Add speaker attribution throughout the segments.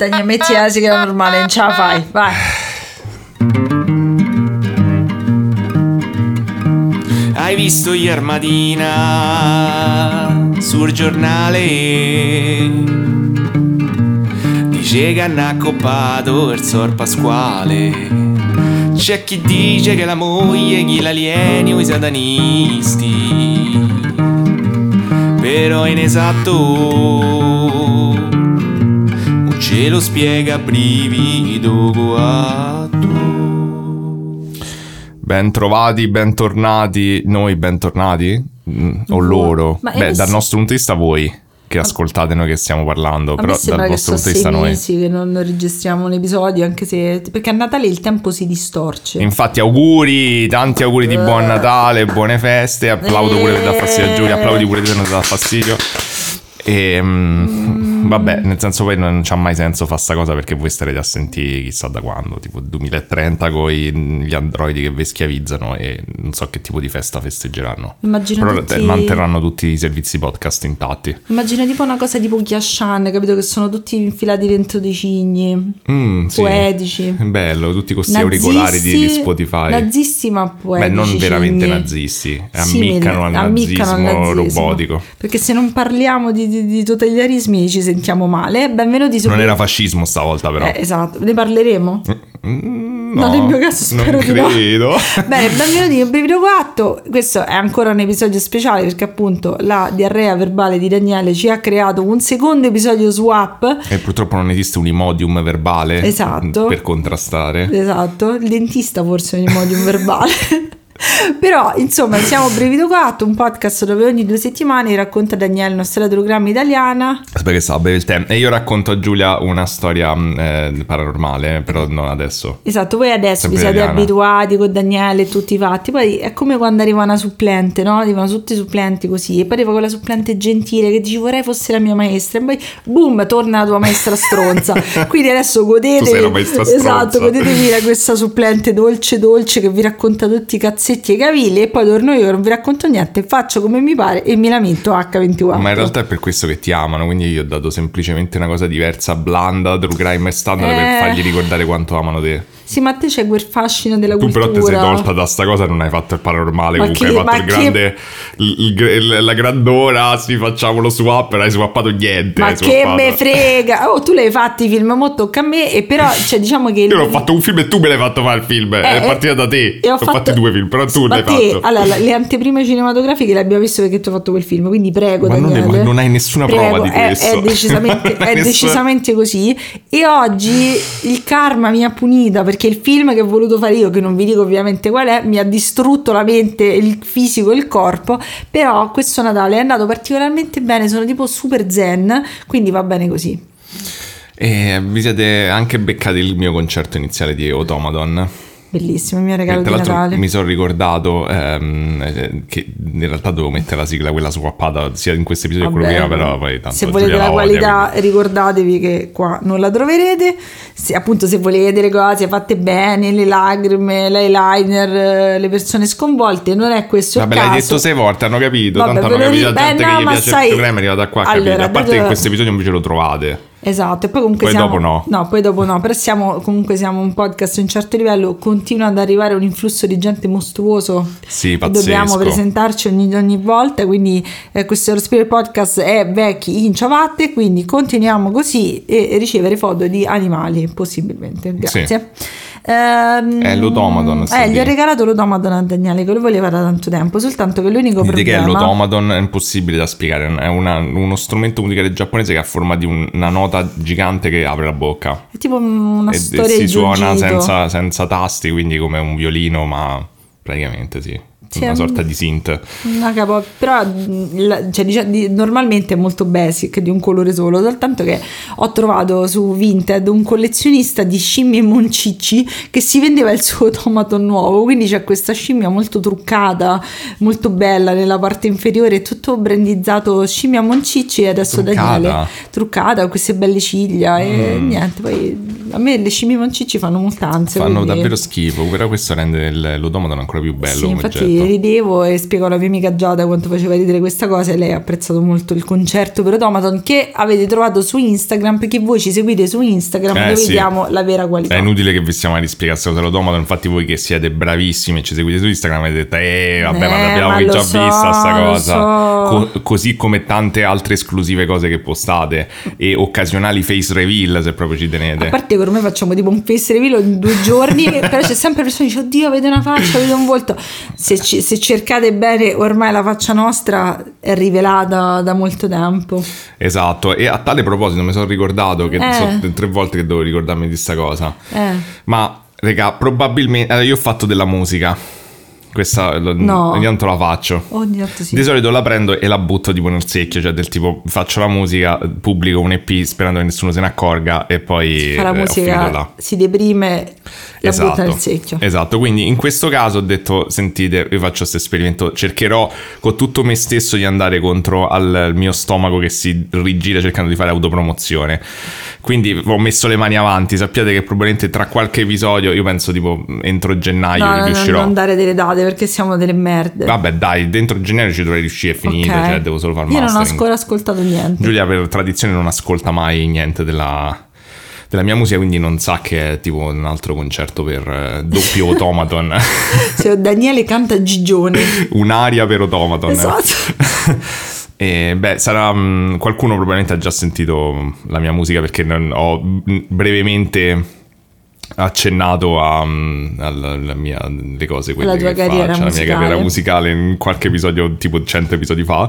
Speaker 1: Daniele, metti la sigla normale, non ce la fai, vai.
Speaker 2: Hai visto ieri mattina sul giornale? Dice che hanno accoppato il sor Pasquale. C'è chi dice che la moglie chi l'alieni o i satanisti. Però in esatto non ce lo spiega brivido guatto.
Speaker 3: Bentrovati, bentornati, noi bentornati? Mm, O
Speaker 1: Voi.
Speaker 3: loro?
Speaker 1: Ma
Speaker 3: Beh, dal
Speaker 1: sì.
Speaker 3: nostro punto di vista voi che ascoltate noi che stiamo parlando,
Speaker 1: A
Speaker 3: però dal vostro punto di vista noi.
Speaker 1: mesi che non registriamo un episodio, anche se... Perché a Natale il tempo si distorce.
Speaker 3: Infatti auguri, tanti auguri di buon Natale, buone feste, applaudo pure per dar fastidio a Giulia, applaudi pure non dà fastidio. E mm, vabbè, nel senso poi non c'ha mai senso fare sta cosa perché voi starete a sentire chissà da quando, tipo 2030 con gli androidi che vi schiavizzano e non so che tipo di festa festeggeranno.
Speaker 1: Immagino
Speaker 3: Però
Speaker 1: tutti-
Speaker 3: manterranno tutti i servizi podcast intatti.
Speaker 1: Immagino tipo una cosa tipo Ghiashan, capito? Che sono tutti infilati dentro dei cigni,
Speaker 3: Mm, sì.
Speaker 1: poetici.
Speaker 3: Bello, tutti questi auricolari di, di Spotify.
Speaker 1: Nazisti ma poetici.
Speaker 3: Beh, non veramente
Speaker 1: cigni.
Speaker 3: nazisti, ammiccano al
Speaker 1: ammiccano al
Speaker 3: nazismo
Speaker 1: nazismo.
Speaker 3: robotico.
Speaker 1: Perché se non parliamo di, di- di totalitarismi ci sentiamo male. Benvenuti su...
Speaker 3: Non era fascismo stavolta però.
Speaker 1: Eh, esatto, ne parleremo?
Speaker 3: Mm,
Speaker 1: No, nel mio caso spero
Speaker 3: non
Speaker 1: di no.
Speaker 3: credo.
Speaker 1: Bene, benvenuti in Brivido 4. Questo è ancora un episodio speciale perché appunto la diarrea verbale di Daniele ci ha creato un secondo episodio swap.
Speaker 3: e purtroppo non esiste un imodium verbale
Speaker 1: Esatto.
Speaker 3: per contrastare.
Speaker 1: Esatto, il dentista forse in modo verbale. Però, insomma, siamo Brivido 4, un podcast dove ogni due settimane racconta Daniele una storia d'ologramma italiana.
Speaker 3: Aspetta che sta a bere il tè. E io racconto a Giulia una storia mm, eh, paranormale, però non adesso.
Speaker 1: Esatto, voi adesso
Speaker 3: Sempre
Speaker 1: vi siete
Speaker 3: italiana.
Speaker 1: abituati con Daniele e tutti i fatti. Poi è come quando arriva una supplente, no? Arrivano tutti i supplenti così. E poi arriva quella supplente gentile che dici vorrei fosse la mia maestra. E poi boom, torna la tua maestra stronza. Quindi adesso godetevi.
Speaker 3: Tu sei la maestra
Speaker 1: Esatto,
Speaker 3: stronza.
Speaker 1: godetevi la- questa supplente dolce dolce che vi racconta tutti i cazzetti e i cavilli. E poi torno io non vi racconto niente, faccio come mi pare e mi lamento H24.
Speaker 3: Ma in realtà è per questo che ti amano, quindi io ho dato semplicemente una cosa diversa, blanda, true crime e standard
Speaker 1: Eh.
Speaker 3: per fargli ricordare quanto amano te.
Speaker 1: Sì, ma te c'è quel fascino della
Speaker 3: Tu
Speaker 1: cultura.
Speaker 3: però ti sei tolta da sta cosa, non hai fatto il paranormale,
Speaker 1: Ma
Speaker 3: comunque
Speaker 1: che-
Speaker 3: hai fatto il
Speaker 1: che-
Speaker 3: grande, il- il- il- la grandora, sì facciamo lo swap, non hai swappato niente.
Speaker 1: Ma che me frega! Oh, tu l'hai fatto i film, mo tocca a me. E però, cioè, diciamo che.
Speaker 3: Io l'ho fatto un film e tu me l'hai fatto fare il film, è
Speaker 1: Eh,
Speaker 3: partita da te.
Speaker 1: e
Speaker 3: Ho fatto due film, però tu l'hai
Speaker 1: te-
Speaker 3: fatto.
Speaker 1: Allora, le anteprime cinematografiche le abbiamo viste perché tu hai fatto quel film. Quindi prego,
Speaker 3: Ma non ne-
Speaker 1: Daniele.
Speaker 3: ma non hai nessuna prova di
Speaker 1: è-
Speaker 3: questo.
Speaker 1: È, decisamente, è decisamente così. E oggi il karma mi ha punita perché il film che ho voluto fare io, che non vi dico ovviamente qual è, mi ha distrutto la mente, il fisico e il corpo. Però questo Natale è andato particolarmente bene. Sono tipo super zen. Quindi va bene così.
Speaker 3: E vi siete anche beccati il mio concerto iniziale di Automaton.
Speaker 1: Bellissimo, il mio regalo
Speaker 3: tra
Speaker 1: di Natale.
Speaker 3: mi sono ricordato ehm, eh, che in realtà dovevo mettere la sigla quella swappata sia in questo episodio che quello
Speaker 1: Vabbè,
Speaker 3: prima, però poi tanto
Speaker 1: se volete la
Speaker 3: odia,
Speaker 1: qualità
Speaker 3: quindi-
Speaker 1: ricordatevi che qua non la troverete se, appunto se volete le cose fatte bene le lacrime, l'eyeliner eh, le persone sconvolte non è questo
Speaker 3: Vabbè,
Speaker 1: il caso
Speaker 3: l'hai detto sei volte, hanno capito.
Speaker 1: Vabbè,
Speaker 3: tanto hanno capito
Speaker 1: ri-
Speaker 3: la gente
Speaker 1: beh,
Speaker 3: che
Speaker 1: no,
Speaker 3: gli
Speaker 1: ma
Speaker 3: piace
Speaker 1: sai-
Speaker 3: il programma è arrivata qua,
Speaker 1: Allora,
Speaker 3: capito? A parte che in questo episodio invece lo trovate.
Speaker 1: Esatto e poi comunque
Speaker 3: Poi
Speaker 1: siamo
Speaker 3: dopo no.
Speaker 1: poi dopo no però siamo comunque siamo un podcast di un certo livello continua ad arrivare un influsso di gente mostruoso
Speaker 3: Sì,
Speaker 1: e
Speaker 3: pazzesco.
Speaker 1: dobbiamo presentarci ogni, ogni volta quindi eh, questo Spirit Podcast è vecchi in ciabatte quindi continuiamo così e ricevere foto di animali possibilmente grazie Ehm,
Speaker 3: È l'Automaton, sta
Speaker 1: eh, gli ho regalato l'Automaton a Daniele che lo voleva da tanto tempo soltanto che l'unico
Speaker 3: Di che è
Speaker 1: problema
Speaker 3: l'automaton è impossibile da spiegare, è una- uno strumento musicale giapponese che ha forma di un- una nota gigante che apre la bocca.
Speaker 1: È tipo una
Speaker 3: e, e
Speaker 1: storia
Speaker 3: si
Speaker 1: di
Speaker 3: suona senza, senza tasti, quindi come un violino, ma praticamente sì,
Speaker 1: Sì,
Speaker 3: una sorta di synth.
Speaker 1: Una capo, però mh, la- cioè, dicia- di- normalmente è molto basic di un colore solo, soltanto che ho trovato su Vinted un collezionista di scimmie moncicci che si vendeva il suo tomato nuovo, quindi c'è questa scimmia molto truccata, molto bella nella parte inferiore, tutto brandizzato scimmia moncicci e adesso
Speaker 3: Truccata?
Speaker 1: Daniele truccata con queste belle ciglia e
Speaker 3: Mm.
Speaker 1: niente, poi a me le scimmie moncicci fanno molta ansia.
Speaker 3: Fanno
Speaker 1: quindi-
Speaker 3: davvero schifo, però questo rende l'automaton ancora più bello
Speaker 1: sì, infatti
Speaker 3: oggetto.
Speaker 1: ridevo e spiego alla mia amica Giada quanto faceva ridere questa cosa e lei ha apprezzato molto il concerto per Automaton che avete trovato su Instagram perché voi ci seguite su Instagram
Speaker 3: Eh,
Speaker 1: dove
Speaker 3: sì.
Speaker 1: vediamo la vera qualità.
Speaker 3: È inutile che vi stiamo a rispiegare questa cosa dell'automato, infatti voi che siete bravissimi e ci seguite su Instagram avete detto eh vabbè ma
Speaker 1: Eh,
Speaker 3: l'abbiamo
Speaker 1: ma
Speaker 3: già
Speaker 1: lo so,
Speaker 3: vista sta cosa.
Speaker 1: so.
Speaker 3: Co- così come tante altre esclusive cose che postate e occasionali face reveal se proprio ci
Speaker 1: A
Speaker 3: tenete.
Speaker 1: parte che ormai facciamo tipo un face reveal in due giorni, però c'è sempre persone che dicono oddio avete una faccia, avete un volto. Se, ci- se cercate bene ormai la faccia nostra è rivelata da molto tempo.
Speaker 3: Esatto, e a tale proposito mi sono ricordato che
Speaker 1: Eh.
Speaker 3: sono tre volte che devo ricordarmi di sta cosa.
Speaker 1: Eh.
Speaker 3: Ma, raga, probabilmente... allora, io ho fatto della musica. Questa
Speaker 1: No.
Speaker 3: ogni tanto la faccio.
Speaker 1: Ogni tanto sì.
Speaker 3: Di solito la prendo e la butto tipo nel secchio, cioè del tipo faccio la musica, pubblico un EP sperando che nessuno se ne accorga e poi
Speaker 1: Fa la
Speaker 3: eh,
Speaker 1: musica, si deprime, la butta nel secchio.
Speaker 3: Esatto, quindi in questo caso ho detto, sentite, io faccio questo esperimento, cercherò con tutto me stesso di andare contro al mio stomaco che si rigira cercando di fare autopromozione. Quindi ho messo le mani avanti, sappiate che probabilmente tra qualche episodio, io penso tipo entro gennaio
Speaker 1: No, no, no,
Speaker 3: riuscirò.
Speaker 1: non dare delle date perché siamo delle merde.
Speaker 3: Vabbè dai, dentro gennaio ci dovrei riuscire, è finito,
Speaker 1: Ok.
Speaker 3: cioè devo solo fare il
Speaker 1: Io non ho ancora ascoltato niente.
Speaker 3: Giulia per tradizione non ascolta mai niente della, della mia musica, quindi non sa che è tipo un altro concerto per eh, doppio automaton,
Speaker 1: Se Daniele canta Gigione.
Speaker 3: un'aria per automaton.
Speaker 1: Esatto.
Speaker 3: E beh, sarà mm, qualcuno probabilmente ha già sentito la mia musica perché ho mm, brevemente accennato a, mm, alla, alla mia, le cose quelle
Speaker 1: La
Speaker 3: che
Speaker 1: carriera
Speaker 3: faccio, la mia carriera musicale. in qualche episodio tipo 100 episodi fa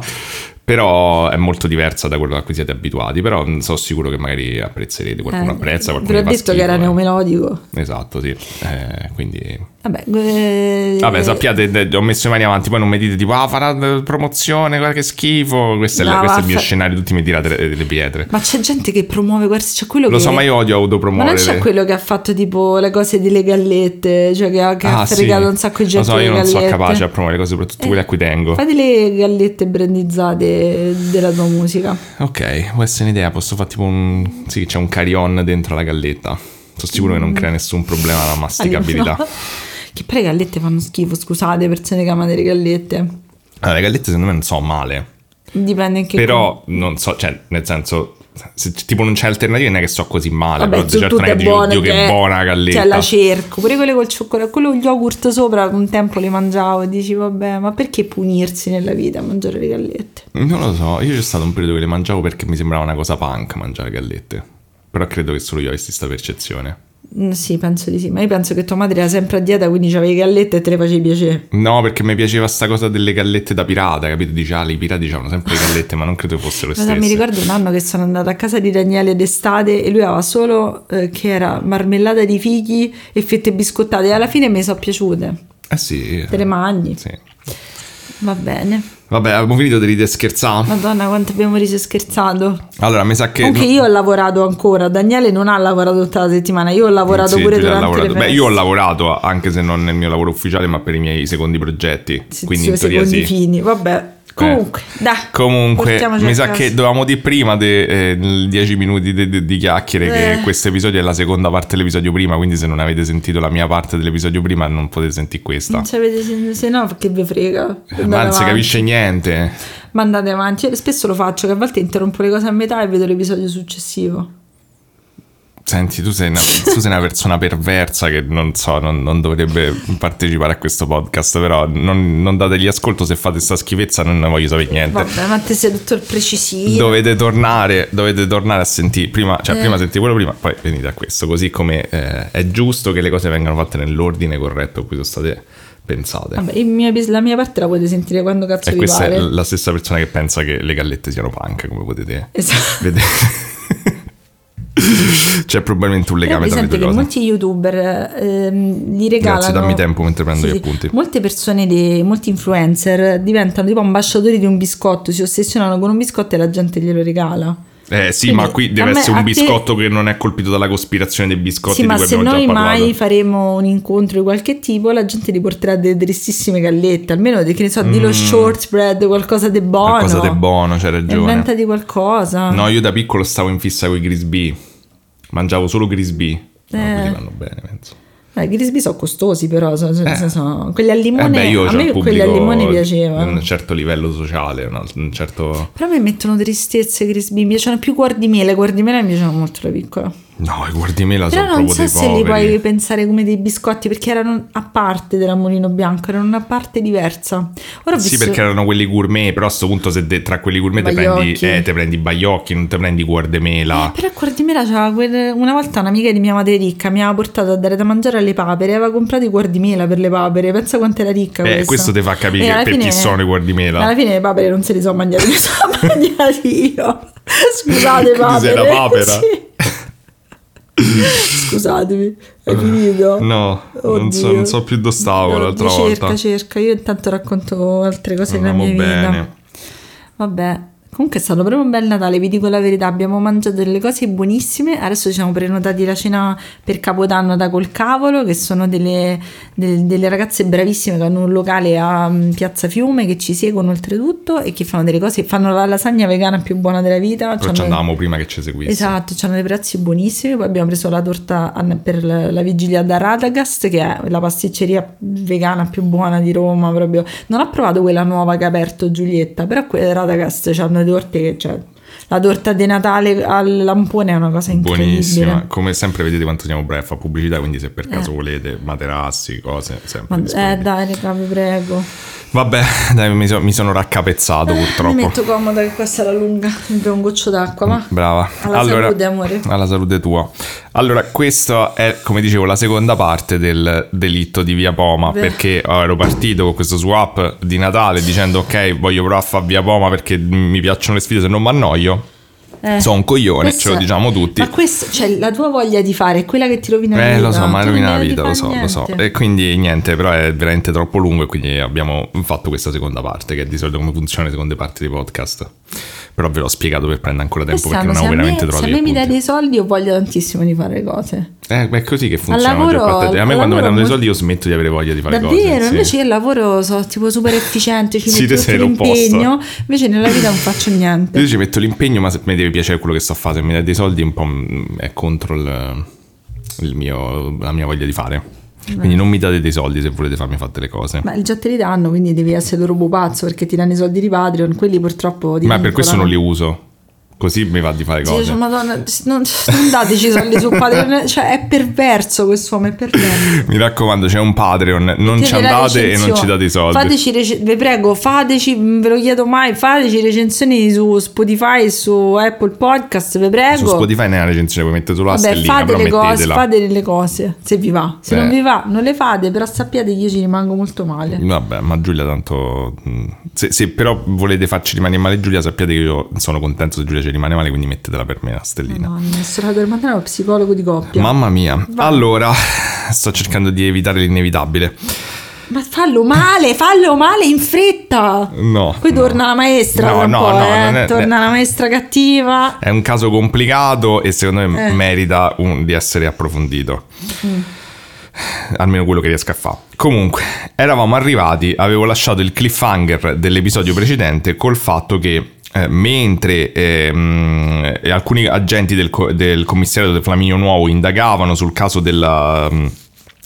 Speaker 3: però è molto diversa da quello a cui siete abituati però mm, sono sicuro che magari apprezzerete qualcuno
Speaker 1: Eh,
Speaker 3: apprezza
Speaker 1: Ve
Speaker 3: qualcuno
Speaker 1: l'ho
Speaker 3: gli fa
Speaker 1: detto che era
Speaker 3: eh.
Speaker 1: neomelodico.
Speaker 3: esatto sì Eh, quindi
Speaker 1: Vabbè, eh,
Speaker 3: Vabbè, sappiate, ho messo le mani avanti, poi non mi dite tipo, ah, farà eh, promozione, guarda che schifo. Questo è,
Speaker 1: No,
Speaker 3: il- questo è il mio scenario, tutti mi tirate le, le pietre.
Speaker 1: Ma c'è gente che promuove questi, c'è quello
Speaker 3: Lo
Speaker 1: che...
Speaker 3: so, ma io odio
Speaker 1: Ma non
Speaker 3: autopromuovere.
Speaker 1: c'è quello che ha fatto tipo le cose delle gallette, cioè che ha, che ha
Speaker 3: Ah, sì.
Speaker 1: fregato un sacco di gente
Speaker 3: Lo so, io non sono
Speaker 1: gallette.
Speaker 3: capace a promuovere cose, soprattutto quelle a cui tengo.
Speaker 1: Fai delle gallette brandizzate della tua musica.
Speaker 3: Ok, può essere un'idea, posso fare tipo un... Sì, c'è un carry-on dentro la galletta. Sono sicuro che non crea nessun problema alla masticabilità.
Speaker 1: No. Che poi le gallette fanno schifo, scusate, persone che amano le gallette.
Speaker 3: Allora, le gallette secondo me non sono male.
Speaker 1: Dipende anche
Speaker 3: Però non so, cioè, nel senso... Se tipo non c'è alternativa non è che so così male,
Speaker 1: Vabbè,
Speaker 3: però certo non è
Speaker 1: buone
Speaker 3: oddio che buona galletta.
Speaker 1: Cioè la cerco, pure quelle col cioccolato, quello con gli yogurt sopra un tempo le mangiavo e dici vabbè, ma perché punirsi nella vita a mangiare le gallette?
Speaker 3: Non lo so, io c'è stato un periodo che le mangiavo perché mi sembrava una cosa punk mangiare gallette. Però credo che solo io avessi questa percezione.
Speaker 1: Mm, sì, penso di sì, ma io penso che tua madre era sempre a dieta, quindi c'avevi le gallette e te le facevi piacere.
Speaker 3: No, perché mi piaceva sta cosa delle gallette da pirata, capito? Dice, ah, i pirati avevano sempre le gallette, ma non credo fossero le stesse.
Speaker 1: mi ricordo un anno che sono andata a casa di Daniele d'estate e lui aveva solo eh, che era marmellata di fichi e fette biscottate e alla fine mi sono piaciute.
Speaker 3: Eh sì.
Speaker 1: Te le mangi,
Speaker 3: Sì.
Speaker 1: va bene.
Speaker 3: Vabbè, abbiamo finito di ridere scherzare.
Speaker 1: Madonna, quanto abbiamo riso e scherzato.
Speaker 3: Allora, mi sa che...
Speaker 1: Anche io ho lavorato ancora. Daniele non ha lavorato tutta la settimana. Io ho lavorato
Speaker 3: Sì,
Speaker 1: pure durante
Speaker 3: lavorato.
Speaker 1: le
Speaker 3: Beh,
Speaker 1: feste.
Speaker 3: io ho lavorato, anche se non nel mio lavoro ufficiale, ma per i miei secondi progetti.
Speaker 1: Sì,
Speaker 3: Quindi
Speaker 1: sì,
Speaker 3: in teoria
Speaker 1: secondi
Speaker 3: sì.
Speaker 1: fini. Vabbè. Comunque, dai.
Speaker 3: Comunque,
Speaker 1: portiamoci
Speaker 3: mi sa che dovevamo dire prima dei 10 minuti di, di- di chiacchiere che
Speaker 1: Eh.
Speaker 3: questo episodio è la seconda parte dell'episodio prima, quindi se non avete sentito la mia parte dell'episodio prima non potete sentire questa.
Speaker 1: Sapete se, no, che vi frega.
Speaker 3: Ma
Speaker 1: Andate
Speaker 3: non si capisce niente.
Speaker 1: Ma andate avanti. Spesso lo faccio, che a volte interrompo le cose a metà e vedo l'episodio successivo.
Speaker 3: Senti, tu sei una, tu sei una persona perversa che non so, non, non dovrebbe partecipare a questo podcast, però non, non dategli ascolto se fate sta schifezza, non ne voglio sapere niente.
Speaker 1: Vabbè, ma te sei dottor precisino.
Speaker 3: Dovete tornare, dovete tornare a sentire prima, cioè
Speaker 1: Eh.
Speaker 3: prima sentite quello prima, poi venite a questo, così come eh, è giusto che le cose vengano fatte nell'ordine corretto a cui sono state pensate.
Speaker 1: Vabbè, il mio la mia parte la potete sentire quando cazzo
Speaker 3: e
Speaker 1: vi
Speaker 3: questa
Speaker 1: pare.
Speaker 3: è la stessa persona che pensa che le gallette siano punk, come potete
Speaker 1: Esatto.
Speaker 3: vedere. C'è probabilmente un legame tra le due cose.
Speaker 1: molti youtuber ehm, gli regalano
Speaker 3: Grazie, dammi tempo mentre prendo gli appunti.
Speaker 1: molte persone di- molti influencer diventano tipo ambasciatori di un biscotto si ossessionano con un biscotto e la gente glielo regala
Speaker 3: Eh sì,
Speaker 1: Quindi,
Speaker 3: ma qui deve
Speaker 1: me-
Speaker 3: essere un
Speaker 1: a te-
Speaker 3: biscotto che non è colpito dalla cospirazione dei biscotti
Speaker 1: sì
Speaker 3: di
Speaker 1: ma se noi mai faremo un incontro di qualche tipo la gente li porterà delle tristissime gallette almeno che ne so di lo shortbread qualcosa di buono
Speaker 3: Mm. Qualcosa di buono, c'hai ragione.
Speaker 1: inventati qualcosa
Speaker 3: No, io da piccolo stavo in fissa con i Grisbee. Mangiavo solo Grisbee. No,
Speaker 1: Eh.
Speaker 3: quelli vanno bene, penso.
Speaker 1: Eh, i Grisby sono costosi però, so- so-
Speaker 3: Eh.
Speaker 1: so- quelli al
Speaker 3: Eh
Speaker 1: limone,
Speaker 3: beh, io
Speaker 1: a me quelli al limone piacevano.
Speaker 3: un certo livello sociale, un, alt- un certo...
Speaker 1: Però me mettono tristezze i Grisby, mi piacciono più guardimele, guardimele mi piacciono molto da piccola.
Speaker 3: No, i guardimela
Speaker 1: Però
Speaker 3: sono proprio
Speaker 1: so
Speaker 3: dei
Speaker 1: se li puoi pensare come dei biscotti perché erano a parte della Mulino Bianco, erano una parte diversa. Ora
Speaker 3: Sì,
Speaker 1: visto...
Speaker 3: perché erano quelli gourmet, però a sto punto se de- tra quelli gourmet te prendi, eh, te prendi baiocchi, non te prendi guardemela.
Speaker 1: Però a Guardimela c'era quel- una volta un'amica di mia madre ricca mi aveva portato a dare da mangiare alle papere, aveva comprato i guardimela per le papere, pensa quanto era ricca
Speaker 3: Eh, questo ti fa capire per chi sono i guardimela.
Speaker 1: Alla fine le papere non se li sono mangiati, li sono mangiati io. Scusate papere.
Speaker 3: sei una papera?
Speaker 1: Sì. Scusatemi, hai finito?
Speaker 3: No, non so, non so più dove stavo l'altra
Speaker 1: cerca,
Speaker 3: volta.
Speaker 1: cerca. Io intanto racconto altre cose della
Speaker 3: Andiamo
Speaker 1: mia vita.
Speaker 3: bene.
Speaker 1: Vabbè, comunque è stato proprio un bel Natale, vi dico la verità, abbiamo mangiato delle cose buonissime, adesso ci siamo prenotati la cena per Capodanno da Col Cavolo, che sono delle, del- delle ragazze bravissime che hanno un locale a mm, Piazza Fiume, che ci seguono oltretutto e che fanno delle cose, fanno la lasagna vegana più buona della vita.
Speaker 3: Però ci andavamo prima che ci seguisse.
Speaker 1: Esatto, hanno dei prezzi buonissimi. Poi abbiamo preso la torta per la, vigilia da Radagast, che è la pasticceria vegana più buona di Roma. Proprio. Non ho provato quella nuova che ha aperto Giulietta, però Radagast hanno le torte cioè, la torta di Natale al lampone è una cosa incredibile.
Speaker 3: Buonissima. Come sempre vedete quanto siamo bravi a fare pubblicità, quindi se per caso
Speaker 1: Eh.
Speaker 3: volete materassi, cose, sempre
Speaker 1: Ma, eh dai, raga, vi prego.
Speaker 3: Vabbè, dai, mi, so- mi sono raccapezzato
Speaker 1: Mi
Speaker 3: purtroppo.
Speaker 1: metto comoda che questa era lunga. Mi bevo un goccio d'acqua, ma.
Speaker 3: Brava.
Speaker 1: Alla salute, amore.
Speaker 3: Alla salute tua. Allora, questa è, come dicevo, la seconda parte del delitto di Via Poma,
Speaker 1: Beh.
Speaker 3: perché oh, ero partito con questo swap di Natale dicendo ok, voglio provare a fare Via Poma perché mi piacciono le sfide se non mi annoio.
Speaker 1: Eh,
Speaker 3: Sono un coglione,
Speaker 1: questo
Speaker 3: ce lo diciamo tutti.
Speaker 1: Ma questo, cioè, la tua voglia di fare è quella che ti rovina la
Speaker 3: Eh,
Speaker 1: vita.
Speaker 3: lo so, ma rovina la vita, lo so, lo so.
Speaker 1: niente.
Speaker 3: E quindi niente, però è veramente troppo lungo e quindi abbiamo fatto questa seconda parte, che è di solito come funzionano le seconde parti dei podcast. Però ve l'ho spiegato per prendere ancora tempo perché
Speaker 1: Quest'anno,
Speaker 3: non avevo
Speaker 1: a me,
Speaker 3: veramente
Speaker 1: se a
Speaker 3: trovato
Speaker 1: me mi dai dei soldi, io voglio tantissimo di fare cose.
Speaker 3: Eh, è così che funziona.
Speaker 1: lavoro-
Speaker 3: A me quando mi danno dei soldi io smetto di avere voglia di fare
Speaker 1: Davvero?
Speaker 3: cose. sì.
Speaker 1: Invece io al lavoro sono tipo super efficiente, ci
Speaker 3: Sì,
Speaker 1: metto l'impegno, invece nella vita non faccio niente.
Speaker 3: Io ci metto l'impegno, ma se mi deve piacere quello che sto a fare, se mi dai dei soldi un po' è contro il, il mio, la mia voglia di fare. Quindi non mi date dei soldi se volete farmi fare delle cose.
Speaker 1: Ma già te li danno, quindi devi essere loro pupazzo perché ti danno i soldi di Patreon, quelli purtroppo
Speaker 3: Ma per questo non li uso. Così mi va di fare cose.
Speaker 1: cioè, madonna, non, non dateci soldi su Patreon, cioè è perverso questo uomo, è perverso.
Speaker 3: Mi raccomando, c'è un Patreon, non ci andate e non ci date i soldi.
Speaker 1: Fateci, rec- vi prego, fateci, ve lo chiedo mai, fateci recensioni su Spotify, su Apple Podcast, vi prego.
Speaker 3: Su Spotify nella recensione puoi mettere solo la
Speaker 1: Vabbè,
Speaker 3: stellina,
Speaker 1: fate le cose, fate delle cose, se vi va. Se
Speaker 3: Eh.
Speaker 1: non vi va, non le fate, però sappiate che io ci rimango molto male.
Speaker 3: Vabbè, ma Giulia tanto... mh, Se, se però volete farci rimanere male Giulia, sappiate che io sono contento se Giulia ci rimane male, quindi mettetela per me la stellina.
Speaker 1: Madonna, sono per mandare allo psicologo di coppia.
Speaker 3: Mamma mia.
Speaker 1: Vai.
Speaker 3: Allora, sto cercando di evitare l'inevitabile.
Speaker 1: Ma fallo male, fallo male in fretta.
Speaker 3: No.
Speaker 1: Poi
Speaker 3: no.
Speaker 1: torna la maestra
Speaker 3: No, no, no,
Speaker 1: eh.
Speaker 3: non è-
Speaker 1: torna la maestra cattiva.
Speaker 3: È un caso complicato e secondo me
Speaker 1: Eh.
Speaker 3: merita un- di essere approfondito.
Speaker 1: Mm.
Speaker 3: Almeno quello che riesco a fare. Comunque, eravamo arrivati, avevo lasciato il cliffhanger dell'episodio precedente col fatto che eh, mentre ehm, eh, alcuni agenti del, co- del commissariato del Flaminio Nuovo indagavano sul caso della... mm,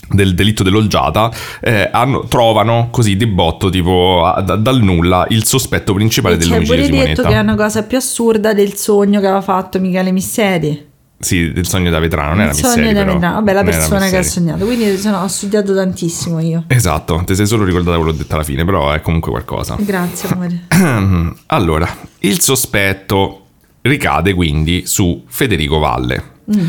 Speaker 3: del delitto dell'olgiata eh, hanno- trovano così di botto tipo a- da- dal nulla il sospetto principale
Speaker 1: E
Speaker 3: dell'omicidio
Speaker 1: pure
Speaker 3: di
Speaker 1: detto
Speaker 3: Simonetta
Speaker 1: che è una cosa più assurda del sogno che aveva fatto Michele Misseri.
Speaker 3: Sì, del sogno da vetrano, non era
Speaker 1: Il sogno da. Vetrano. Vabbè, la persona che ha sognato. Quindi sono- ho studiato tantissimo io.
Speaker 3: Esatto, ti sei solo ricordata quello che ho detto alla fine, però è comunque qualcosa.
Speaker 1: Grazie, amore.
Speaker 3: allora, il sospetto ricade quindi su Federico Valle.
Speaker 1: Mm.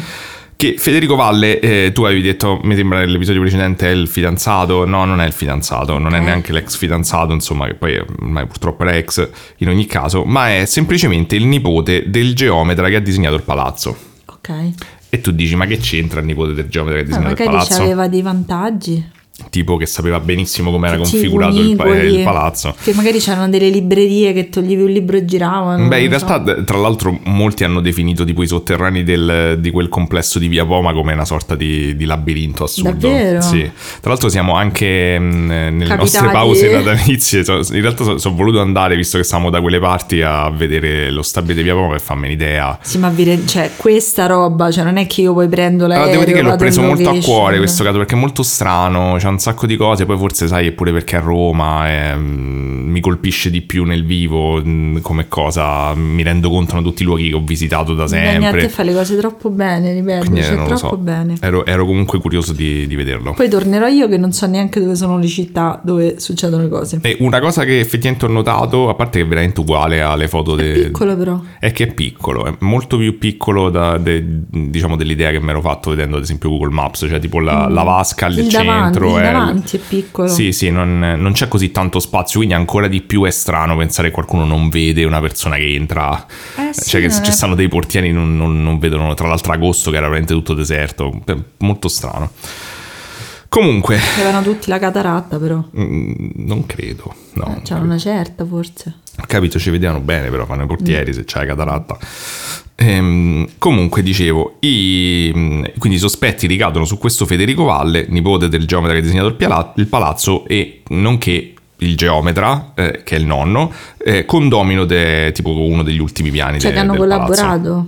Speaker 3: Che Federico Valle, eh, tu avevi detto, mi sembra nell'episodio precedente, è il fidanzato. No, non è il fidanzato, non è neanche l'ex fidanzato, insomma, che poi ormai purtroppo era ex in ogni caso, ma è semplicemente il nipote del geometra che ha disegnato il palazzo.
Speaker 1: Ok.
Speaker 3: E tu dici, ma che c'entra il nipote del geometra che
Speaker 1: Eh,
Speaker 3: disegnato il
Speaker 1: magari
Speaker 3: palazzo?
Speaker 1: aveva dei vantaggi.
Speaker 3: Tipo che sapeva benissimo come era configurato il, pa- il palazzo.
Speaker 1: Che magari c'erano delle librerie che toglievi un libro e giravano.
Speaker 3: Beh, in
Speaker 1: so.
Speaker 3: realtà, d- tra l'altro, molti hanno definito tipo i sotterranei del- di quel complesso di Via Poma come una sorta di, di labirinto assurdo.
Speaker 1: Davvero?
Speaker 3: Sì. Tra l'altro, siamo anche mh, nelle
Speaker 1: Capitati.
Speaker 3: nostre pause natalizie. so- In realtà, sono voluto andare, visto che siamo da quelle parti, a vedere lo stabile di Via Poma per farmi un'idea.
Speaker 1: Sì, ma re- cioè, questa roba, cioè, non è che io poi prendo l'aereo.
Speaker 3: Allora, devo dire che l'ho preso molto a cuore questo caso perché è molto strano, c'è un sacco di cose, poi forse sai è pure perché a Roma ehm, mi colpisce di più nel vivo mh, come cosa, mi rendo conto di tutti i luoghi che ho visitato da
Speaker 1: Dani, a te
Speaker 3: sempre.
Speaker 1: fa le cose troppo bene, ripeto,
Speaker 3: Quindi, eh,
Speaker 1: cioè, troppo
Speaker 3: so.
Speaker 1: bene.
Speaker 3: Ero, ero comunque curioso di, di vederlo.
Speaker 1: Poi tornerò io che non so neanche dove sono le città dove succedono le cose.
Speaker 3: E una cosa che effettivamente ho notato, a parte che è veramente uguale alle foto de-
Speaker 1: Piccolo però.
Speaker 3: è che è piccolo, è molto più piccolo da, de- diciamo dell'idea che mi ero fatto vedendo ad esempio Google Maps, cioè tipo la, la vasca al
Speaker 1: Mm. Il
Speaker 3: centro. È-
Speaker 1: davanti è piccolo.
Speaker 3: Sì, sì, non, non c'è così tanto spazio, quindi ancora di più è strano pensare che qualcuno non vede una persona che entra.
Speaker 1: Eh sì,
Speaker 3: cioè che ci
Speaker 1: è-
Speaker 3: stanno dei portieri non, non, non vedono, tra l'altro agosto che era veramente tutto deserto, molto strano. Comunque,
Speaker 1: Avevano tutti la cataratta però.
Speaker 3: mm, non credo, no.
Speaker 1: Eh, C'era una certa forse.
Speaker 3: Capito, ci vedevano bene, però fanno i
Speaker 1: Mm.
Speaker 3: portieri se c'è la cataratta. Ehm, comunque, dicevo, i, mm, quindi i sospetti ricadono su questo Federico Valle, nipote del geometra che ha disegnato il, piala- il palazzo, e nonché il geometra, eh, che è il nonno, eh, condomino de, tipo uno degli ultimi piani
Speaker 1: Cioè
Speaker 3: de-
Speaker 1: che hanno
Speaker 3: del palazzo.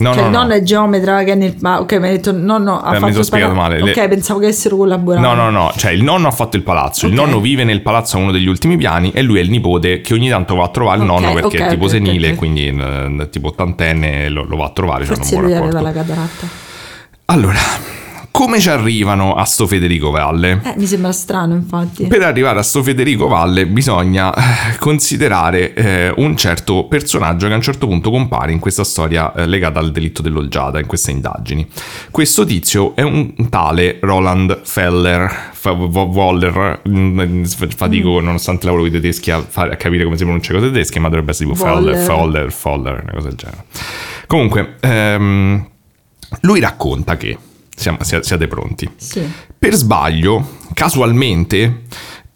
Speaker 3: No,
Speaker 1: cioè
Speaker 3: no,
Speaker 1: il
Speaker 3: no.
Speaker 1: nonno è geometra che è nel... Ma ok, mi hai detto nonno ha
Speaker 3: Eh, mi
Speaker 1: fatto
Speaker 3: sono
Speaker 1: il
Speaker 3: spiegato
Speaker 1: pala-
Speaker 3: male. Le-
Speaker 1: Ok, pensavo che avessero collaborato.
Speaker 3: No, no, no, cioè il nonno ha fatto il palazzo, il
Speaker 1: Ok.
Speaker 3: nonno vive nel palazzo a uno degli ultimi piani e lui è il nipote che ogni tanto va a trovare il
Speaker 1: Ok,
Speaker 3: nonno perché
Speaker 1: ok,
Speaker 3: è tipo senile, quindi eh, tipo ottantenne lo, lo va a trovare.
Speaker 1: Forse
Speaker 3: buon
Speaker 1: lui
Speaker 3: rapporto.
Speaker 1: aveva la cataratta.
Speaker 3: Allora, come ci arrivano a sto Federico Valle?
Speaker 1: Eh, mi sembra strano infatti.
Speaker 3: Per arrivare a sto Federico Valle bisogna eh, considerare eh, un certo personaggio che a un certo punto compare in questa storia eh, legata al delitto dell'olgiata, in queste indagini. Questo tizio è un tale Roland Feller, Vo- Woller, mm, fatico nonostante lavoro con i tedeschi a, fare- a capire come si pronuncia cose tedesche, ma dovrebbe essere tipo Feller,
Speaker 1: Woller.
Speaker 3: Foller, Foller, una cosa del genere. Comunque, ehm, lui racconta che, siamo- sia- siate pronti,
Speaker 1: Sì.
Speaker 3: per sbaglio, casualmente,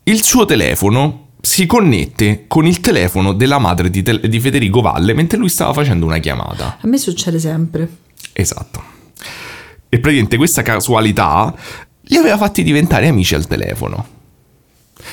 Speaker 3: il suo telefono si connette con il telefono della madre di, Tel- di Federico Valle mentre lui stava facendo una chiamata.
Speaker 1: A me succede sempre.
Speaker 3: Esatto. E praticamente questa casualità li aveva fatti diventare amici al telefono.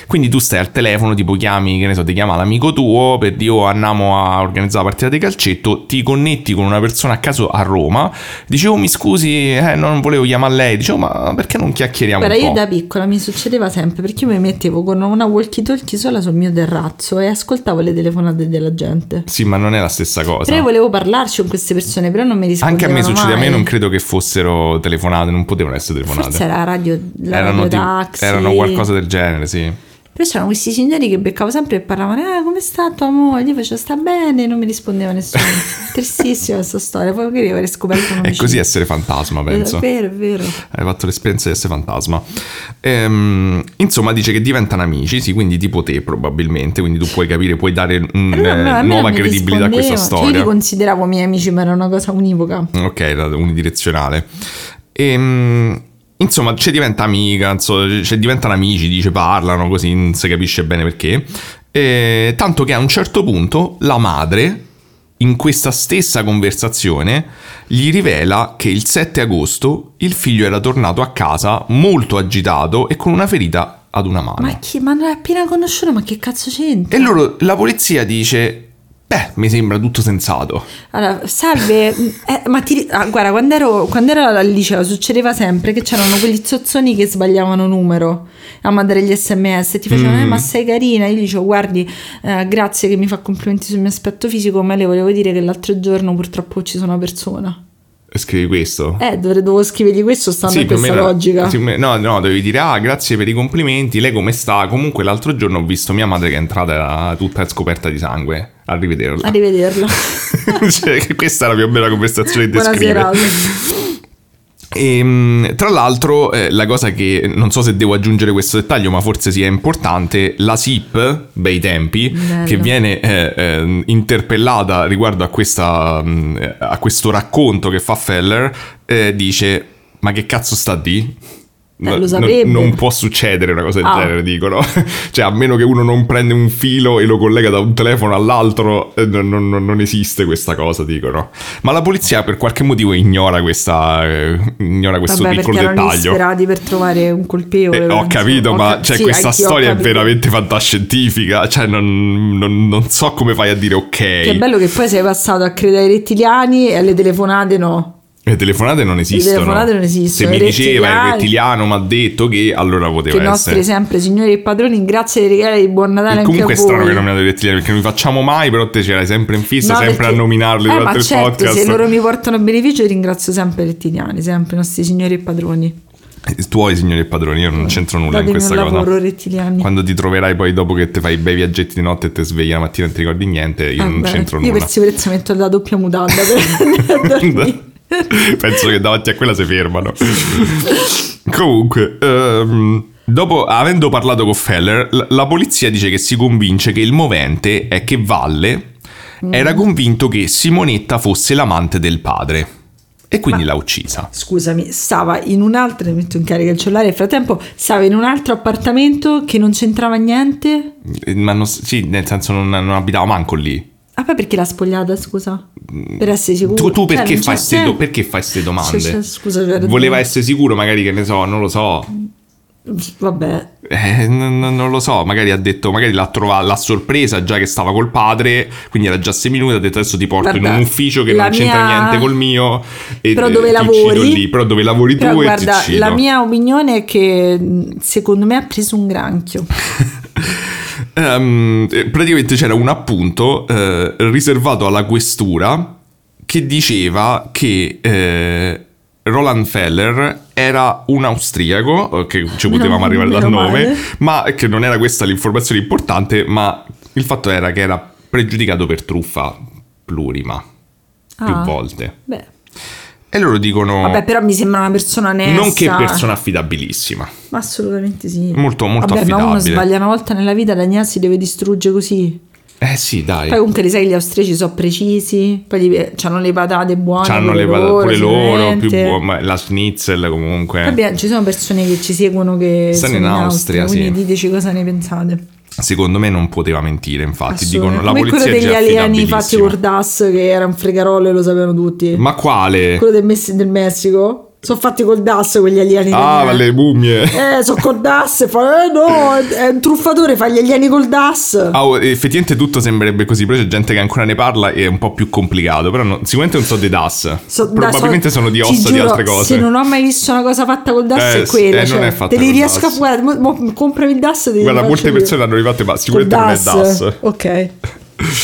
Speaker 3: Quindi tu stai al telefono, tipo chiami, che ne so, ti chiama l'amico tuo per dire oh, andiamo a organizzare la partita di calcetto, ti connetti con una persona a caso a Roma, dicevo mi scusi, eh, non volevo chiamare lei, dicevo ma perché non chiacchieriamo
Speaker 1: Guarda, io da piccola mi succedeva sempre perché io mi mettevo con una walkie talkie sola sul mio terrazzo e ascoltavo le telefonate della gente.
Speaker 3: Sì, ma non è la stessa cosa.
Speaker 1: Però io volevo parlarci con queste persone, però non mi rispondevano
Speaker 3: Anche a me succede, a me
Speaker 1: mai.
Speaker 3: non credo che fossero telefonate, non potevano essere telefonate.
Speaker 1: Forse era la radio, la
Speaker 3: erano,
Speaker 1: radio taxi.
Speaker 3: erano qualcosa del genere, sì.
Speaker 1: Però c'erano questi signori che beccavo sempre e parlavano, ah, come sta tua moglie? Io facevo, sta bene, non mi rispondeva nessuno. Tristissima questa storia, poi magari avrei scoperto un
Speaker 3: È così essere fantasma, penso.
Speaker 1: È vero, è vero.
Speaker 3: Hai fatto l'esperienza di essere fantasma. Ehm, insomma, dice che diventano amici, sì, quindi tipo te probabilmente, quindi tu puoi capire, puoi dare mm,
Speaker 1: Eh, no,
Speaker 3: eh, nuova credibilità a questa
Speaker 1: rispondeva. Cioè, io
Speaker 3: storia.
Speaker 1: li consideravo miei amici, ma era una cosa univoca.
Speaker 3: Ok, era unidirezionale. Ehm, insomma, ci diventa amica, insomma, ci diventano amici, dice, parlano, così non si capisce bene perché. E, tanto che a un certo punto la madre, in questa stessa conversazione, gli rivela che il 7 agosto il figlio era tornato a casa molto agitato e con una ferita ad una mano.
Speaker 1: Ma chi? Ma non è appena conosciuto, ma che cazzo c'entra?
Speaker 3: E loro, la polizia dice, beh, mi sembra tutto sensato.
Speaker 1: Allora, salve, eh, ma ti, ah, guarda, quando ero, quando ero al liceo succedeva sempre che c'erano quegli zozzoni che sbagliavano numero a mandare gli sms e ti facevano,
Speaker 3: Mm.
Speaker 1: eh, ma sei carina. Io gli dicevo, guardi, eh, grazie che mi fa complimenti sul mio aspetto fisico, ma le volevo dire che l'altro giorno purtroppo ho ucciso una persona.
Speaker 3: Scrivi questo.
Speaker 1: Eh, dovrei, dovevo scrivergli questo stando a
Speaker 3: più o
Speaker 1: questa
Speaker 3: meno-
Speaker 1: logica.
Speaker 3: sì, no, no, devi dire, ah, grazie per i complimenti, lei come sta? Comunque l'altro giorno ho visto mia madre che è entrata tutta scoperta di sangue. Arrivederla.
Speaker 1: Arrivederla.
Speaker 3: cioè, che questa è la più bella conversazione che
Speaker 1: Buonasera.
Speaker 3: descrive. E, mh, tra l'altro, eh, la cosa che non so se devo aggiungere questo dettaglio, ma forse sia importante, la SIP, bei tempi,
Speaker 1: Bello.
Speaker 3: che viene eh, eh, interpellata riguardo a, questa, mh, a questo racconto che fa Feller, eh, dice: Ma che cazzo sta di?
Speaker 1: Eh,
Speaker 3: non-
Speaker 1: saprebbe.
Speaker 3: non può succedere una cosa del
Speaker 1: Ah.
Speaker 3: genere, dicono. cioè, a meno che uno non prende un filo e lo collega da un telefono all'altro, eh, non, non- non- esiste questa cosa, dicono. Ma la polizia per qualche motivo ignora, questa, eh, ignora questo
Speaker 1: Vabbè,
Speaker 3: piccolo
Speaker 1: perché erano
Speaker 3: dettaglio.
Speaker 1: disperati per trovare un colpevole.
Speaker 3: Eh, ho capito,
Speaker 1: Ho
Speaker 3: ma
Speaker 1: cap-
Speaker 3: cioè,
Speaker 1: sì,
Speaker 3: questa storia è veramente fantascientifica. Cioè, non, non- non so come fai a dire ok.
Speaker 1: Che bello che poi sei passato a credere ai rettiliani e alle telefonate no.
Speaker 3: Le telefonate non esistono.
Speaker 1: telefonate non esistono,
Speaker 3: Se mi diceva il rettiliano mi ha detto che allora poteva
Speaker 1: Che i nostri
Speaker 3: essere.
Speaker 1: sempre signori e padroni, grazie dei regali di buon Natale
Speaker 3: E comunque è strano che hai nominato i rettiliani perché non li facciamo mai, però te c'erai sempre in fissa,
Speaker 1: No,
Speaker 3: sempre
Speaker 1: perché-
Speaker 3: a nominarli
Speaker 1: eh,
Speaker 3: durante
Speaker 1: ma
Speaker 3: il
Speaker 1: certo,
Speaker 3: podcast.
Speaker 1: se loro mi portano beneficio ringrazio sempre i rettiliani, sempre i nostri signori e padroni.
Speaker 3: I tuoi signori e padroni, io non c'entro nulla in
Speaker 1: Datemi
Speaker 3: questa
Speaker 1: un
Speaker 3: cosa.
Speaker 1: lavoro rettiliani.
Speaker 3: Quando ti troverai poi dopo che ti fai i bei viaggetti di notte e ti svegli la mattina e non ti ricordi niente, io non
Speaker 1: Vabbè,
Speaker 3: c'entro
Speaker 1: Io
Speaker 3: nulla.
Speaker 1: per sicurezza metto la doppia mutanda per andare a dormire.
Speaker 3: Penso che davanti a quella si fermano. Comunque, ehm, dopo avendo parlato con Feller, l- la polizia dice che si convince che il movente è che Valle
Speaker 1: Mm.
Speaker 3: era convinto che Simonetta fosse l'amante del padre e quindi
Speaker 1: Ma-
Speaker 3: l'ha uccisa.
Speaker 1: Scusami, stava in un altro, metto in carica il cellulare, nel frattempo stava in un altro appartamento che non c'entrava niente.
Speaker 3: Ma non, sì, nel senso non, non abitava manco lì.
Speaker 1: Ah, poi perché l'ha spogliata, scusa? Per essere sicuro.
Speaker 3: Tu, tu
Speaker 1: Cioè,
Speaker 3: perché,
Speaker 1: non
Speaker 3: fai
Speaker 1: c'è
Speaker 3: ste do- perché fai queste domande?
Speaker 1: Cioè, cioè, scusa, c'è.
Speaker 3: Voleva essere sicuro, magari che ne so, non lo so.
Speaker 1: Vabbè,
Speaker 3: Eh, non, non- lo so, magari ha detto, magari l'ha trovata, l'ha sorpresa già che stava col padre, quindi era già sei minuti, ha detto adesso ti porto
Speaker 1: Guarda,
Speaker 3: in un ufficio che non c'entra
Speaker 1: mia-
Speaker 3: niente col mio e
Speaker 1: Però dove lavori?
Speaker 3: lì, però dove lavori
Speaker 1: però
Speaker 3: tu e
Speaker 1: guarda, la mia opinione è che secondo me ha preso un granchio.
Speaker 3: Eh, praticamente c'era un appunto eh, riservato alla questura che diceva che eh, Roland Feller era un austriaco, eh, che ci potevamo arrivare dal nome,
Speaker 1: male.
Speaker 3: ma che non era questa l'informazione importante, ma il fatto era che era pregiudicato per truffa plurima, più
Speaker 1: Ah.
Speaker 3: volte.
Speaker 1: Beh,
Speaker 3: E loro dicono...
Speaker 1: vabbè, però mi sembra una persona onesta.
Speaker 3: non che persona affidabilissima.
Speaker 1: Ma assolutamente sì.
Speaker 3: Molto, molto
Speaker 1: Vabbè, ma uno
Speaker 3: affidabile.
Speaker 1: sbaglia una volta nella vita, Daniel si deve distruggere così.
Speaker 3: Eh sì, dai.
Speaker 1: Poi comunque li sai che gli austriaci sono precisi, poi gli, hanno le patate buone.
Speaker 3: C'hanno le patate pure loro, più buone, la schnitzel comunque.
Speaker 1: Vabbè, ci sono persone che ci seguono che
Speaker 3: Stanno
Speaker 1: sono
Speaker 3: in
Speaker 1: in
Speaker 3: Austria,
Speaker 1: Austria,
Speaker 3: sì.
Speaker 1: quindi diteci cosa ne pensate.
Speaker 3: Secondo me non poteva mentire, infatti. Dicono la
Speaker 1: Come quello
Speaker 3: polizia è
Speaker 1: degli alieni fatti
Speaker 3: affidabilissima.
Speaker 1: col DAS che era un fregarolo e lo sapevano tutti.
Speaker 3: Ma quale?
Speaker 1: Quello del, Messi- del Messico? Sono fatti col DAS quegli alieni.
Speaker 3: Ah,
Speaker 1: italiani.
Speaker 3: le mummie.
Speaker 1: Eh, sono col DAS. Fa, eh no, è, un truffatore, fa gli alieni col DAS.
Speaker 3: Ah, oh, effettivamente tutto sembrerebbe così, però c'è gente che ancora ne parla e è un po' più complicato. Però no- sicuramente non so dei DAS.
Speaker 1: So- da-
Speaker 3: Probabilmente
Speaker 1: so-
Speaker 3: sono di ossa di altre cose.
Speaker 1: Se non ho mai visto una cosa fatta col DAS,
Speaker 3: Eh,
Speaker 1: è quella.
Speaker 3: eh, non
Speaker 1: cioè,
Speaker 3: è fatta
Speaker 1: te li riesco
Speaker 3: DAS.
Speaker 1: a. Mo, mo, comprami il DAS.
Speaker 3: Guarda, molte
Speaker 1: io.
Speaker 3: persone l'hanno rifatte, ma sicuramente non è DAS.
Speaker 1: Ok.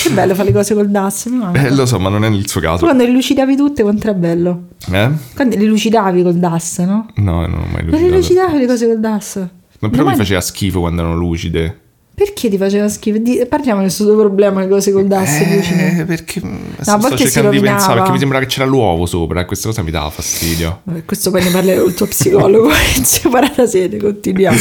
Speaker 1: Che bello fare le cose col DAS. mi manca.
Speaker 3: Eh, lo so, ma non è il suo
Speaker 1: Tu
Speaker 3: caso.
Speaker 1: quando le lucidavi tutte, quanto era bello?
Speaker 3: Eh?
Speaker 1: Quando le lucidavi col DAS, no?
Speaker 3: No, non ho mai
Speaker 1: Ma le
Speaker 3: lucidato.
Speaker 1: lucidavi le cose col DAS?
Speaker 3: Ma però
Speaker 1: Ma-
Speaker 3: mi faceva schifo quando erano lucide.
Speaker 1: Perché ti faceva schifo? Di- parliamo questo tuo problema, le cose col DAS lucide.
Speaker 3: Eh, perché mm,
Speaker 1: a
Speaker 3: sto
Speaker 1: si
Speaker 3: cercando di pensare perché mi sembrava che c'era l'uovo sopra e questa cosa mi dava fastidio.
Speaker 1: Vabbè, questo poi ne parlerò col tuo psicologo in separata sede, continuiamo.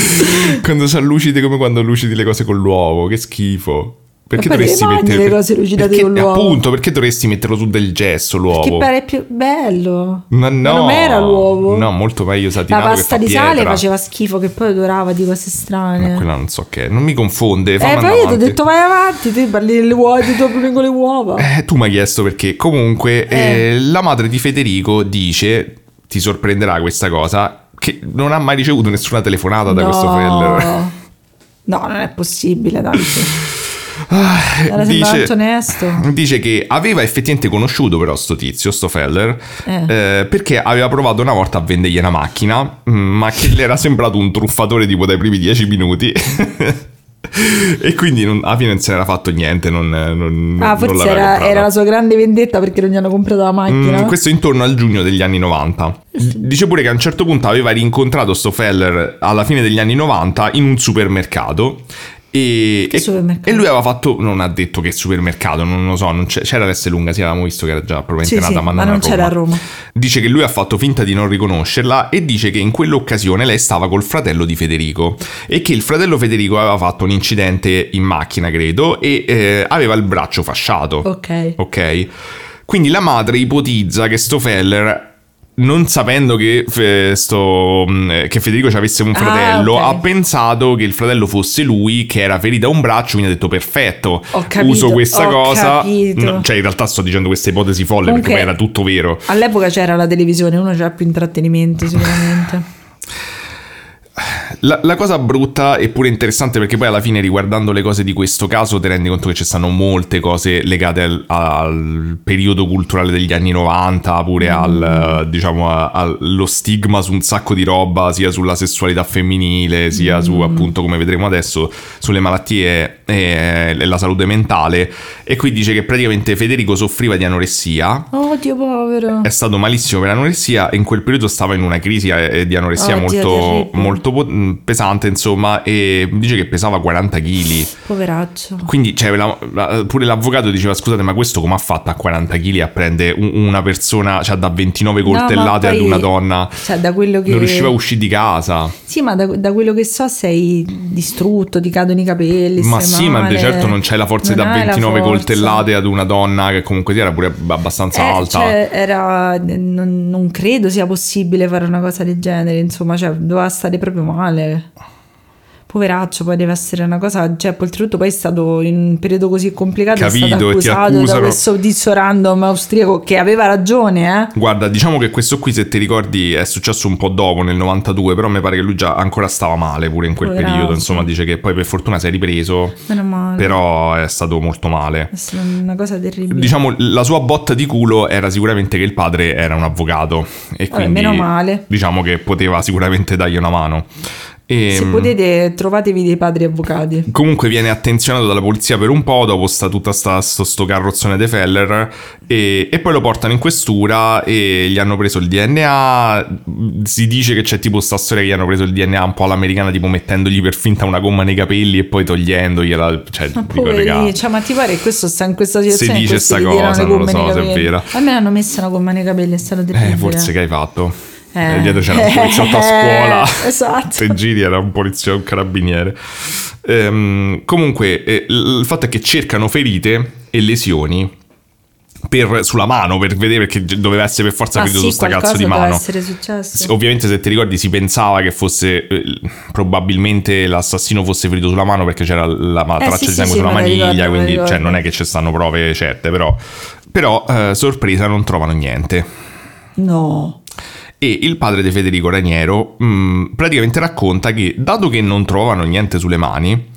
Speaker 3: quando sono lucide come quando lucidi le cose con l'uovo, che schifo. Perché dovresti mettere
Speaker 1: le cose lucidate
Speaker 3: perché-
Speaker 1: con l'uovo?
Speaker 3: Appunto, perché dovresti metterlo su del gesso l'uovo?
Speaker 1: Che pare più bello.
Speaker 3: Ma no,
Speaker 1: non era l'uovo.
Speaker 3: No, molto meglio
Speaker 1: La
Speaker 3: satinato
Speaker 1: pasta
Speaker 3: che
Speaker 1: di
Speaker 3: fa
Speaker 1: sale
Speaker 3: pietra.
Speaker 1: faceva schifo che poi odorava di cose strane.
Speaker 3: Ma quella non so che è. Non mi confonde.
Speaker 1: eh, poi
Speaker 3: andare
Speaker 1: io ti ho
Speaker 3: avanti.
Speaker 1: detto vai avanti, te parli delle uova, ti torni con le uova.
Speaker 3: Eh, tu mi hai chiesto perché. Comunque, eh, la madre di Federico dice: Ti sorprenderà questa cosa. Che non ha mai ricevuto nessuna telefonata da questo Feller.
Speaker 1: No, non è possibile, tanto. Era
Speaker 3: dice,
Speaker 1: onesto.
Speaker 3: dice che aveva effettivamente conosciuto però sto tizio, sto Feller,
Speaker 1: Eh.
Speaker 3: eh, perché aveva provato una volta a vendergli una macchina, mm, ma che le era sembrato un truffatore tipo dai primi dieci minuti. e quindi non- alla fine non se n'era fatto niente. Non, non-
Speaker 1: Ah, forse era, era la sua grande vendetta perché non gli hanno comprato la macchina.
Speaker 3: Mm, questo intorno al giugno degli anni 90. Dice pure che a un certo punto aveva rincontrato sto Feller alla fine degli anni 90 in un supermercato. E,
Speaker 1: Che
Speaker 3: e-
Speaker 1: supermercato?
Speaker 3: e lui aveva fatto, non ha detto che supermercato, non lo so, non c'era lunga, sì, avevamo visto che era già probabilmente
Speaker 1: Sì,
Speaker 3: nata,
Speaker 1: sì,
Speaker 3: ma,
Speaker 1: ma
Speaker 3: non
Speaker 1: non
Speaker 3: a
Speaker 1: c'era a Roma.
Speaker 3: Dice che lui ha fatto finta di non riconoscerla e dice che in quell'occasione lei stava col fratello di Federico e che il fratello Federico aveva fatto un incidente in macchina, credo, e eh, aveva il braccio fasciato.
Speaker 1: Ok.
Speaker 3: Ok? Quindi la madre ipotizza che sto Feller non sapendo che, eh, sto, che Federico ci avesse un
Speaker 1: Ah,
Speaker 3: fratello,
Speaker 1: ok.
Speaker 3: ha pensato che il fratello fosse lui che era ferito a un braccio, quindi ha detto perfetto,
Speaker 1: Ho capito,
Speaker 3: uso questa
Speaker 1: ho
Speaker 3: cosa. No, cioè in realtà sto dicendo queste ipotesi folle
Speaker 1: Comunque-
Speaker 3: perché poi era tutto vero.
Speaker 1: All'epoca c'era la televisione, uno c'era più intrattenimenti sicuramente.
Speaker 3: La, la cosa brutta e pure interessante perché poi alla fine riguardando le cose di questo caso ti rendi conto che ci stanno molte cose legate al, al periodo culturale degli anni 90, pure al, eh, diciamo, allo stigma su un sacco di roba, sia sulla sessualità femminile, sia su appunto come vedremo adesso, sulle malattie e, e la salute mentale. E qui dice che praticamente Federico soffriva di anoressia.
Speaker 1: Oddio povero.
Speaker 3: È stato malissimo per l'anoressia e in quel periodo stava in una crisi eh, di anoressia
Speaker 1: Oddio,
Speaker 3: molto, molto po- mh, pesante, insomma, e dice che pesava 40 kg.
Speaker 1: Poveraccio.
Speaker 3: Quindi cioè, la- la- pure l'avvocato diceva scusate ma questo come ha fatto a 40 kg a prendere un- una persona, cioè da 29
Speaker 1: No, ma
Speaker 3: coltellate ad
Speaker 1: poi-
Speaker 3: una donna?
Speaker 1: Cioè, da quello che...
Speaker 3: Non riusciva a uscire di casa.
Speaker 1: Sì, ma da, da quello che so sei distrutto, ti cadono i capelli,
Speaker 3: Ma sì, ma
Speaker 1: male.
Speaker 3: di certo non c'hai la forza
Speaker 1: Non
Speaker 3: da
Speaker 1: hai la
Speaker 3: 29
Speaker 1: forza.
Speaker 3: coltellate ad una donna che comunque sia era pure abbastanza
Speaker 1: Eh,
Speaker 3: alta.
Speaker 1: cioè, era, non, non credo sia possibile fare una cosa del genere, insomma, cioè, doveva stare proprio male. Poveraccio, poi deve essere una cosa, cioè, oltretutto poi è stato in un periodo così complicato, è
Speaker 3: Capito,
Speaker 1: stato
Speaker 3: e ti
Speaker 1: accusato da questo tizio random austriaco che aveva ragione, eh.
Speaker 3: Guarda, diciamo che questo qui, se ti ricordi, è successo un po' dopo, nel 92, però mi pare che lui già ancora stava male pure in quel
Speaker 1: Poveraccio.
Speaker 3: periodo. Insomma, dice che poi per fortuna si è ripreso,
Speaker 1: Meno male.
Speaker 3: però è stato molto male.
Speaker 1: È stata una cosa terribile.
Speaker 3: Diciamo, la sua botta di culo era sicuramente che il padre era un avvocato e quindi
Speaker 1: meno male.
Speaker 3: diciamo che poteva sicuramente dargli una mano. E,
Speaker 1: Se potete, trovatevi dei padri avvocati.
Speaker 3: Comunque viene attenzionato dalla polizia per un po', dopo sta tutta sta, sto, sto carrozzone de Feller e, e poi lo portano in questura e gli hanno preso il DNA. Si dice che c'è tipo sta storia che gli hanno preso il DNA un po' all'americana, tipo mettendogli per finta una gomma nei capelli e poi togliendogliela. Cioè,
Speaker 1: Ma
Speaker 3: dico,
Speaker 1: cioè, ma ti pare che questo sta in questa situazione?
Speaker 3: Se dice sta cosa, non lo so se è vera.
Speaker 1: A me hanno messo una gomma nei capelli, è stato terribile.
Speaker 3: eh, forse che hai fatto.
Speaker 1: Eh.
Speaker 3: Eh, dietro c'era un poliziotto a scuola.
Speaker 1: Esatto.
Speaker 3: Se giri era un poliziotto, un carabiniere. Ehm, comunque, eh, il fatto è che cercano ferite e lesioni per- sulla mano per vedere perché doveva essere per forza
Speaker 1: Ah,
Speaker 3: ferito
Speaker 1: sì,
Speaker 3: su sta cazzo di mano.
Speaker 1: essere successo.
Speaker 3: Ovviamente, se ti ricordi, si pensava che fosse eh, probabilmente l'assassino fosse ferito sulla mano perché c'era la ma-
Speaker 1: Eh,
Speaker 3: traccia
Speaker 1: sì,
Speaker 3: di sangue
Speaker 1: sì,
Speaker 3: sulla
Speaker 1: la
Speaker 3: maniglia.
Speaker 1: ricordo, la
Speaker 3: quindi, cioè, non è che ci stanno prove certe, però. Però, eh, sorpresa, non trovano niente.
Speaker 1: No.
Speaker 3: E il padre di Federico Raniero mh, praticamente racconta che, dato che non trovano niente sulle mani,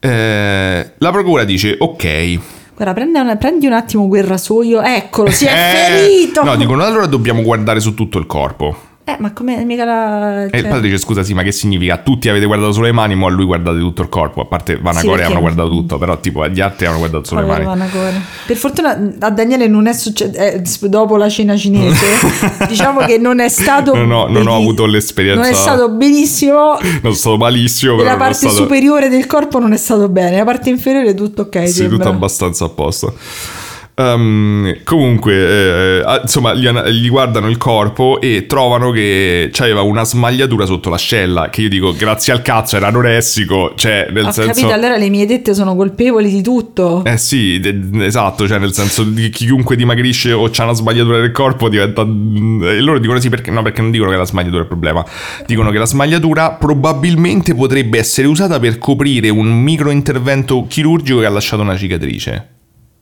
Speaker 3: eh, la procura dice: Ok.
Speaker 1: Guarda, prendi un, prendi un attimo quel rasoio. Eccolo, si è
Speaker 3: eh,
Speaker 1: ferito.
Speaker 3: No, dicono allora dobbiamo guardare su tutto il corpo.
Speaker 1: Eh, ma come mica la...
Speaker 3: E il
Speaker 1: cioè-
Speaker 3: padre dice: Scusa, sì, ma che significa? Tutti avete guardato solo le mani, ma a lui guardate tutto il corpo. A parte Vanacore
Speaker 1: perché-
Speaker 3: hanno guardato tutto, però tipo gli altri hanno guardato solo le
Speaker 1: Povero
Speaker 3: mani.
Speaker 1: Vanacore. Per fortuna a Daniele non è successo dopo la cena cinese. diciamo che non è stato.
Speaker 3: Non ho- non ho avuto l'esperienza-
Speaker 1: Non è stato benissimo.
Speaker 3: Non sono stato malissimo, però
Speaker 1: la
Speaker 3: è
Speaker 1: parte
Speaker 3: stato...
Speaker 1: superiore del corpo non è stato bene, la parte inferiore tutto ok.
Speaker 3: Sì,
Speaker 1: sembra.
Speaker 3: tutto abbastanza a posto. Ehm, comunque, eh, eh, insomma, gli, gli guardano il corpo e trovano che c'aveva una smagliatura sotto l'ascella. Che io dico, grazie al cazzo, era anoressico. Cioè, nel
Speaker 1: Ho
Speaker 3: senso.
Speaker 1: capito, allora le mie dette sono colpevoli di tutto.
Speaker 3: Eh sì, de- esatto, cioè nel senso di chiunque dimagrisce o c'ha una smagliatura del corpo diventa... E loro dicono sì perché no, perché non dicono che la smagliatura è il problema. Dicono che la smagliatura probabilmente potrebbe essere usata per coprire un micro intervento chirurgico che ha lasciato una cicatrice.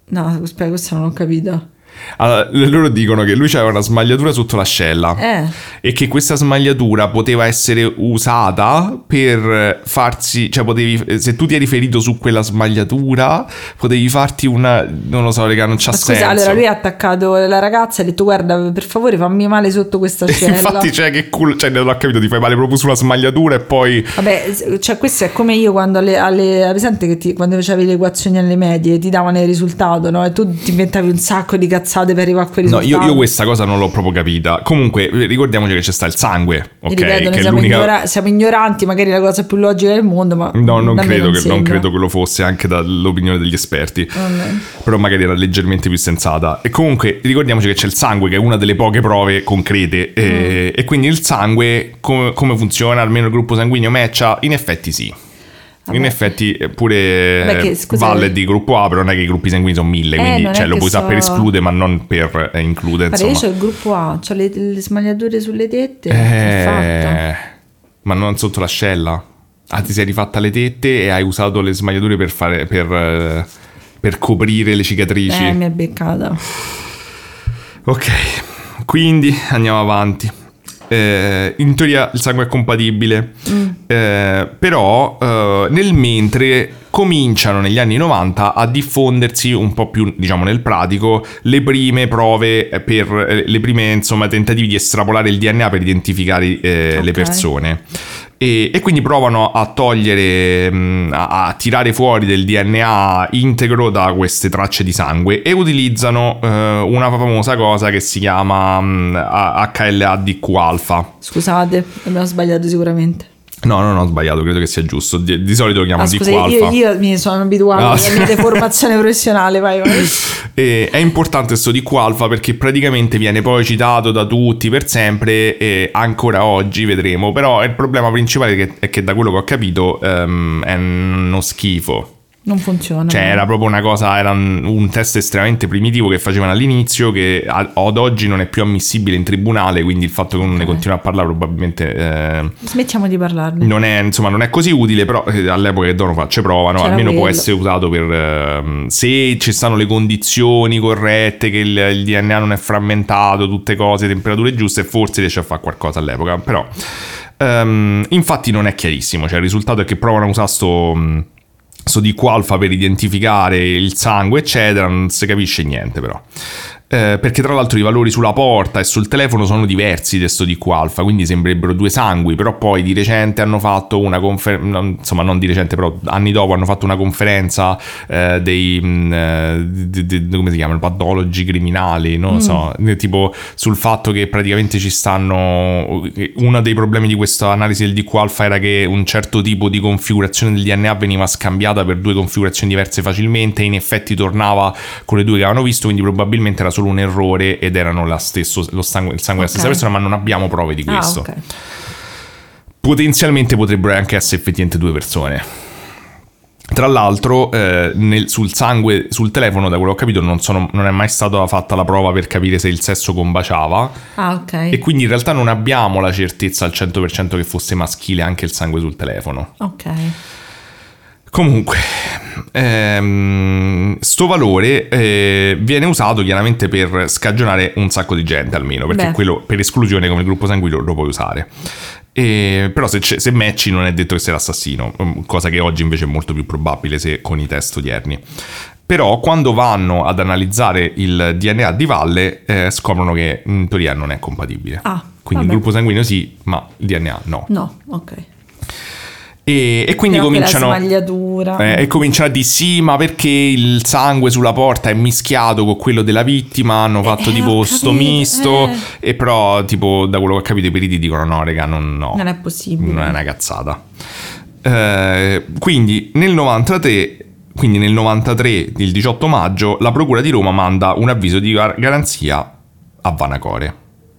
Speaker 1: No, aspetta, questo non ho capito.
Speaker 3: Allora, loro dicono che lui aveva una smagliatura sotto l'ascella
Speaker 1: Eh.
Speaker 3: e che questa smagliatura poteva essere usata per farsi, cioè potevi, se tu ti eri ferito su quella smagliatura, potevi farti una, non lo so, raga, non c'ha
Speaker 1: Ma scusa,
Speaker 3: senso.
Speaker 1: allora lui ha attaccato la ragazza e ha detto guarda, per favore fammi male sotto questa scella.
Speaker 3: Infatti, cioè, che culo, cioè, non ho capito, ti fai male proprio sulla smagliatura e poi...
Speaker 1: Vabbè, cioè questo è come io quando alle, alle presente che ti- quando facevi le equazioni alle medie ti davano il risultato, no? E tu ti inventavi un sacco di cazzate per arrivare a quel
Speaker 3: No,
Speaker 1: risultato.
Speaker 3: io, io questa cosa non l'ho proprio capita. Comunque, ricordiamoci che c'è sta il sangue, ok?
Speaker 1: Ripeto,
Speaker 3: che
Speaker 1: siamo,
Speaker 3: l'unica...
Speaker 1: ignora- siamo ignoranti, magari è la cosa più logica del mondo, ma
Speaker 3: No, non credo, che, non credo che lo fosse anche dall'opinione degli esperti.
Speaker 1: Vabbè.
Speaker 3: Però magari era leggermente più sensata. E comunque ricordiamoci che c'è il sangue, che è una delle poche prove concrete. E,
Speaker 1: Mm.
Speaker 3: e quindi il sangue, come, come funziona? Almeno il gruppo sanguigno matcha? In effetti sì.
Speaker 1: Vabbè.
Speaker 3: In effetti eh, pure
Speaker 1: Vabbè, che, scusa,
Speaker 3: Valle di gruppo A, però non è che i gruppi sanguigni sono mille,
Speaker 1: Eh,
Speaker 3: quindi cioè, lo puoi usare per
Speaker 1: so-
Speaker 3: escludere, ma non per eh, includere.
Speaker 1: Guarda, io ho il gruppo A, ho le, le smagliature sulle tette.
Speaker 3: Eh, ma non sotto l'ascella. Ah, ti sei rifatta le tette e hai usato le smagliature per fare per, eh, per coprire le cicatrici.
Speaker 1: Eh, mi è beccata.
Speaker 3: Ok, quindi andiamo avanti. Eh, in teoria il sangue è compatibile,
Speaker 1: Mm.
Speaker 3: eh, però eh, nel mentre cominciano negli anni 90 a diffondersi un po' più, diciamo, nel pratico le prime prove per eh, le prime, insomma, tentativi di estrapolare il DNA per identificare eh, le
Speaker 1: Ok.
Speaker 3: persone. E, e quindi provano a togliere, mh, a, a tirare fuori del DNA integro da queste tracce di sangue e utilizzano eh, una famosa cosa che si chiama mh, A- HLA-DQ-alfa.
Speaker 1: Scusate, abbiamo sbagliato sicuramente.
Speaker 3: No, no, no, ho sbagliato, credo che sia giusto. Di, di solito lo chiamo
Speaker 1: Ah, scusa,
Speaker 3: DQ-alfa.
Speaker 1: io, io mi sono abituato
Speaker 3: Ah,
Speaker 1: alla mia deformazione professionale, vai, vai.
Speaker 3: E è importante questo DQ alfa perché praticamente viene poi citato da tutti per sempre e ancora oggi vedremo. Però il problema principale è che, è che da quello che ho capito ehm, è uno schifo.
Speaker 1: Non funziona.
Speaker 3: Cioè, era proprio una cosa, era un, un test estremamente primitivo che facevano all'inizio, che a- ad oggi non è più ammissibile in tribunale, quindi il fatto che uno ne
Speaker 1: Ok.
Speaker 3: continui a parlare probabilmente eh,
Speaker 1: Smettiamo di parlarne.
Speaker 3: non, è, insomma, non è così utile, però eh, all'epoca che Dono facce prova, no?
Speaker 1: C'era
Speaker 3: almeno può
Speaker 1: quello.
Speaker 3: essere usato per... ehm, se ci stanno le condizioni corrette, che il, il DNA non è frammentato, tutte cose, temperature giuste, forse riesce a fare qualcosa all'epoca, però... ehm, infatti non è chiarissimo, cioè il risultato è che provano a usare sto... di alfa per identificare il sangue, eccetera, non si capisce niente però. Eh, perché tra l'altro i valori sulla porta e sul telefono sono diversi di sto di alfa, quindi sembrerebbero due sangui, però poi di recente hanno fatto una conferenza, insomma non di recente, però anni dopo hanno fatto una conferenza eh, dei, mh, eh, di- di- come si chiamano, patologi criminali, non lo so, tipo sul fatto che praticamente ci stanno, uno dei problemi di questa analisi del DQ alfa era che un certo tipo di configurazione del DNA veniva scambiata per due configurazioni diverse facilmente e in effetti tornava con le due che avevano visto, quindi probabilmente era solo un errore ed erano la stesso, lo sangue, il sangue della stessa persona, ma non abbiamo prove di
Speaker 1: Ah,
Speaker 3: questo.
Speaker 1: ok.
Speaker 3: Potenzialmente potrebbero anche essere effettivamente due persone. Tra l'altro, eh, nel- sul sangue, sul telefono, da quello che ho capito, non, sono- non è mai stata fatta la prova per capire se il sesso combaciava.
Speaker 1: Ah, ok.
Speaker 3: E quindi in realtà non abbiamo la certezza al 100% che fosse maschile anche il sangue sul telefono.
Speaker 1: Ok.
Speaker 3: Comunque, ehm, sto valore eh, viene usato chiaramente per scagionare un sacco di gente almeno, perché
Speaker 1: Beh.
Speaker 3: quello per esclusione come gruppo sanguigno lo puoi usare. E- però se, se matchi non è detto che sei l'assassino, mm, cosa che oggi invece è molto più probabile se con i test odierni. Però quando vanno ad analizzare il DNA di Valle eh, scoprono che in teoria non è compatibile.
Speaker 1: Ah,
Speaker 3: Quindi il
Speaker 1: vabbè.
Speaker 3: gruppo sanguigno sì, ma il DNA no.
Speaker 1: No, ok.
Speaker 3: E, e quindi cominciano... Eh, e cominciano a dire sì, ma perché il sangue sulla porta è mischiato con quello della vittima? Hanno fatto
Speaker 1: eh,
Speaker 3: tipo sto misto.
Speaker 1: eh.
Speaker 3: E però, tipo, da quello che ho capito, i periti dicono: no, raga, non, no,
Speaker 1: Non è possibile.
Speaker 3: non è una cazzata. Eh, quindi nel 93. Quindi nel 93, il 18 maggio, la Procura di Roma manda un avviso di gar- garanzia a Vanacore.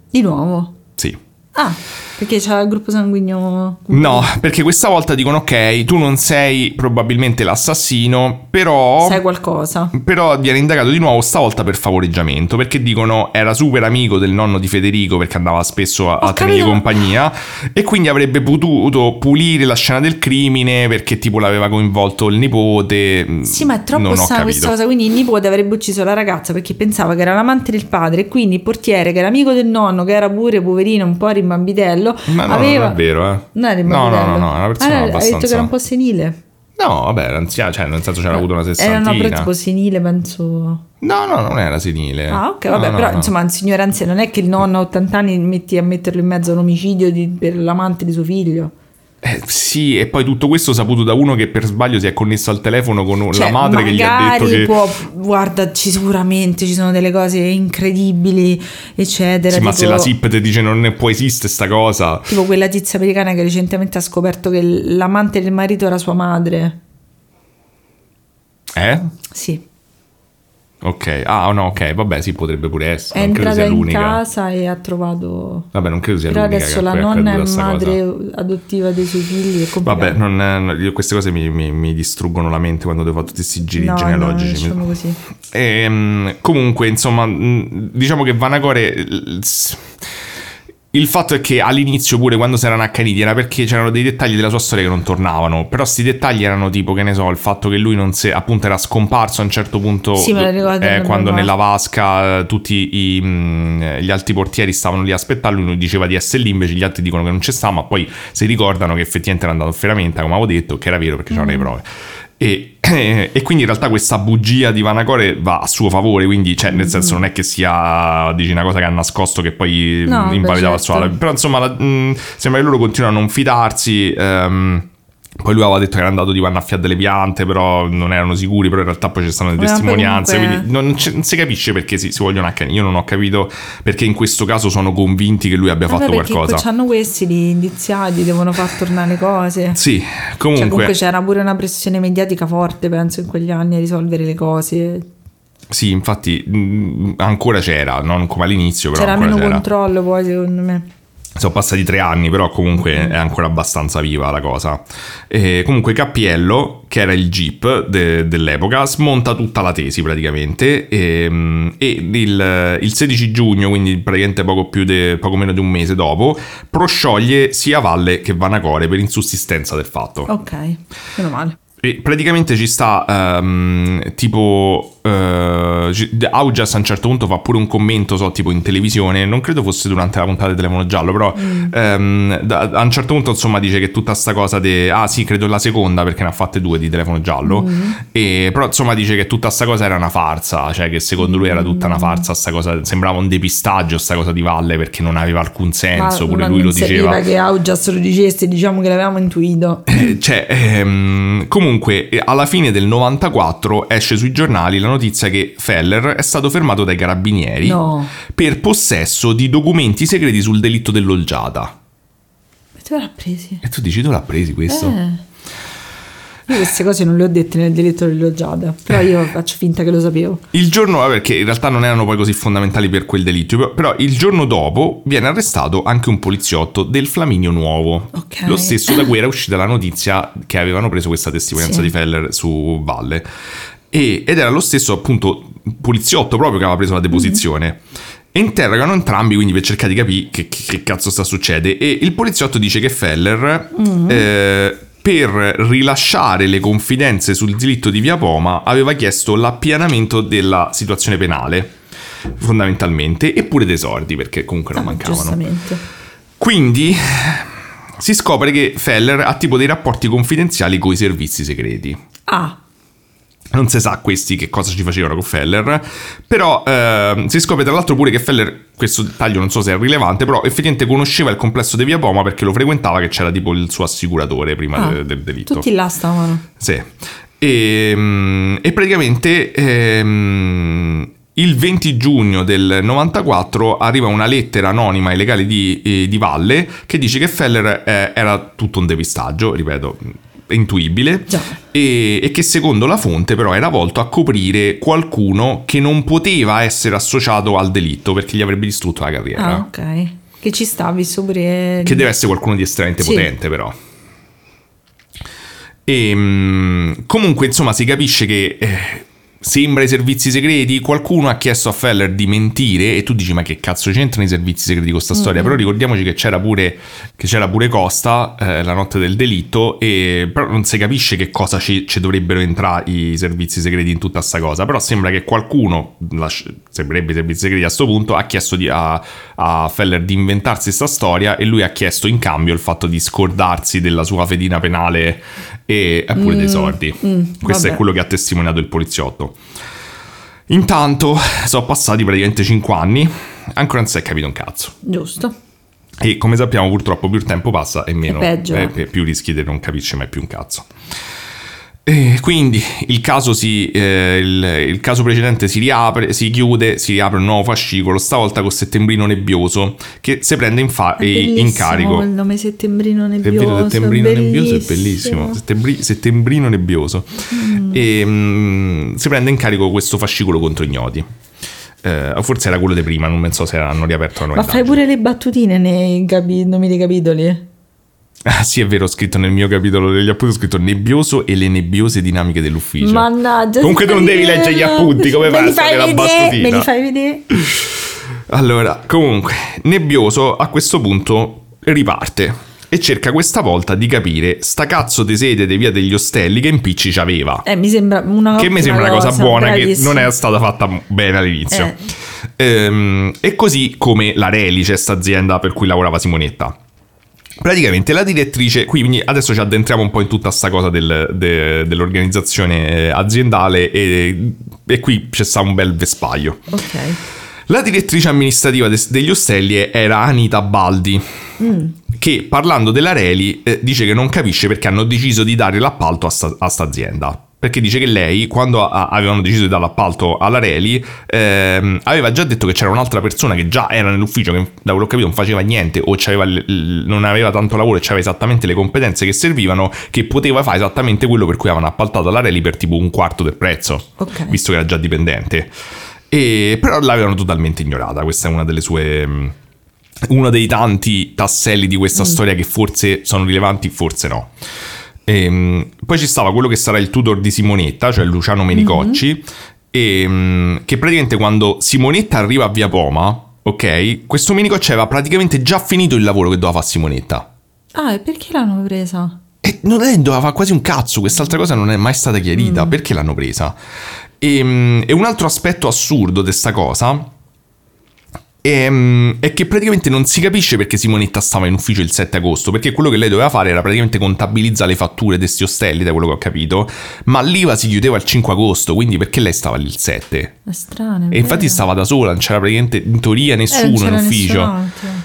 Speaker 1: Di nuovo.
Speaker 3: Sì.
Speaker 1: Ah, perché c'è il gruppo sanguigno.
Speaker 3: No, perché questa volta dicono ok, tu non sei probabilmente l'assassino, però...
Speaker 1: Sai qualcosa.
Speaker 3: Però viene indagato di nuovo stavolta per favoreggiamento perché dicono era super amico del nonno di Federico perché andava spesso a,
Speaker 1: Ho
Speaker 3: a tenergli compagnia e quindi avrebbe potuto pulire la scena del crimine perché tipo l'aveva coinvolto il nipote.
Speaker 1: Sì, ma è troppo strana questa cosa. Quindi il nipote avrebbe ucciso la ragazza perché pensava che era l'amante del padre. E quindi il portiere, che era amico del nonno, che era pure poverino, un po' rimbambitello,
Speaker 3: Ma no,
Speaker 1: aveva.
Speaker 3: non è vero, eh.
Speaker 1: Non era
Speaker 3: No, no,
Speaker 1: rimbambitello.
Speaker 3: no, no, è una persona
Speaker 1: Ah, Hai detto
Speaker 3: abbastanza-
Speaker 1: che era un po' senile.
Speaker 3: No, vabbè, era anziano, cioè nel senso c'era avuto una
Speaker 1: Era
Speaker 3: sessantina.
Speaker 1: una però tipo senile, penso.
Speaker 3: No, no, non era senile.
Speaker 1: Ah, ok,
Speaker 3: No,
Speaker 1: vabbè,
Speaker 3: no,
Speaker 1: però
Speaker 3: no.
Speaker 1: insomma, un signore anziano non è che il nonno a 80 anni metti a metterlo in mezzo a un omicidio di- per l'amante di suo figlio.
Speaker 3: Eh, sì, e poi tutto questo saputo da uno che per sbaglio si è connesso al telefono con la
Speaker 1: Cioè,
Speaker 3: madre che gli ha detto che...
Speaker 1: può, guarda, ci sicuramente ci sono delle cose incredibili, eccetera.
Speaker 3: Sì, ma
Speaker 1: tipo,
Speaker 3: se la SIP ti dice non ne può esistere sta cosa...
Speaker 1: tipo quella tizia americana che recentemente ha scoperto che l'amante del marito era sua madre.
Speaker 3: Eh?
Speaker 1: Sì.
Speaker 3: Ok, ah no, ok, vabbè, sì, potrebbe pure essere.
Speaker 1: È
Speaker 3: non
Speaker 1: entrata in
Speaker 3: l'unica.
Speaker 1: casa e ha trovato...
Speaker 3: Vabbè, non credo sia
Speaker 1: Però
Speaker 3: l'unica.
Speaker 1: adesso la nonna è madre
Speaker 3: cosa.
Speaker 1: adottiva dei suoi figli. È complicato.
Speaker 3: Vabbè, non, io queste cose mi, mi- mi distruggono la mente quando devo fare tutti questi giri
Speaker 1: no, no,
Speaker 3: genealogici.
Speaker 1: lasciamo
Speaker 3: Mi-
Speaker 1: così.
Speaker 3: Ehm, comunque, insomma, diciamo che Vanacore. Il fatto è che all'inizio, pure quando si erano accaniti, era perché c'erano dei dettagli della sua storia che non tornavano. Però sti dettagli erano tipo, che ne so, il fatto che lui non si, appunto era scomparso a un certo punto.
Speaker 1: Sì, me lo ricordo,
Speaker 3: eh, quando nella vasca eh, tutti i, mh, gli altri portieri stavano lì a aspettare, lui diceva di essere lì, invece gli altri dicono che non c'è sta, ma poi si ricordano che effettivamente era andato a Ferramenta, come avevo detto, che era vero perché c'erano
Speaker 1: Mm.
Speaker 3: le prove. E, e quindi in realtà questa bugia di Vanacore va a suo favore, quindi cioè, nel senso non è che sia dici, una cosa che ha nascosto che poi
Speaker 1: No,
Speaker 3: invalidava il
Speaker 1: certo.
Speaker 3: suo alibi. Però insomma la- mh, sembra che loro continuano a non fidarsi. ehm, poi lui aveva detto che era andato di vanno a fiare delle piante, però non erano sicuri, però in realtà poi ci stanno le
Speaker 1: poi
Speaker 3: testimonianze,
Speaker 1: comunque-
Speaker 3: quindi non, c'è- non si capisce perché si, si vogliono accanire. Io non ho capito perché in questo caso sono convinti che lui abbia
Speaker 1: Vabbè,
Speaker 3: fatto
Speaker 1: perché
Speaker 3: qualcosa.
Speaker 1: hanno questi gli indiziati, devono far tornare le cose.
Speaker 3: Sì,
Speaker 1: Cioè,
Speaker 3: comunque,
Speaker 1: comunque c'era pure una pressione mediatica forte, penso, in quegli anni a risolvere le cose.
Speaker 3: sì, infatti mh, ancora c'era, non come all'inizio, però
Speaker 1: C'era meno
Speaker 3: c'era.
Speaker 1: controllo poi, secondo me.
Speaker 3: Sono passati tre anni, però comunque è ancora abbastanza viva la cosa. E comunque Cappiello, che era il jeep de- dell'epoca, smonta tutta la tesi praticamente e, mm, e il, il 16 giugno, quindi praticamente poco, più de- poco meno di un mese dopo, proscioglie sia Valle che Vanacore per insussistenza del fatto.
Speaker 1: Ok, meno male.
Speaker 3: E praticamente ci sta ehm, tipo eh, ci- Augias a un certo punto fa pure un commento so tipo in televisione non credo fosse durante la puntata del telefono giallo però ehm, da- a un certo punto insomma dice che tutta sta cosa de ah sì credo la seconda perché ne ha fatte due di telefono giallo e però insomma dice che tutta sta cosa era una farsa cioè che secondo lui era tutta una farsa sta cosa sembrava un depistaggio sta cosa di Valle perché non aveva alcun senso
Speaker 1: Ma
Speaker 3: pure lui lo diceva.
Speaker 1: che Augias lo dicesse, diciamo che l'avevamo intuito.
Speaker 3: eh, cioè, ehm, comunque, eh, alla fine del 94 esce sui giornali la notizia che Feller è stato fermato dai carabinieri
Speaker 1: No.
Speaker 3: per possesso di documenti segreti sul delitto dell'olgiata.
Speaker 1: Ma dove l'ha presi?
Speaker 3: E tu dici, dove l'ha presi questo?
Speaker 1: Eh. Io queste cose non le ho dette nel delitto dell'oggiata, però io faccio finta che lo sapevo.
Speaker 3: Il giorno, perché in realtà non erano poi così fondamentali per quel delitto, però- il giorno dopo viene arrestato anche un poliziotto del Flaminio Nuovo.
Speaker 1: Ok.
Speaker 3: Lo stesso da cui era uscita la notizia che avevano preso questa testimonianza
Speaker 1: Sì.
Speaker 3: di Feller su Valle. E- ed era lo stesso appunto poliziotto proprio che aveva preso la deposizione. E interrogano entrambi quindi per cercare di capire che, che- che cazzo sta succedendo. E il poliziotto dice che Feller, eh, per rilasciare le confidenze sul delitto di Via Poma, aveva chiesto l'appianamento della situazione penale, fondamentalmente, e pure dei soldi, perché comunque non
Speaker 1: Ah,
Speaker 3: mancavano. Quindi si scopre che Feller ha tipo dei rapporti confidenziali con i servizi segreti.
Speaker 1: Ah,
Speaker 3: Non si sa questi che cosa ci facevano con Feller, però ehm, si scopre tra l'altro pure che Feller, questo dettaglio non so se è rilevante, però effettivamente conosceva il complesso di Via Poma perché lo frequentava che c'era tipo il suo assicuratore prima
Speaker 1: ah,
Speaker 3: de- del delitto.
Speaker 1: tutti là stavano.
Speaker 3: Sì. E, mm, e praticamente ehm, il 20 giugno del 94 arriva una lettera anonima ai legali di, eh, di Valle che dice che Feller eh, era tutto un depistaggio, ripeto, intuibile, e, e che secondo la fonte però era volto a coprire qualcuno che non poteva essere associato al delitto perché gli avrebbe distrutto la carriera.
Speaker 1: Ah, ok. Che ci sta, pure...
Speaker 3: Che deve essere qualcuno di estremamente
Speaker 1: Sì.
Speaker 3: potente, però. E mm, comunque, insomma, si capisce che eh, sembra i servizi segreti. Qualcuno ha chiesto a Feller di mentire, e tu dici: Ma che cazzo c'entrano i servizi segreti con questa storia? Però ricordiamoci che c'era pure, che c'era pure Costa eh, la notte del delitto, e però non si capisce che cosa ci, ci dovrebbero entrare i servizi segreti in tutta sta cosa. Però sembra che qualcuno, lasci- sembrerebbe i servizi segreti a sto punto, ha chiesto di- a, a Feller di inventarsi sta storia e lui ha chiesto in cambio il fatto di scordarsi della sua fedina penale e e pure dei soldi. Questo
Speaker 1: vabbè.
Speaker 3: è quello che ha testimoniato il poliziotto. Intanto sono passati praticamente 5 anni, ancora non si è capito un cazzo.
Speaker 1: Giusto.
Speaker 3: E come sappiamo, purtroppo, più il tempo passa e meno
Speaker 1: peggio,
Speaker 3: eh,
Speaker 1: eh.
Speaker 3: più rischi di non capirci mai più un cazzo. E quindi il caso, si, eh, il, il caso precedente si riapre, si chiude, si riapre un nuovo fascicolo, stavolta con Settembrino Nebbioso, che si prende in, fa-
Speaker 1: È
Speaker 3: in
Speaker 1: bellissimo
Speaker 3: carico.
Speaker 1: Il nome settembrino
Speaker 3: È
Speaker 1: nebbioso.
Speaker 3: vero, settembrino nebbioso è
Speaker 1: bellissimo.
Speaker 3: bellissimo. Settembri- settembrino nebbioso. E mm, si prende in carico questo fascicolo contro ignoti. Eh, forse era quello di prima, non so se hanno riaperto la nuova
Speaker 1: Ma fai pure le battutine nei capi- nomi dei capitoli?
Speaker 3: Ah, sì, è vero, ho scritto nel mio capitolo degli appunti, ho scritto nebbioso e le nebbiose dinamiche dell'ufficio.
Speaker 1: Mannaggia.
Speaker 3: Comunque tu non devi leggere gli appunti, come
Speaker 1: Me
Speaker 3: fai a sapere la battutina?
Speaker 1: Me li fai vedere?
Speaker 3: Allora, comunque, Nebbioso a questo punto riparte e cerca questa volta di capire sta cazzo di sede di via degli ostelli che impicci c'aveva.
Speaker 1: Eh, mi sembra una
Speaker 3: che mi sembra una cosa buona
Speaker 1: bravissimo.
Speaker 3: che non è stata fatta bene all'inizio.
Speaker 1: Eh.
Speaker 3: Ehm, e così come la Relice, sta azienda per cui lavorava Simonetta. Praticamente la direttrice, quindi adesso ci addentriamo un po' in tutta sta cosa del- de- dell'organizzazione eh, aziendale e, e qui c'è stato un bel vespaglio.
Speaker 1: Ok.
Speaker 3: La direttrice amministrativa des- degli ostelli era Anita Baldi, che parlando della Reli eh, dice che non capisce perché hanno deciso di dare l'appalto a sta, a sta azienda. Perché dice che lei, quando a- avevano deciso di dare l'appalto alla Reli, ehm, aveva già detto che c'era un'altra persona che già era nell'ufficio, che da quello che ho capito non faceva niente o l- l- non aveva tanto lavoro e c'aveva esattamente le competenze che servivano, che poteva fare esattamente quello per cui avevano appaltato alla Reli per tipo un quarto del prezzo,
Speaker 1: Ok.
Speaker 3: visto che era già dipendente. E, però l'avevano totalmente ignorata. Questa è una delle sue. mh, Uno dei tanti tasselli di questa storia che forse sono rilevanti, forse no. Ehm, poi ci stava quello che sarà il tutor di Simonetta, cioè Luciano Menicocci, ehm, che praticamente quando Simonetta arriva a Via Poma, ok, questo Menicocci aveva praticamente già finito il lavoro che doveva fare Simonetta.
Speaker 1: Ah, e perché l'hanno presa?
Speaker 3: E non è, doveva fare quasi un cazzo, quest'altra cosa non è mai stata chiarita, perché l'hanno presa? E, e un altro aspetto assurdo di sta cosa ehm, è che praticamente non si capisce perché Simonetta stava in ufficio il 7 agosto, perché quello che lei doveva fare era praticamente contabilizzare le fatture di questi ostelli, da quello che ho capito, ma l'IVA si chiudeva il 5 agosto, quindi perché lei stava lì il 7?
Speaker 1: È strano. è
Speaker 3: E infatti
Speaker 1: vero.
Speaker 3: stava da sola, non c'era praticamente in teoria
Speaker 1: Eh,
Speaker 3: nessuno in
Speaker 1: c'era
Speaker 3: ufficio.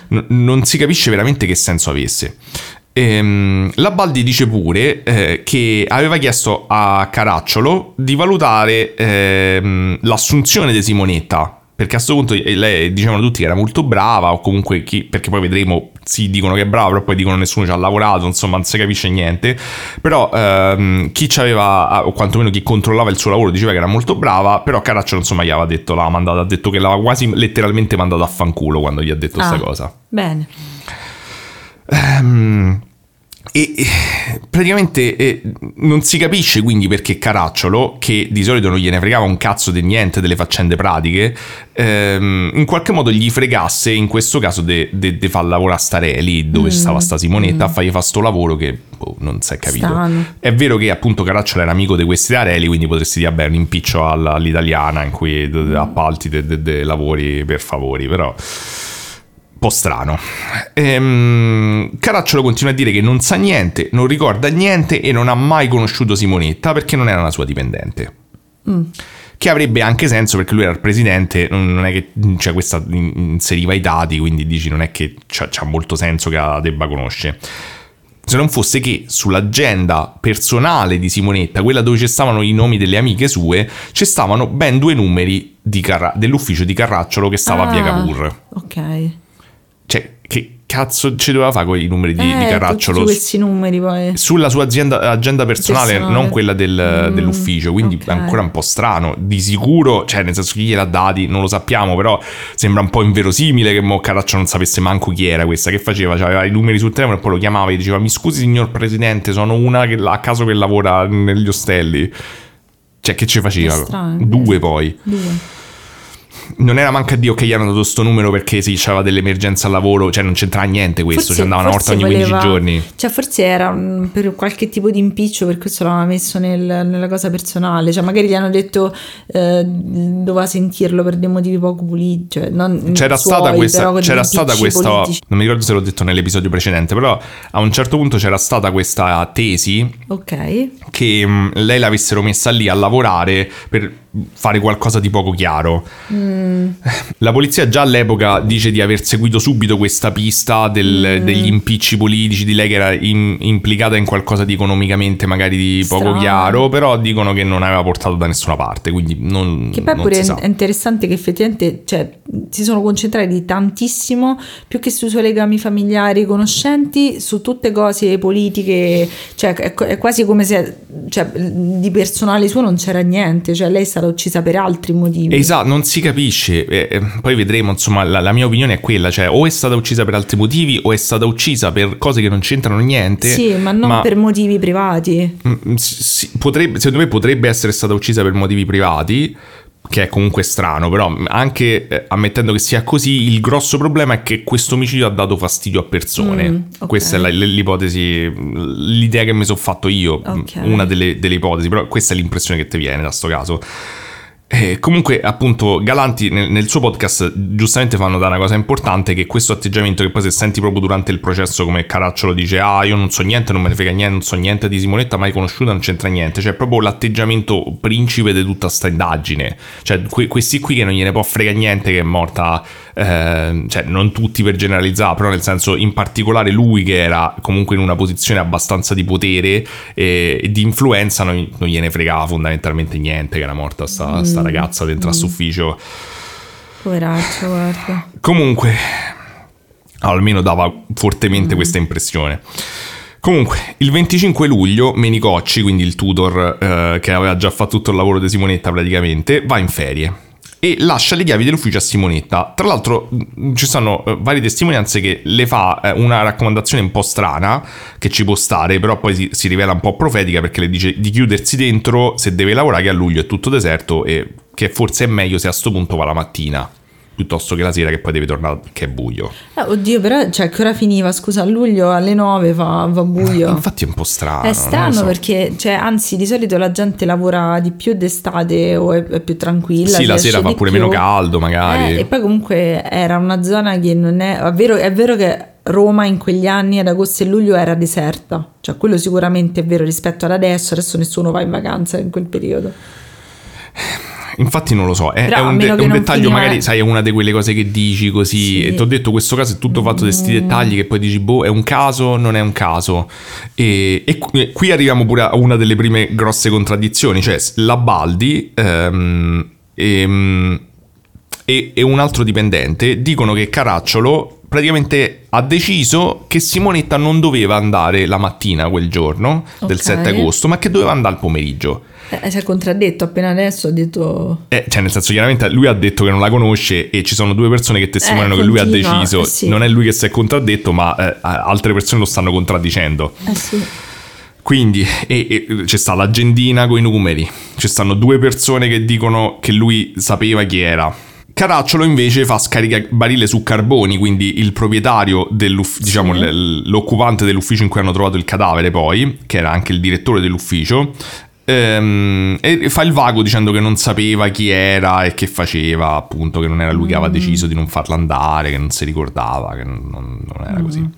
Speaker 3: N- non si capisce veramente che senso avesse. Ehm, la Baldi dice pure eh, che aveva chiesto a Caracciolo di valutare ehm, l'assunzione di Simonetta. Perché a questo punto eh, lei dicevano tutti che era molto brava, o comunque chi, perché poi vedremo, sì, dicono che è brava, però poi dicono nessuno ci ha lavorato, insomma, non si capisce niente. Però ehm, chi ci aveva, o quantomeno chi controllava il suo lavoro, diceva che era molto brava, però Caracciolo, insomma, gli aveva detto, l'aveva mandata, ha detto che l'aveva quasi letteralmente mandato a fanculo quando gli ha detto questa
Speaker 1: Ah,
Speaker 3: cosa.
Speaker 1: Bene.
Speaker 3: Ehm, e, e praticamente eh, non si capisce quindi perché Caracciolo, che di solito non gliene fregava un cazzo di niente delle faccende pratiche, ehm, in qualche modo gli fregasse in questo caso di far lavorare a stare lì dove stava sta Simonetta a fargli fare sto lavoro che boh, non si è capito.
Speaker 1: Strano.
Speaker 3: È vero che appunto Caracciolo era amico di questi Areli, quindi potresti dire, vabbè, un impiccio all'italiana in cui d- appalti dei lavori per favori, però po' strano. Ehm, Caracciolo continua a dire che non sa niente, non ricorda niente e non ha mai conosciuto Simonetta perché non era una sua dipendente. Che avrebbe anche senso perché lui era il presidente, non è che cioè, questa in- inseriva i dati, quindi dici non è che c'ha, c'ha molto senso che la debba conoscere. Se non fosse che sull'agenda personale di Simonetta, quella dove ci stavano i nomi delle amiche sue, ci stavano ben due numeri di Carra- dell'ufficio di Carracciolo che stava a Via
Speaker 1: Ah,
Speaker 3: Cavour.
Speaker 1: Ok.
Speaker 3: Cioè, che cazzo ci doveva fare con i numeri di, di
Speaker 1: Eh,
Speaker 3: Carracciolo?
Speaker 1: tutti questi numeri poi.
Speaker 3: Sulla sua azienda, agenda personale,
Speaker 1: Personale.
Speaker 3: non quella del-
Speaker 1: Mm,
Speaker 3: dell'ufficio, quindi
Speaker 1: ok.
Speaker 3: è ancora un po' strano. Di sicuro, cioè, nel senso chi gliel'ha dati, non lo sappiamo, però sembra un po' inverosimile che mo Carraccio non sapesse manco chi era questa, che faceva, cioè, aveva i numeri sul telefono e poi lo chiamava e diceva mi scusi signor Presidente, sono una che, a caso che lavora negli ostelli. Cioè, che ci faceva?
Speaker 1: Strano,
Speaker 3: Due
Speaker 1: vero.
Speaker 3: poi.
Speaker 1: Due.
Speaker 3: Non era manca Dio che gli hanno dato sto numero perché si c'aveva dell'emergenza al lavoro, cioè non c'entrava niente questo,
Speaker 1: Forse-
Speaker 3: ci andava una volta ogni 15
Speaker 1: voleva-
Speaker 3: giorni.
Speaker 1: Cioè, forse era mm, per qualche tipo di impiccio, per questo l'aveva messo nel- nella cosa personale. Cioè, magari gli hanno detto eh, doveva sentirlo per dei motivi poco puliti. Cioè, non
Speaker 3: C'era
Speaker 1: suoi,
Speaker 3: stata questa, c'era stata questa,
Speaker 1: politici.
Speaker 3: non mi ricordo se l'ho detto nell'episodio precedente, però a un certo punto c'era stata questa tesi
Speaker 1: Ok.
Speaker 3: che mh, lei l'avessero messa lì a lavorare per fare qualcosa di poco chiaro.
Speaker 1: Mm.
Speaker 3: La polizia già all'epoca dice di aver seguito subito questa pista del-
Speaker 1: Mm.
Speaker 3: degli impicci politici, di lei che era in- implicata in qualcosa di economicamente magari di poco
Speaker 1: Strano.
Speaker 3: chiaro, però dicono che non aveva portato da nessuna parte, quindi non,
Speaker 1: Che poi
Speaker 3: non
Speaker 1: pure è
Speaker 3: sa.
Speaker 1: è interessante che effettivamente cioè, si sono concentrati tantissimo più che sui suoi legami familiari conoscenti su tutte cose politiche cioè è, è quasi come se cioè, di personale suo non c'era niente cioè lei è stata uccisa per altri motivi
Speaker 3: Esatto, non si capisce. eh, eh, poi vedremo, insomma, la, la mia opinione è quella, cioè o è stata uccisa per altri motivi o è stata uccisa per cose che non c'entrano niente.
Speaker 1: sì ma non per motivi privati
Speaker 3: Mm, sì, sì, potrebbe- secondo me potrebbe essere stata uccisa per motivi privati, che è comunque strano, però anche eh, ammettendo che sia così, il grosso problema è che questo omicidio ha dato fastidio a persone.
Speaker 1: Mm, ok.
Speaker 3: Questa è la- l'ipotesi, l'idea che mi sono fatto io,
Speaker 1: Ok.
Speaker 3: una delle, delle ipotesi, però questa è l'impressione che ti viene da sto caso. Eh, comunque, appunto, Galanti nel, nel suo podcast giustamente fanno da una cosa importante che questo atteggiamento che poi se senti proprio durante il processo come Caracciolo dice ah io non so niente, non me ne frega niente, non so niente di Simonetta, mai conosciuta, non c'entra niente, cioè proprio l'atteggiamento principe di tutta sta indagine, cioè que- questi qui che non gliene può frega niente che è morta, eh, cioè non tutti per generalizzare, però nel senso in particolare lui che era comunque in una posizione abbastanza di potere e, e di influenza non, non gliene fregava fondamentalmente niente che era morta sta, sta ragazza dentro a ufficio.
Speaker 1: poveraccio guarda
Speaker 3: Comunque, almeno dava fortemente questa impressione. Comunque, il 25 luglio Menicocci, quindi il tutor eh, che aveva già fatto tutto il lavoro di Simonetta praticamente, va in ferie e lascia le chiavi dell'ufficio a Simonetta. Tra l'altro mh, ci sono eh, varie testimonianze che le fa eh, una raccomandazione un po' strana, che ci può stare, però poi si, si rivela un po' profetica perché le dice di chiudersi dentro se deve lavorare che a luglio è tutto deserto e che forse è meglio se a sto punto va la mattina. Piuttosto che la sera che poi deve tornare che è buio.
Speaker 1: Eh, oddio però cioè che ora finiva scusa a luglio alle 9 fa, va buio
Speaker 3: Infatti è un po' strano.
Speaker 1: È strano
Speaker 3: so.
Speaker 1: perché, cioè, anzi, di solito la gente lavora di più d'estate o è, è più tranquilla.
Speaker 3: Sì, la sera fa pure
Speaker 1: più.
Speaker 3: meno caldo, magari.
Speaker 1: Eh, e poi comunque era una zona che non è... È vero, è vero che Roma in quegli anni ad agosto e luglio era deserta. Cioè, quello sicuramente è vero rispetto ad adesso. Adesso nessuno va in vacanza in quel periodo.
Speaker 3: Infatti non lo so, è, è un, de- un dettaglio
Speaker 1: finiva-
Speaker 3: magari, sai, è una di quelle cose che dici così
Speaker 1: Sì.
Speaker 3: e ti ho detto questo caso è tutto fatto di questi dettagli che poi dici, boh, è un caso, non è un caso. E, e qui, arriviamo pure a una delle prime grosse contraddizioni, cioè la Baldi ehm, ehm, e, e un altro dipendente dicono che Caracciolo praticamente ha deciso che Simonetta non doveva andare la mattina quel giorno del
Speaker 1: Ok.
Speaker 3: 7 agosto, ma che doveva andare al pomeriggio.
Speaker 1: Eh, si è contraddetto appena adesso, ha detto...
Speaker 3: Eh, cioè, nel senso, chiaramente lui ha detto che non la conosce e ci sono due persone che testimoniano
Speaker 1: Eh,
Speaker 3: che lui ha deciso.
Speaker 1: eh, sì.
Speaker 3: Non è lui che si è contraddetto, ma eh, altre persone lo stanno contraddicendo.
Speaker 1: Eh sì.
Speaker 3: Quindi e- e c'è sta l'agendina con i numeri, ci stanno due persone che dicono che lui sapeva chi era. Caracciolo invece fa scaricabarile su Carboni, quindi il proprietario dell'ufficio, diciamo l- l'occupante dell'ufficio in cui hanno trovato il cadavere poi, che era anche il direttore dell'ufficio, ehm, e fa il vago dicendo che non sapeva chi era e che faceva, appunto, che non era lui che aveva deciso di non farla andare, che non si ricordava, che non, non era così.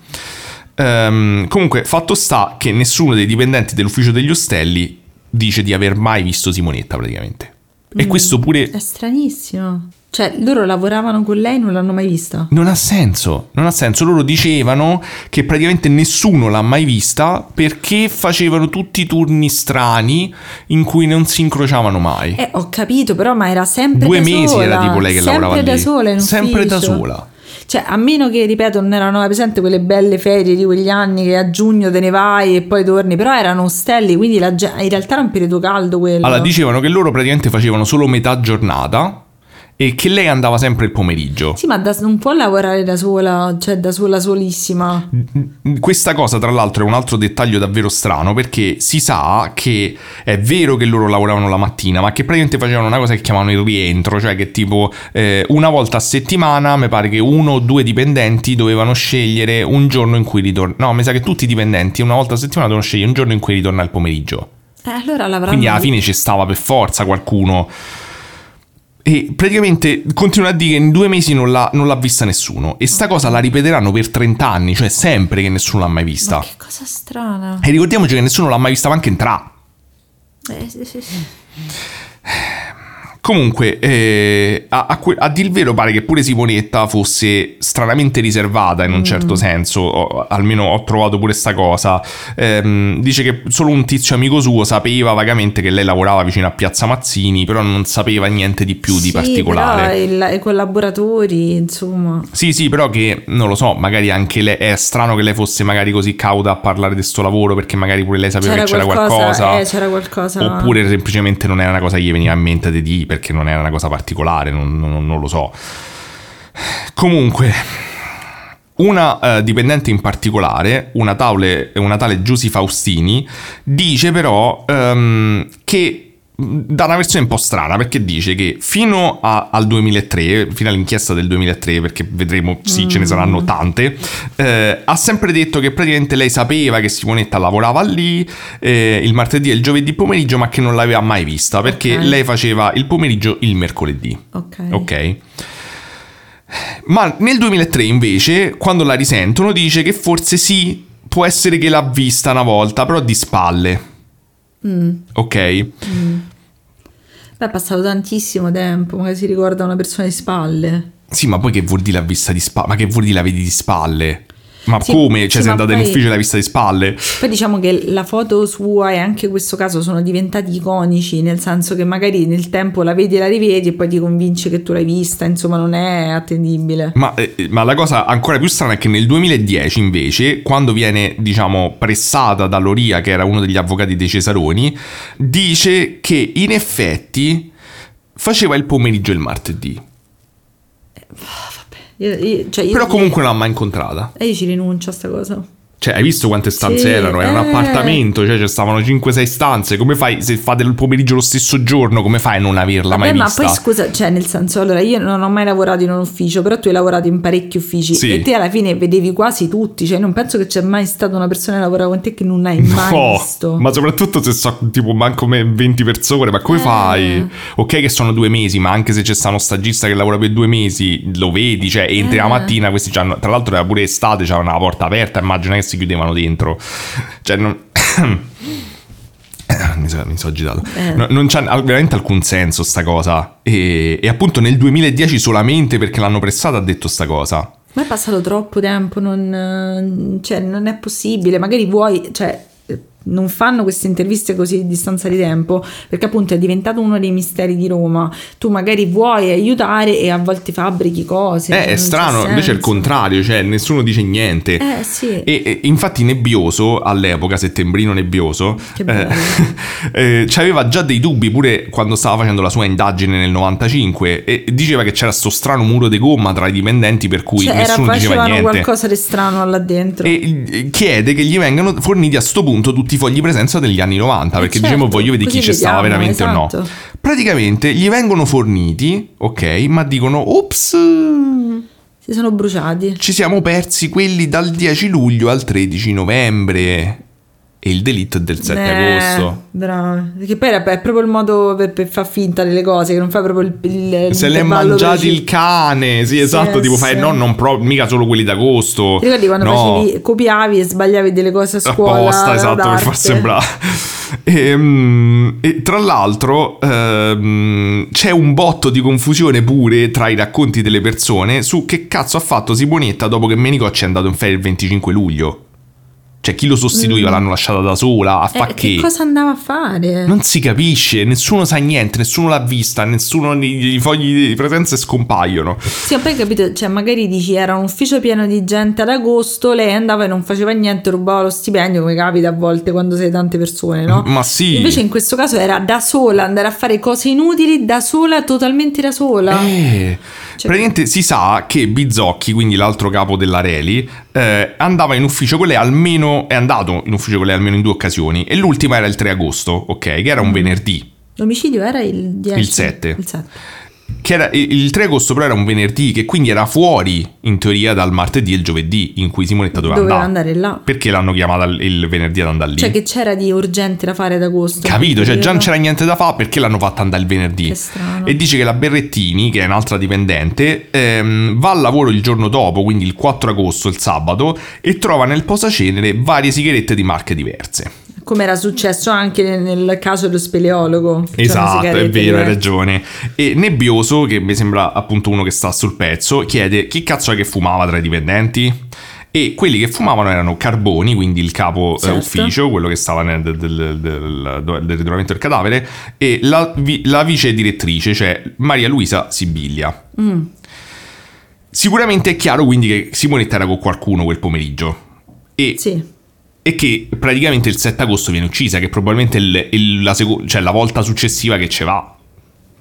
Speaker 3: Ehm, comunque, fatto sta che nessuno dei dipendenti dell'ufficio degli ostelli dice di aver mai visto Simonetta praticamente. E questo pure
Speaker 1: È stranissimo. Cioè, loro lavoravano con lei, non l'hanno mai vista.
Speaker 3: non ha senso. Non ha senso. Loro dicevano che praticamente nessuno l'ha mai vista perché facevano tutti i turni strani in cui non si incrociavano mai.
Speaker 1: Eh, ho capito, però, ma era sempre
Speaker 3: Due
Speaker 1: da
Speaker 3: mesi
Speaker 1: sola.
Speaker 3: era tipo lei che
Speaker 1: sempre
Speaker 3: lavorava
Speaker 1: da
Speaker 3: lì.
Speaker 1: sola in
Speaker 3: Sempre da sola.
Speaker 1: Cioè, a meno che, ripeto, non erano hai presente quelle belle ferie di quegli anni che a giugno te ne vai e poi torni, però erano ostelli, quindi la in realtà era un periodo caldo quello.
Speaker 3: Allora, dicevano che loro praticamente facevano solo metà giornata e che lei andava sempre il pomeriggio.
Speaker 1: Sì, ma da- non può lavorare da sola, cioè da sola solissima.
Speaker 3: Questa cosa, tra l'altro, è un altro dettaglio davvero strano perché si sa che è vero che loro lavoravano la mattina, ma che praticamente facevano una cosa che chiamano il rientro, cioè che tipo eh, una volta a settimana mi pare che uno o due dipendenti dovevano scegliere un giorno in cui ritornare. No, mi sa che tutti i dipendenti una volta a settimana dovevano scegliere un giorno in cui ritornare al pomeriggio.
Speaker 1: Eh, allora
Speaker 3: Quindi alla fine ci stava per forza qualcuno. E praticamente continua a dire che in due mesi non l'ha, non l'ha vista nessuno. E sta cosa la ripeteranno per 30 anni, cioè sempre che nessuno l'ha mai vista.
Speaker 1: Ma che cosa strana.
Speaker 3: E ricordiamoci che nessuno l'ha mai vista manco entrare.
Speaker 1: Eh, sì, sì, sì.
Speaker 3: Comunque, eh, a, a, a dir vero, pare che pure Simonetta fosse stranamente riservata in un certo senso. o- almeno ho trovato pure sta cosa. Ehm, dice che solo un tizio amico suo sapeva vagamente che lei lavorava vicino a Piazza Mazzini, però non sapeva niente di più di
Speaker 1: Sì,
Speaker 3: particolare.
Speaker 1: però il- i collaboratori, insomma.
Speaker 3: Sì, sì, però che non lo so, magari anche lei è strano che lei fosse magari così cauta a parlare di sto lavoro perché magari pure lei sapeva
Speaker 1: C'era
Speaker 3: che c'era
Speaker 1: qualcosa,
Speaker 3: qualcosa.
Speaker 1: eh, c'era qualcosa.
Speaker 3: Oppure semplicemente non era una cosa che gli veniva in mente di dire perché non era una cosa particolare, non, non- non lo so. Comunque, una eh, dipendente in particolare, una, tale- una tale Giusy Faustini, dice però ehm, che da una versione un po' strana perché dice che fino a- al 2003, fino all'inchiesta del 2003, perché vedremo, sì, ce ne saranno tante, eh, ha sempre detto che praticamente lei sapeva che Simonetta lavorava lì eh, il martedì e il giovedì pomeriggio, ma che non l'aveva mai vista perché
Speaker 1: Ok.
Speaker 3: lei faceva il pomeriggio il mercoledì.
Speaker 1: Ok.
Speaker 3: Ok. Ma nel 2003 invece, quando la risentono, dice che forse sì, può essere che l'ha vista una volta, però di spalle. Ok?
Speaker 1: Beh, è passato tantissimo tempo, magari si ricorda una persona di spalle.
Speaker 3: Sì, ma poi che vuol dire l'ha vista di spalle? Ma che vuol dire la vedi di spalle? Ma
Speaker 1: Sì,
Speaker 3: come? Cioè,
Speaker 1: sì,
Speaker 3: sei andata in ufficio e l'hai vista di spalle?
Speaker 1: Poi diciamo che la foto sua e anche questo caso sono diventati iconici, nel senso che magari nel tempo la vedi e la rivedi e poi ti convince che tu l'hai vista, insomma non è attendibile.
Speaker 3: Ma, eh, ma la cosa ancora più strana è che nel 2010 invece, quando viene, diciamo, pressata da Loria, che era uno degli avvocati dei Cesaroni, dice che in effetti faceva il pomeriggio il martedì.
Speaker 1: Io- io- cioè io-
Speaker 3: Però comunque non l'ha mai incontrata.
Speaker 1: E io ci rinuncio a sta cosa.
Speaker 3: Cioè, hai visto quante stanze
Speaker 1: Sì,
Speaker 3: erano? Era un
Speaker 1: eh.
Speaker 3: appartamento, cioè ci stavano 5-6 stanze. Come fai se fate il pomeriggio lo stesso giorno? Come fai a non averla mai
Speaker 1: Vabbè, ma
Speaker 3: vista?
Speaker 1: poi scusa, cioè nel senso, allora io non ho mai lavorato in un ufficio, però tu hai lavorato in parecchi uffici
Speaker 3: Sì.
Speaker 1: e te alla fine vedevi quasi tutti, cioè non penso che c'è mai stata una persona che lavorava con te che non hai mai
Speaker 3: No,
Speaker 1: visto.
Speaker 3: ma soprattutto se so tipo manco me 20 persone, ma come
Speaker 1: Eh.
Speaker 3: fai? Ok che sono due mesi, ma anche se c'è sta uno stagista che lavora per due mesi, lo vedi, cioè entri la
Speaker 1: Eh.
Speaker 3: mattina, questi c'hanno, tra l'altro era pure estate, c'avevano la porta aperta, immagina che si chiudevano dentro. Cioè non... Mi sono, mi sono agitato.
Speaker 1: Eh.
Speaker 3: No- non c'ha veramente alcun senso sta cosa. E, e appunto nel 2010 solamente perché l'hanno pressata ha detto sta cosa.
Speaker 1: Ma è passato troppo tempo, non, cioè, non è possibile. Magari vuoi, cioè, non fanno queste interviste così a distanza di tempo perché appunto è diventato uno dei misteri di Roma. Tu magari vuoi aiutare e a volte fabbrichi cose.
Speaker 3: Eh, è strano, invece è il contrario, cioè nessuno dice niente.
Speaker 1: Eh sì.
Speaker 3: E, e infatti Nebbioso, all'epoca, settembrino nebbioso,
Speaker 1: bello.
Speaker 3: eh, aveva già dei dubbi pure quando stava facendo la sua indagine nel 95 e diceva che c'era sto strano muro di gomma tra i dipendenti per cui
Speaker 1: Cioè, era,
Speaker 3: nessuno diceva
Speaker 1: facevano
Speaker 3: niente.
Speaker 1: qualcosa di strano là dentro.
Speaker 3: E eh, chiede che gli vengano forniti a sto punto tutti i fogli presenza degli anni 90 perché
Speaker 1: certo,
Speaker 3: diciamo voglio vedere chi ci stava
Speaker 1: vediamo,
Speaker 3: veramente o
Speaker 1: esatto.
Speaker 3: no. Praticamente gli vengono forniti, ok, ma dicono ops,
Speaker 1: Si sono bruciati.
Speaker 3: ci siamo persi quelli dal 10 luglio al 13 novembre. E il delitto è del 7
Speaker 1: Eh,
Speaker 3: agosto.
Speaker 1: Bravo. Perché poi è proprio il modo per, per far finta delle cose, che non fai proprio il, il
Speaker 3: Se l'è mangiati il cane, sì, esatto. tipo fai,
Speaker 1: sì.
Speaker 3: no, non pro- mica solo quelli d'agosto.
Speaker 1: Ti ricordi quando
Speaker 3: no.
Speaker 1: facevi, copiavi e sbagliavi delle cose a scuola?
Speaker 3: apposta, esatto, per
Speaker 1: d'arte?
Speaker 3: far sembrare. Ehm, E, tra l'altro ehm, c'è un botto di confusione pure tra i racconti delle persone su che cazzo ha fatto Simonetta dopo che Menicocci è andato in ferie il 25 luglio. Cioè chi lo sostituiva l'hanno lasciata da sola a
Speaker 1: Mm. Eh,
Speaker 3: fa
Speaker 1: che
Speaker 3: che?
Speaker 1: cosa andava a fare?
Speaker 3: Non si capisce, nessuno sa niente, nessuno l'ha vista, nessuno i fogli di presenza scompaiono.
Speaker 1: Sì, ma poi capito, cioè magari dici era un ufficio pieno di gente ad agosto, lei andava e non faceva niente, rubava lo stipendio, come capita a volte quando sei tante persone, no?
Speaker 3: Ma sì.
Speaker 1: Invece in questo caso era da sola, andare a fare cose inutili da sola, totalmente da sola.
Speaker 3: Eh,
Speaker 1: Cioè-
Speaker 3: praticamente si sa che Bizzocchi, quindi l'altro capo della Reli, eh, andava in ufficio con lei almeno, è andato in ufficio con lei almeno in due occasioni e l'ultima era il 3 agosto, ok, che era un venerdì.
Speaker 1: L'omicidio era il 10.
Speaker 3: Il 7.
Speaker 1: Il 7.
Speaker 3: Che era, il 3 agosto però era un venerdì, che quindi era fuori in teoria dal martedì e il giovedì in cui Simonetta doveva,
Speaker 1: Doveva
Speaker 3: andare.
Speaker 1: andare là.
Speaker 3: Perché l'hanno chiamata il- venerdì ad andare lì?
Speaker 1: Cioè che c'era di urgente da fare ad agosto.
Speaker 3: Capito? Cioè già non c'era niente da fare perché l'hanno fatta andare il venerdì. E dice che la Berrettini, che è un'altra dipendente, ehm, va al lavoro il giorno dopo, quindi il 4 agosto, il sabato, e trova nel posacenere varie sigarette di marche diverse.
Speaker 1: Come era successo anche nel, caso dello speleologo. Cioè,
Speaker 3: Esatto, è vero, hai
Speaker 1: che-
Speaker 3: ragione. E Nebbioso, che mi sembra appunto uno che sta sul pezzo, chiede chi cazzo è che fumava tra i dipendenti? E quelli che fumavano erano Carboni, quindi il capo eh,
Speaker 1: Certo.
Speaker 3: ufficio, quello che stava nel, del, del, del- del ritrovamento del cadavere, e la, vi- la vice direttrice, cioè Maria Luisa Sibiglia.
Speaker 1: Mm.
Speaker 3: Sicuramente è chiaro quindi che Simonetta era con qualcuno quel pomeriggio. E
Speaker 1: Sì.
Speaker 3: E che praticamente il 7 agosto viene uccisa, che probabilmente il- il- la, seco- cioè la volta successiva che ce va.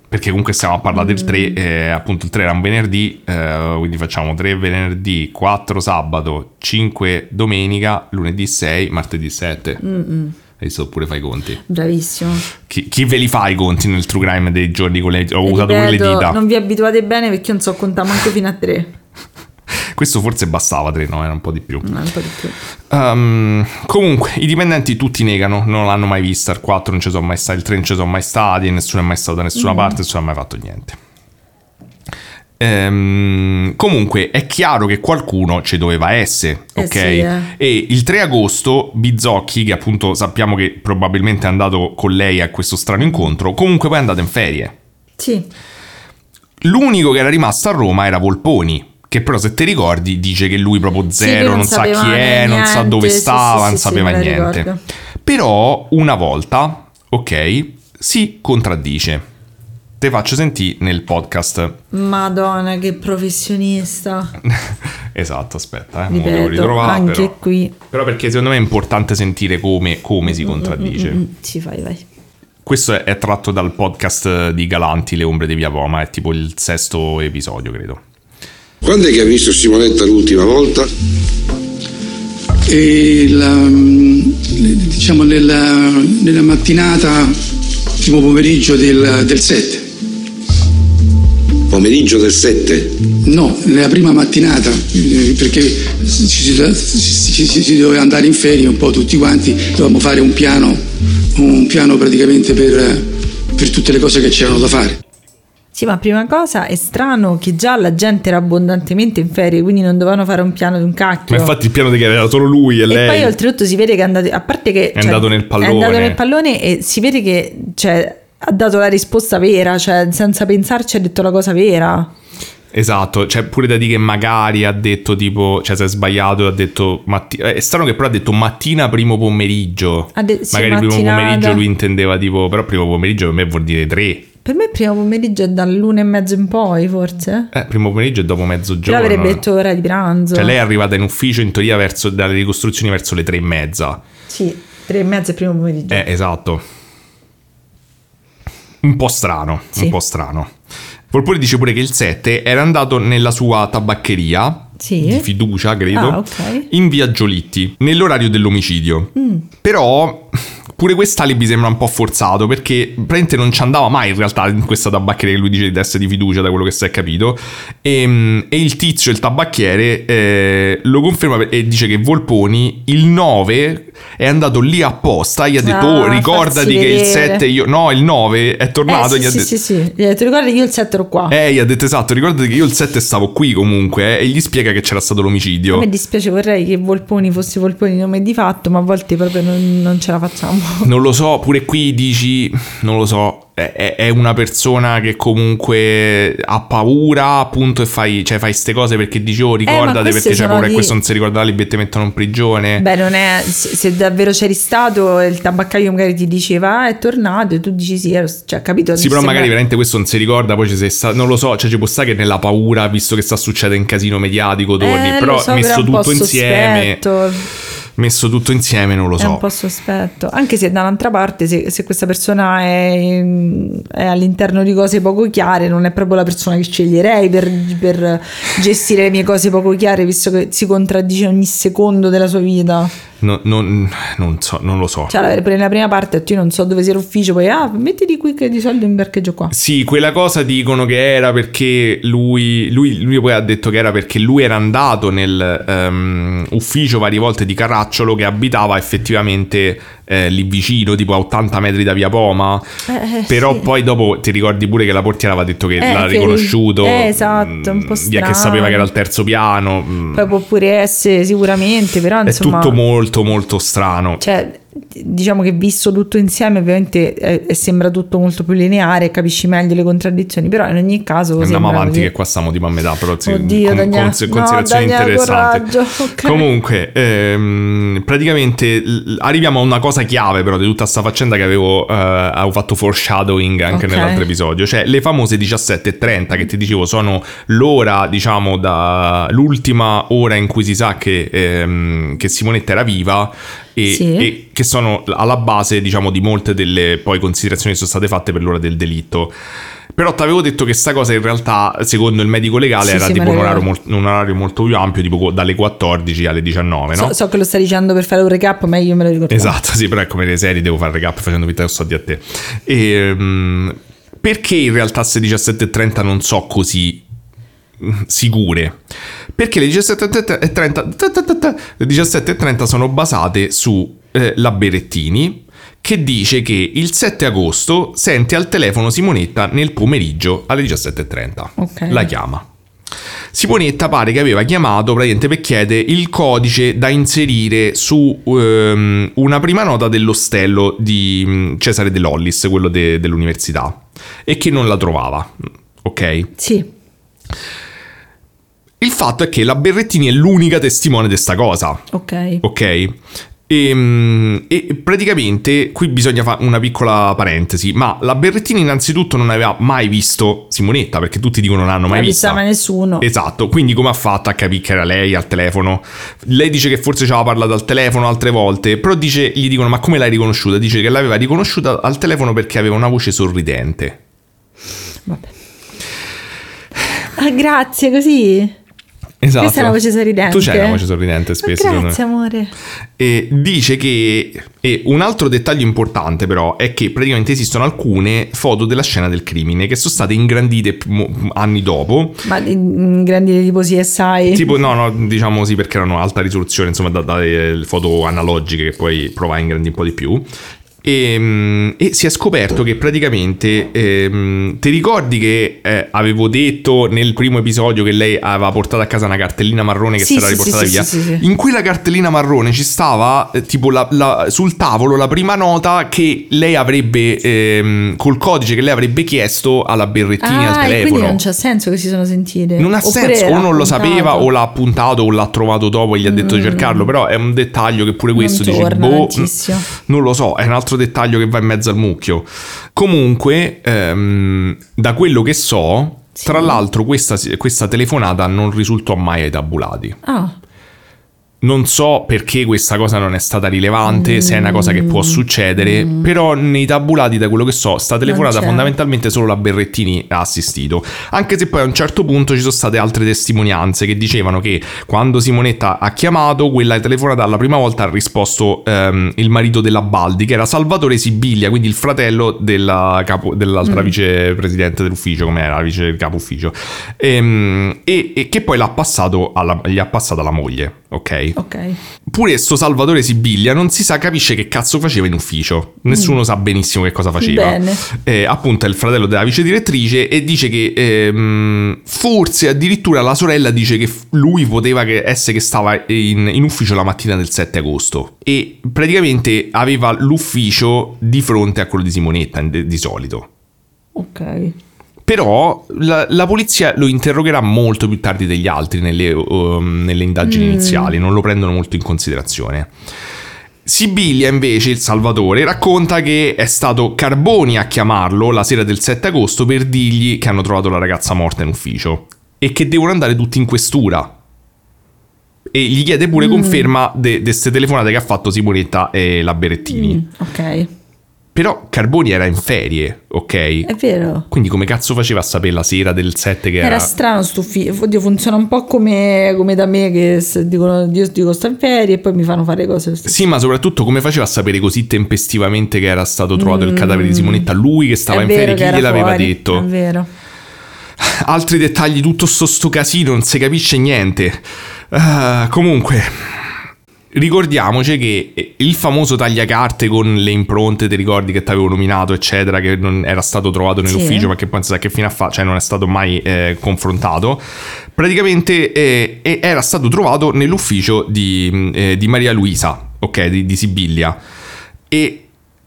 Speaker 3: Perché comunque stiamo a parlare del 3, eh, appunto il 3 era un venerdì, eh, quindi facciamo 3 venerdì, 4 sabato, 5 domenica, lunedì 6, martedì 7. Adesso pure fai i conti.
Speaker 1: Bravissimo.
Speaker 3: Chi, chi ve li fa i conti nel true crime dei giorni con le... Ho
Speaker 1: E
Speaker 3: usato pure le
Speaker 1: ripeto,
Speaker 3: dita.
Speaker 1: Non vi abituate bene perché io non so contare manco fino a tre.
Speaker 3: Questo forse bastava 3, no? Era un po' di più.
Speaker 1: No, un po' di più.
Speaker 3: Um, comunque, i dipendenti tutti negano, non l'hanno mai vista. Il 4 non ci sono mai stati, il 3 non ci sono mai stati, nessuno è mai stato da nessuna
Speaker 1: Mm.
Speaker 3: parte, nessuno ha mai fatto niente. Ehm, comunque è chiaro che qualcuno ci doveva essere,
Speaker 1: Eh
Speaker 3: ok?
Speaker 1: sì, eh.
Speaker 3: E il 3 agosto Bizzocchi, che appunto sappiamo che probabilmente è andato con lei a questo strano incontro, comunque poi è andato in ferie.
Speaker 1: Sì.
Speaker 3: L'unico che era rimasto a Roma era Volponi. Che però, se ti ricordi, dice che lui proprio
Speaker 1: Sì,
Speaker 3: zero,
Speaker 1: che non
Speaker 3: sa chi è, non sa
Speaker 1: niente,
Speaker 3: dove
Speaker 1: sì,
Speaker 3: stava,
Speaker 1: sì,
Speaker 3: non
Speaker 1: sì,
Speaker 3: sapeva
Speaker 1: sì,
Speaker 3: niente.
Speaker 1: ricordo.
Speaker 3: Però, una volta, ok, si contraddice. Te faccio sentire nel podcast.
Speaker 1: Madonna, che professionista.
Speaker 3: esatto, aspetta, eh, mo devo
Speaker 1: Ripeto,
Speaker 3: ritrovare.
Speaker 1: anche
Speaker 3: Però.
Speaker 1: qui.
Speaker 3: Però perché secondo me è importante sentire come, come si contraddice.
Speaker 1: Mm, Sì, vai, vai.
Speaker 3: Questo è, è tratto dal podcast di Galanti, Le ombre di Via Poma, è tipo il sesto episodio, credo.
Speaker 4: Quando è che ha visto Simonetta l'ultima volta?
Speaker 5: la, mm, diciamo nella, nella mattinata, primo pomeriggio del, del 7.
Speaker 4: Pomeriggio del 7?
Speaker 5: No, nella prima mattinata, perché ci si, ci- ci- si doveva andare in ferie un po' tutti quanti, dovevamo fare un piano, un piano praticamente per, per tutte le cose che c'erano da fare.
Speaker 1: Sì, ma prima cosa è strano che già la gente era abbondantemente in ferie, quindi non dovevano fare un piano di un cacchio.
Speaker 3: Ma infatti il piano di che era solo lui e,
Speaker 1: E
Speaker 3: lei.
Speaker 1: poi oltretutto si vede che è andato, a parte che
Speaker 3: È
Speaker 1: cioè,
Speaker 3: andato nel pallone.
Speaker 1: È andato nel pallone e si vede che cioè, ha dato la risposta vera, cioè senza pensarci ha detto la cosa vera.
Speaker 3: Esatto, c'è pure da dire che magari ha detto tipo, cioè si è sbagliato e ha detto matti- eh, È strano che però ha detto mattina primo pomeriggio.
Speaker 1: De- sì,
Speaker 3: magari primo
Speaker 1: mattinata.
Speaker 3: pomeriggio lui intendeva tipo, però primo pomeriggio per me vuol dire tre.
Speaker 1: Per me primo pomeriggio è dall'una e mezzo in poi, forse.
Speaker 3: Eh, primo pomeriggio è dopo
Speaker 1: Però
Speaker 3: mezzogiorno.
Speaker 1: avrebbe detto ora di pranzo.
Speaker 3: Cioè lei è arrivata in ufficio in teoria verso, dalle ricostruzioni verso le tre e mezza.
Speaker 1: Sì, tre e mezzo è primo pomeriggio.
Speaker 3: Eh, esatto. Un po' strano,
Speaker 1: Sì.
Speaker 3: un po' strano. Volpone dice pure che il 7 era andato nella sua tabaccheria
Speaker 1: Sì.
Speaker 3: di fiducia, credo,
Speaker 1: Ah, ok.
Speaker 3: in via Giolitti, nell'orario dell'omicidio.
Speaker 1: Mm.
Speaker 3: Però pure quest'alibi sembra un po' forzato perché praticamente non ci andava mai in realtà in questa tabaccheria che lui dice di essere di fiducia, da quello che si è capito. E, e il tizio, il tabacchiere, eh, lo conferma e dice che Volponi il 9 è andato lì apposta, gli ha detto
Speaker 1: Ah,
Speaker 3: "Oh, ricordati che il
Speaker 1: vedere."
Speaker 3: 7 io no, il 9 è tornato
Speaker 1: Eh,
Speaker 3: gli
Speaker 1: sì,
Speaker 3: ha
Speaker 1: sì,
Speaker 3: detto
Speaker 1: sì, sì. Gli ha detto, ricordi io il 7 ero qua.
Speaker 3: eh, gli ha detto esatto, ricordati che io il 7 stavo qui comunque eh, e gli spiega che c'era stato
Speaker 1: A
Speaker 3: l'omicidio.
Speaker 1: me dispiace, vorrei che Volponi fosse Volponi di nome di fatto, ma a volte proprio non, non ce la facciamo.
Speaker 3: Non lo so, pure qui dici, non lo so, è, è- una persona che comunque ha paura appunto e fai, cioè fai ste cose perché dici oh ricordate
Speaker 1: Eh, queste
Speaker 3: perché c'è paura
Speaker 1: di-
Speaker 3: e questo non si ricorda lì e mettono in prigione.
Speaker 1: Beh, non è. Se, se davvero c'eri stato, il tabaccaio magari ti diceva ah, è tornato e tu dici sì, ero, cioè, capito?
Speaker 3: Sì, però
Speaker 1: sembra-
Speaker 3: magari veramente questo non si ricorda, poi ci sei sta- non lo so, cioè ci può stare che nella paura, visto che sta succedendo un casino mediatico, torni,
Speaker 1: Eh,
Speaker 3: però
Speaker 1: so,
Speaker 3: messo
Speaker 1: però
Speaker 3: tutto insieme,
Speaker 1: sospetto.
Speaker 3: Messo tutto insieme non lo
Speaker 1: È
Speaker 3: so.
Speaker 1: un po' sospetto, anche se dall'altra parte, se, se questa persona è, in- è all'interno di cose poco chiare, non è proprio la persona che sceglierei per, per gestire le mie cose poco chiare, visto che si contraddice ogni secondo della sua vita.
Speaker 3: No- non, non so, non lo so.
Speaker 1: Cioè, la- nella prima parte, io non so dove sia l'ufficio, poi ah, mettiti qui che di solito in parcheggio qua.
Speaker 3: Sì, quella cosa dicono che era perché lui, lui, lui poi ha detto che era perché lui era andato nel ehm, ufficio varie volte di Caracciolo che abitava effettivamente eh, lì vicino, tipo a 80 metri da via Poma.
Speaker 1: Eh, eh,
Speaker 3: Però
Speaker 1: sì.
Speaker 3: poi dopo ti ricordi pure che la portiera aveva detto che
Speaker 1: Eh,
Speaker 3: l'ha
Speaker 1: che-
Speaker 3: riconosciuto.
Speaker 1: eh, esatto, un po'
Speaker 3: mm, via che
Speaker 1: strano.
Speaker 3: sapeva che era al terzo piano. mm.
Speaker 1: Poi può pure essere sicuramente, però
Speaker 3: È
Speaker 1: insomma...
Speaker 3: tutto molto molto strano.
Speaker 1: Cioè, diciamo che visto tutto insieme ovviamente eh, sembra tutto molto più lineare, capisci meglio le contraddizioni, però in ogni caso...
Speaker 3: Andiamo avanti
Speaker 1: così.
Speaker 3: che qua stiamo tipo a metà, però sì,
Speaker 1: Oddio,
Speaker 3: con,
Speaker 1: Daniele.
Speaker 3: con-
Speaker 1: No,
Speaker 3: considerazioni
Speaker 1: Daniele,
Speaker 3: interessanti.
Speaker 1: coraggio, ok.
Speaker 3: Comunque, ehm, praticamente l- arriviamo a una cosa chiave però di tutta sta faccenda che avevo, eh, avevo fatto foreshadowing anche
Speaker 1: Ok.
Speaker 3: nell'altro episodio, cioè le famose 17.30 che ti dicevo sono l'ora, diciamo, da l'ultima ora in cui si sa che, ehm, che Simonetta era viva e,
Speaker 1: Sì.
Speaker 3: e che sono alla base, diciamo, di molte delle poi considerazioni che sono state fatte per l'ora del delitto. Però ti avevo detto che sta cosa in realtà, secondo il medico legale,
Speaker 1: Sì,
Speaker 3: era
Speaker 1: sì,
Speaker 3: tipo un orario,
Speaker 1: ricordo.
Speaker 3: mol- un orario molto più ampio, tipo dalle 14 alle 19, no?
Speaker 1: So, so che lo stai dicendo per fare un recap, ma io me lo ricordo.
Speaker 3: Esatto, sì, però è come le serie, devo fare il recap facendo finta che sto di a te. Ehm, perché in realtà se 17.30 non so così mm, sicure? Perché le 17.30 le 17.30 sono basate su eh, la Berettini che dice che il 7 agosto sente al telefono Simonetta nel pomeriggio alle 17.30.
Speaker 1: Ok.
Speaker 3: La chiama. Simonetta pare che aveva chiamato praticamente per chiedere il codice da inserire su ehm, una prima nota dell'ostello di mm, Cesare De Lollis, quello de- dell'università, e che non la trovava. Ok?
Speaker 1: Sì,
Speaker 3: Il fatto è che la Berrettini è l'unica testimone di sta cosa.
Speaker 1: ok.
Speaker 3: Ok? E, e praticamente qui bisogna fare una piccola parentesi, ma la Berrettini innanzitutto non aveva mai visto Simonetta, perché tutti dicono non l'hanno mai
Speaker 1: Non l'ha
Speaker 3: vista.
Speaker 1: mai nessuno.
Speaker 3: Esatto, quindi come ha fatto a capire che era lei al telefono? Lei dice che forse ci aveva parlato al telefono altre volte, però dice, gli dicono ma come l'hai riconosciuta? Dice che l'aveva riconosciuta al telefono perché aveva una voce sorridente.
Speaker 1: Vabbè. Ah, grazie, così.
Speaker 3: Esatto.
Speaker 1: Questa è una voce sorridente.
Speaker 3: Tu c'hai una voce sorridente spesso. me.
Speaker 1: Grazie, amore.
Speaker 3: E dice che. E un altro dettaglio importante, però, è che praticamente esistono alcune foto della scena del crimine che sono state ingrandite anni dopo.
Speaker 1: Ma in grandi tipo CSI.
Speaker 3: Tipo, no, no, diciamo sì, perché erano alta risoluzione, insomma, da- dalle foto analogiche che poi provai a ingrandire un po' di più. E, mm, e si è scoperto che praticamente ehm, ti ricordi che eh, avevo detto nel primo episodio che lei aveva portato a casa una cartellina marrone che
Speaker 1: Sì,
Speaker 3: si era
Speaker 1: sì,
Speaker 3: riportata
Speaker 1: sì,
Speaker 3: via?
Speaker 1: sì.
Speaker 3: In quella cartellina marrone ci stava eh, tipo la- la- sul tavolo la prima nota che lei avrebbe ehm, col codice che lei avrebbe chiesto alla Berrettini al
Speaker 1: Ah, e
Speaker 3: telefono.
Speaker 1: quindi non c'ha senso che si sono sentite.
Speaker 3: Non ha
Speaker 1: Oppure
Speaker 3: senso, o non lo sapeva, o l'ha appuntato, o l'ha trovato dopo e gli ha detto di cercarlo. Però è un dettaglio che pure questo
Speaker 1: Non
Speaker 3: dice:
Speaker 1: torna
Speaker 3: boh, non lo so, è un altro dettaglio che va in mezzo al mucchio. Comunque, ehm, da quello che so,
Speaker 1: Sì.
Speaker 3: tra l'altro, questa, questa telefonata non risultò mai ai tabulati.
Speaker 1: Ah,
Speaker 3: Non so perché questa cosa non è stata rilevante, se è una cosa che può succedere, però nei tabulati, da quello che so, sta telefonata fondamentalmente solo la Berrettini ha assistito. Anche se poi a un certo punto ci sono state altre testimonianze che dicevano che quando Simonetta ha chiamato, quella telefonata la prima volta ha risposto ehm, il marito della Baldi, che era Salvatore Sibilia, quindi il fratello della capo- dell'altra vicepresidente dell'ufficio, come era la vice capo ufficio, Ehm, e, e che poi l'ha passato alla, gli ha passato alla moglie, ok?
Speaker 1: ok.
Speaker 3: Pure sto Salvatore Sibilia non si sa, capisce che cazzo faceva in ufficio. Nessuno sa benissimo che cosa faceva.
Speaker 1: Bene.
Speaker 3: Eh, appunto è il fratello della vice direttrice e dice che ehm, forse addirittura la sorella dice che lui poteva che essere che stava in, in ufficio la mattina del 7 agosto e praticamente aveva l'ufficio di fronte a quello di Simonetta di solito.
Speaker 1: Ok.
Speaker 3: Però la, la polizia lo interrogherà molto più tardi degli altri nelle, um, nelle indagini iniziali, non lo prendono molto in considerazione. Sibilia invece, il Salvatore, racconta che è stato Carboni a chiamarlo la sera del 7 agosto per dirgli che hanno trovato la ragazza morta in ufficio e che devono andare tutti in questura. E gli chiede pure conferma di queste telefonate che ha fatto Simonetta e la Berettini.
Speaker 1: Mm, ok.
Speaker 3: Però Carboni era in ferie, ok?
Speaker 1: È vero.
Speaker 3: Quindi come cazzo faceva a sapere la sera del 7 che era...
Speaker 1: Era strano sto film. Oddio, funziona un po' come, come da me che dicono io dico sto in ferie e poi mi fanno fare cose.
Speaker 3: Sì, ma soprattutto come faceva a sapere così tempestivamente che era stato trovato il cadavere di Simonetta? Lui che stava
Speaker 1: Mm. È
Speaker 3: in ferie, chi gliel'aveva
Speaker 1: fuori,
Speaker 3: detto?
Speaker 1: È vero.
Speaker 3: Altri dettagli, tutto sto, sto casino, non si capisce niente. Ah, comunque, ricordiamoci che il famoso tagliacarte con le impronte, ti ricordi che ti avevo nominato, eccetera, che non era stato trovato nell'ufficio,
Speaker 1: Sì.
Speaker 3: ma che poi non si sa che fine ha fatto, cioè non è stato mai eh, confrontato. Praticamente eh, eh, era stato trovato nell'ufficio di, eh, di Maria Luisa, ok, di, di Sibilia. e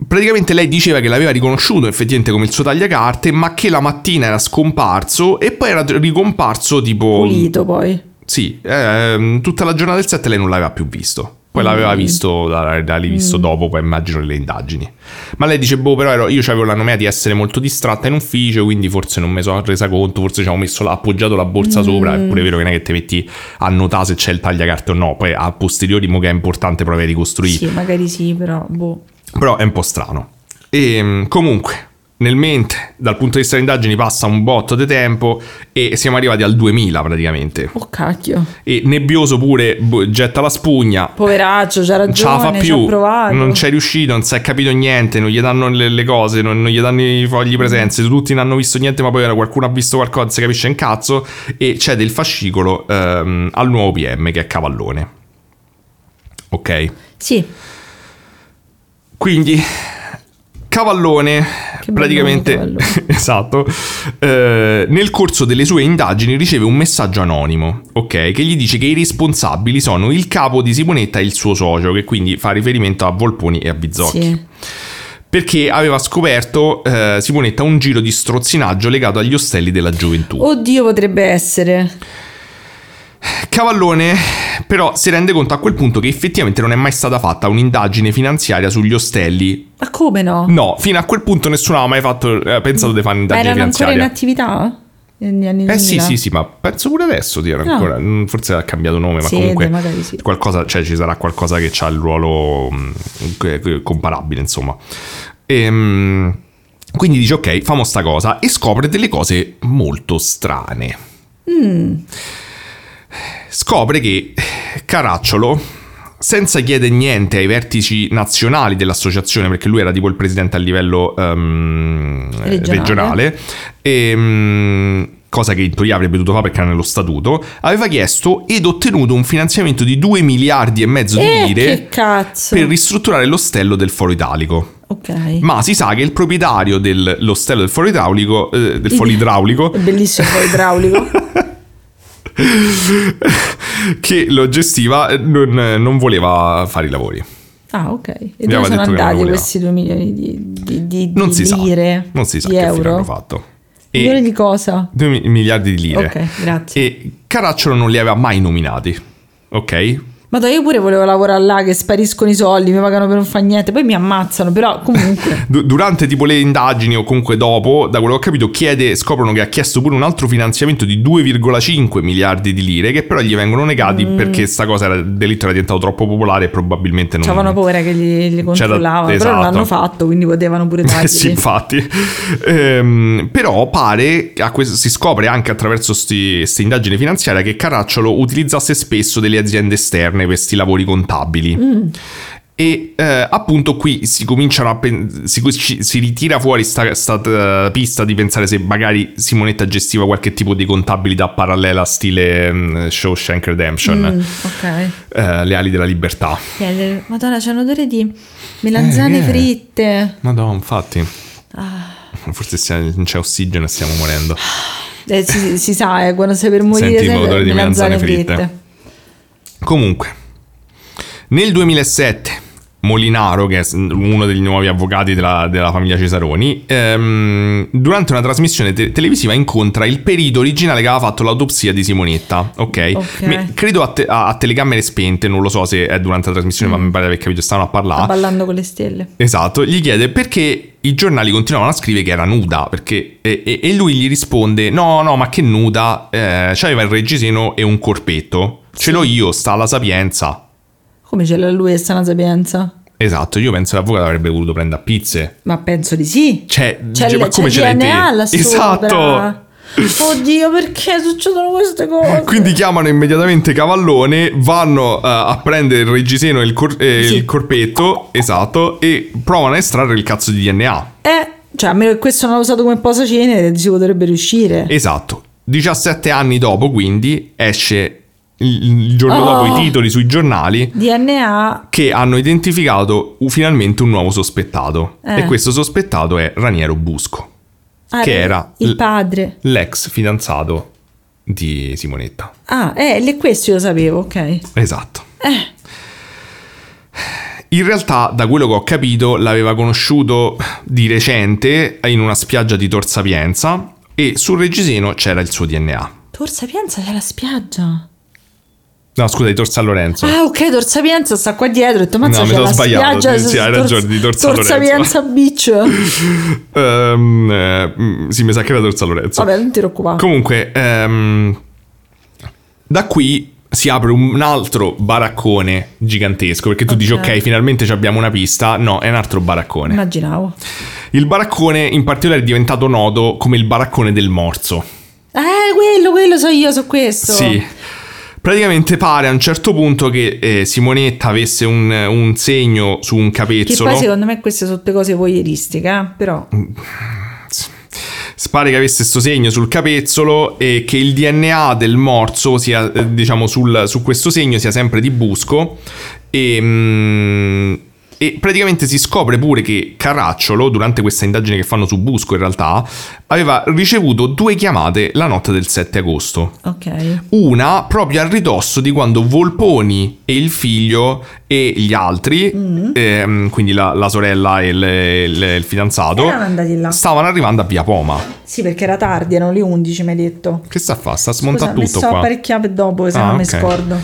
Speaker 3: praticamente lei diceva che l'aveva riconosciuto effettivamente come il suo tagliacarte, ma che la mattina era scomparso e poi era ricomparso tipo...
Speaker 1: Pulito poi.
Speaker 3: Sì, ehm, tutta la giornata del 7 lei non l'aveva più visto. Poi l'aveva visto, l'aveva rivisto dopo, poi immagino le indagini. Ma lei dice, boh, però ero- io avevo la nomea di essere molto distratta in ufficio, quindi forse non mi sono resa conto, forse ci avevo messo, appoggiato la borsa sopra, è pure vero che non è che ti metti a notare se c'è il tagliacarte o no, poi a posteriori mo che è importante provare a ricostruire.
Speaker 1: Sì, magari sì, però boh.
Speaker 3: Però è un po' strano. E comunque, nel mente, dal punto di vista delle indagini, passa un botto di tempo e siamo arrivati al 2000 praticamente.
Speaker 1: Oh cacchio.
Speaker 3: E nebbioso pure getta la spugna.
Speaker 1: Poveraccio, c'ha
Speaker 3: Non ce la fa
Speaker 1: ragione,
Speaker 3: più, non c'è riuscito, non si è capito niente, non gli danno le, le cose, non, non gli danno i fogli presenze, tutti non hanno visto niente, ma poi qualcuno ha visto qualcosa, non si capisce un cazzo, e c'è del fascicolo ehm, al nuovo PM che è Cavallone. Ok?
Speaker 1: Sì,
Speaker 3: Quindi Cavallone praticamente
Speaker 1: Cavallone.
Speaker 3: esatto eh, nel corso delle sue indagini riceve un messaggio anonimo ok che gli dice che i responsabili sono il capo di Simonetta e il suo socio che quindi fa riferimento a Volponi e a Bizzocchi
Speaker 1: sì.
Speaker 3: perché aveva scoperto eh, Simonetta un giro di strozzinaggio legato agli ostelli della gioventù
Speaker 1: Oddio, potrebbe essere.
Speaker 3: Cavallone però si rende conto a quel punto che effettivamente non è mai stata fatta un'indagine finanziaria sugli ostelli
Speaker 1: Ma come no?
Speaker 3: No, fino a quel punto nessuno aveva mai fatto, eh, pensato di fare un'indagine
Speaker 1: erano ancora in
Speaker 3: finanziaria.
Speaker 1: attività? Negli anni 2000?
Speaker 3: Eh sì, sì, sì, ma penso pure adesso di era
Speaker 1: No.
Speaker 3: ancora. mm, Forse ha cambiato nome, ma
Speaker 1: Sì,
Speaker 3: comunque
Speaker 1: sì.
Speaker 3: qualcosa, cioè ci sarà qualcosa che ha il ruolo mm, che- che- comparabile, insomma. Ehm, quindi dice ok, famo sta cosa e scopre delle cose molto strane.
Speaker 1: Mm.
Speaker 3: Scopre che Caracciolo, senza chiedere niente ai vertici nazionali dell'associazione, perché lui era tipo il presidente a livello ehm,
Speaker 1: Regionale.
Speaker 3: regionale, ehm, cosa che in teoria avrebbe dovuto fare perché era nello statuto, aveva chiesto ed ottenuto un finanziamento di 2 miliardi e mezzo di
Speaker 1: Eh,
Speaker 3: lire
Speaker 1: che cazzo.
Speaker 3: per ristrutturare l'ostello del Foro Italico.
Speaker 1: Ok.
Speaker 3: Ma si sa che il proprietario dell'ostello del Foro Idraulico, eh, del Foro Idraulico,
Speaker 1: bellissimo poi idraulico.
Speaker 3: che lo gestiva, eh, non, non voleva fare i lavori.
Speaker 1: Ah, ok. E
Speaker 3: aveva
Speaker 1: dove sono andati questi 2 milioni di, di, di-
Speaker 3: Non
Speaker 1: di
Speaker 3: si
Speaker 1: lire?
Speaker 3: sa. Non si sa
Speaker 1: di
Speaker 3: che
Speaker 1: euro?
Speaker 3: hanno fatto.
Speaker 1: Milioni
Speaker 3: E
Speaker 1: di cosa?
Speaker 3: 2 miliardi di lire.
Speaker 1: Ok, grazie.
Speaker 3: E Caracciolo non li aveva mai nominati. Ok?
Speaker 1: Madonna, io pure volevo lavorare là, che spariscono i soldi, mi pagano per non fare niente, poi mi ammazzano, però comunque...
Speaker 3: Du- durante tipo le indagini o comunque dopo, da quello che ho capito, chiede, scoprono che ha chiesto pure un altro finanziamento di 2,5 miliardi di lire che però gli vengono negati
Speaker 1: Mm.
Speaker 3: perché sta cosa era, il delitto era diventato troppo popolare e probabilmente non...
Speaker 1: C'avevano paura che li, li controllavano, però
Speaker 3: esatto.
Speaker 1: non l'hanno fatto, quindi potevano pure
Speaker 3: Eh
Speaker 1: dargli.
Speaker 3: sì, infatti. Ehm, però pare, a questo- si scopre anche attraverso queste indagini finanziarie, che Caracciolo utilizzasse spesso delle aziende esterne per questi lavori contabili.
Speaker 1: Mm.
Speaker 3: E eh, appunto qui si cominciano a pen- si, si ritira fuori sta, sta, eh, pista di pensare se magari Simonetta gestiva qualche tipo di contabilità parallela stile mm, Shawshank Redemption,
Speaker 1: Mm, ok.
Speaker 3: eh, le ali della libertà.
Speaker 1: Madonna, c'è un odore di melanzane
Speaker 3: Eh, è?
Speaker 1: fritte.
Speaker 3: Madonna, infatti.
Speaker 1: Ah.
Speaker 3: Forse sia- non c'è ossigeno e stiamo morendo.
Speaker 1: Eh, si, si sa, eh, quando sei per morire
Speaker 3: Senti l'odore di
Speaker 1: melanzane
Speaker 3: melanzane fritte. Comunque, nel 2007 Molinaro, che è uno degli nuovi avvocati della, della famiglia Cesaroni, ehm, durante una trasmissione te- televisiva incontra il perito originale che aveva fatto l'autopsia di Simonetta. Ok?
Speaker 1: Ok.
Speaker 3: Me- credo a, te- a- a telecamere spente, non lo so se è durante la trasmissione, ma mi pare di aver capito, stavano a
Speaker 1: Sta
Speaker 3: parlare.
Speaker 1: ballando con le stelle.
Speaker 3: Esatto, gli chiede perché i giornali continuavano a scrivere che era nuda, perché, e, e- e lui gli risponde no, no, ma che nuda, eh, c'aveva il reggiseno e un corpetto, ce l'ho io, sta alla sapienza.
Speaker 1: Come ce l'ha lui questa sapienza?
Speaker 3: Esatto, io penso che l'avvocato avrebbe voluto prendere pizze.
Speaker 1: Ma penso di sì.
Speaker 3: Cioè,
Speaker 1: C'è,
Speaker 3: dice,
Speaker 1: il-
Speaker 3: ma come
Speaker 1: c'è
Speaker 3: ce l'hai te?
Speaker 1: DNA sopra.
Speaker 3: Esatto.
Speaker 1: Oddio, perché succedono queste cose?
Speaker 3: Quindi chiamano immediatamente Cavallone, vanno eh, a prendere il reggiseno e il, cor- e
Speaker 1: Sì.
Speaker 3: il corpetto, esatto, e provano a estrarre il cazzo di DNA.
Speaker 1: Eh, cioè, a meno che questo non l'ha usato come posacenere, si potrebbe riuscire.
Speaker 3: Esatto. 17 anni dopo, quindi, esce il, giorno
Speaker 1: Oh.
Speaker 3: dopo i titoli sui giornali
Speaker 1: DNA.
Speaker 3: che hanno identificato finalmente un nuovo sospettato.
Speaker 1: Eh.
Speaker 3: E questo sospettato è Raniero Busco,
Speaker 1: ah,
Speaker 3: che era
Speaker 1: il padre.
Speaker 3: l'ex fidanzato di Simonetta.
Speaker 1: Ah, eh, questo io lo sapevo, ok.
Speaker 3: Esatto. In realtà, da quello che ho capito, l'aveva conosciuto di recente in una spiaggia di Tor Sapienza e sul reggiseno c'era il suo DNA.
Speaker 1: Tor Sapienza c'è la spiaggia.
Speaker 3: No, scusa, di Tor San Lorenzo.
Speaker 1: Ah, ok, Tor Sapienza sta qua dietro. Ho detto, mazza,
Speaker 3: No, mi sono sbagliato,
Speaker 1: spiaggia.
Speaker 3: sì, hai ragione, di Tor San
Speaker 1: Tor
Speaker 3: Lorenzo.
Speaker 1: Sapienza Beach.
Speaker 3: Ehm, eh, sì, mi sa che era Tor San Lorenzo.
Speaker 1: Vabbè, non ti preoccupare.
Speaker 3: Comunque, ehm, da qui si apre un altro baraccone gigantesco perché tu dici
Speaker 1: Ok.
Speaker 3: finalmente ci abbiamo una pista no è un altro baraccone
Speaker 1: Immaginavo.
Speaker 3: il baraccone in particolare è diventato noto come il baraccone del morso
Speaker 1: Eh, quello, quello so io, so questo.
Speaker 3: sì praticamente pare a un certo punto che eh, Simonetta avesse un, un segno su un
Speaker 1: Che
Speaker 3: capezzolo
Speaker 1: poi secondo me queste sono tutte cose voyeuristiche, eh? però...
Speaker 3: pare che avesse questo segno sul capezzolo e che il DNA del morso sia, eh, diciamo, sul- su questo segno sia sempre di Busco e, mm, e praticamente si scopre pure che Caracciolo, durante questa indagine che fanno su Busco in realtà, aveva ricevuto due chiamate la notte del 7 agosto.
Speaker 1: Ok.
Speaker 3: Una proprio al ridosso di quando Volponi e il figlio e gli altri,
Speaker 1: Mm.
Speaker 3: ehm, quindi la, la sorella e il, il- il fidanzato, stavano arrivando a Via Poma.
Speaker 1: Sì, perché era tardi, erano le 11, mi hai detto.
Speaker 3: Che sta a fare? Sta a
Speaker 1: Scusa, mi
Speaker 3: tutto
Speaker 1: sto
Speaker 3: qua.
Speaker 1: apparecchiando per dopo, se
Speaker 3: Ah,
Speaker 1: no mi
Speaker 3: ok.
Speaker 1: scordo.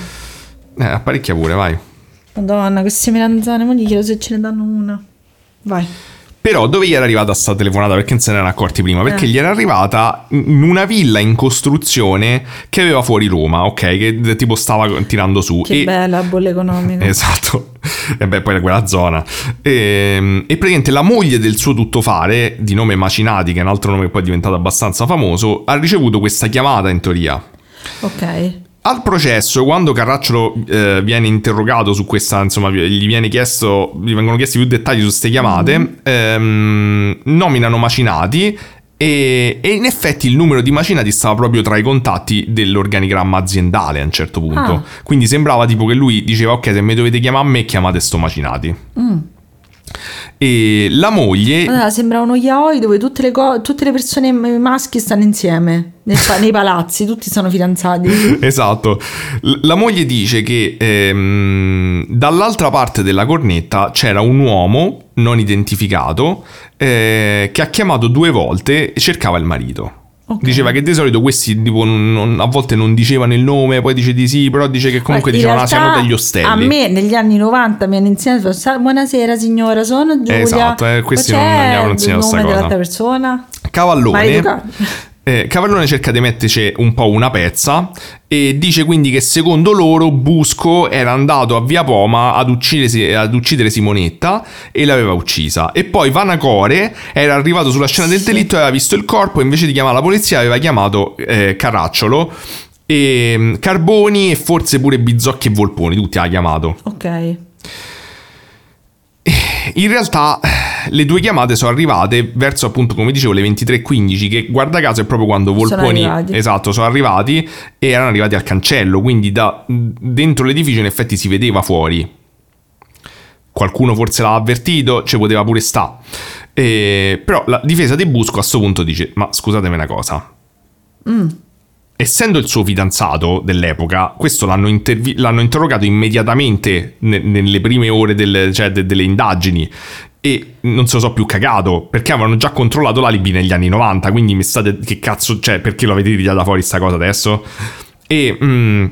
Speaker 3: Eh, apparecchia pure, vai.
Speaker 1: Madonna, queste melanzane, ma gli chiedo se ce ne danno una. Vai.
Speaker 3: Però dove gli era arrivata sta telefonata? Perché non se ne erano accorti prima? Perché
Speaker 1: Eh.
Speaker 3: gli era arrivata in una villa in costruzione che aveva fuori Roma, ok? Che tipo stava tirando su.
Speaker 1: Che
Speaker 3: e...
Speaker 1: bella la bolla economica.
Speaker 3: Esatto, e beh, poi era quella zona. E, e praticamente la moglie del suo tuttofare, di nome Macinati, che è un altro nome che poi è diventato abbastanza famoso, ha ricevuto questa chiamata in teoria.
Speaker 1: Ok.
Speaker 3: Al processo, quando Carracciolo eh, viene interrogato su questa, insomma, gli viene chiesto, gli vengono chiesti più dettagli su queste chiamate, ehm, nominano Macinati e, e in effetti il numero di Macinati stava proprio tra i contatti dell'organigramma aziendale a un certo punto.
Speaker 1: Ah.
Speaker 3: Quindi sembrava tipo che lui diceva ok se mi dovete chiamare a me chiamate sto Macinati. E la moglie...
Speaker 1: Allora, sembra uno yaoi dove tutte le, co- tutte le persone maschi stanno insieme nel pa- nei palazzi, tutti sono fidanzati.
Speaker 3: Esatto. La moglie dice che ehm, dall'altra parte della cornetta c'era un uomo non identificato eh, che ha chiamato due volte e cercava il marito.
Speaker 1: Ok.
Speaker 3: Diceva che di solito questi tipo, non- non- a volte non dicevano il nome, poi dice di sì, però dice che comunque
Speaker 1: In
Speaker 3: dicevano ah, siamo degli ostelli.
Speaker 1: A me negli anni 90 mi hanno insegnato "Sa- buonasera signora, sono Giulia.
Speaker 3: Esatto, eh, questi non abbiamo
Speaker 1: il
Speaker 3: insegnato sta
Speaker 1: nome
Speaker 3: cosa.
Speaker 1: persona.
Speaker 3: Cavallone. Eh, Cavallone cerca di metterci un po' una pezza e dice quindi che secondo loro Busco era andato a Via Poma ad, uccidere, ad uccidere Simonetta e l'aveva uccisa. E poi Vanacore era arrivato sulla scena del delitto e aveva visto il corpo e invece di chiamare la polizia aveva chiamato eh, Caracciolo e mm, Carboni e forse pure Bizzocchi e Volponi, tutti ha chiamato.
Speaker 1: Ok.
Speaker 3: In realtà le due chiamate sono arrivate verso appunto come dicevo le 23.15 che guarda caso è proprio quando
Speaker 1: Sono
Speaker 3: Volponi
Speaker 1: arrivati.
Speaker 3: esatto sono arrivati e erano arrivati al cancello quindi da dentro l'edificio in effetti si vedeva fuori. Qualcuno forse l'ha avvertito ci poteva pure sta. Eh, però la difesa di Busco a questo punto dice ma scusatemi una cosa essendo il suo fidanzato dell'epoca, questo l'hanno, intervi- l'hanno interrogato immediatamente ne- nelle prime ore del- cioè, de- delle indagini e non se lo so più cagato perché avevano già controllato l'alibi negli anni 90. Quindi mi state. Che cazzo, cioè, perché lo avete tirata fuori sta cosa adesso? E. mm,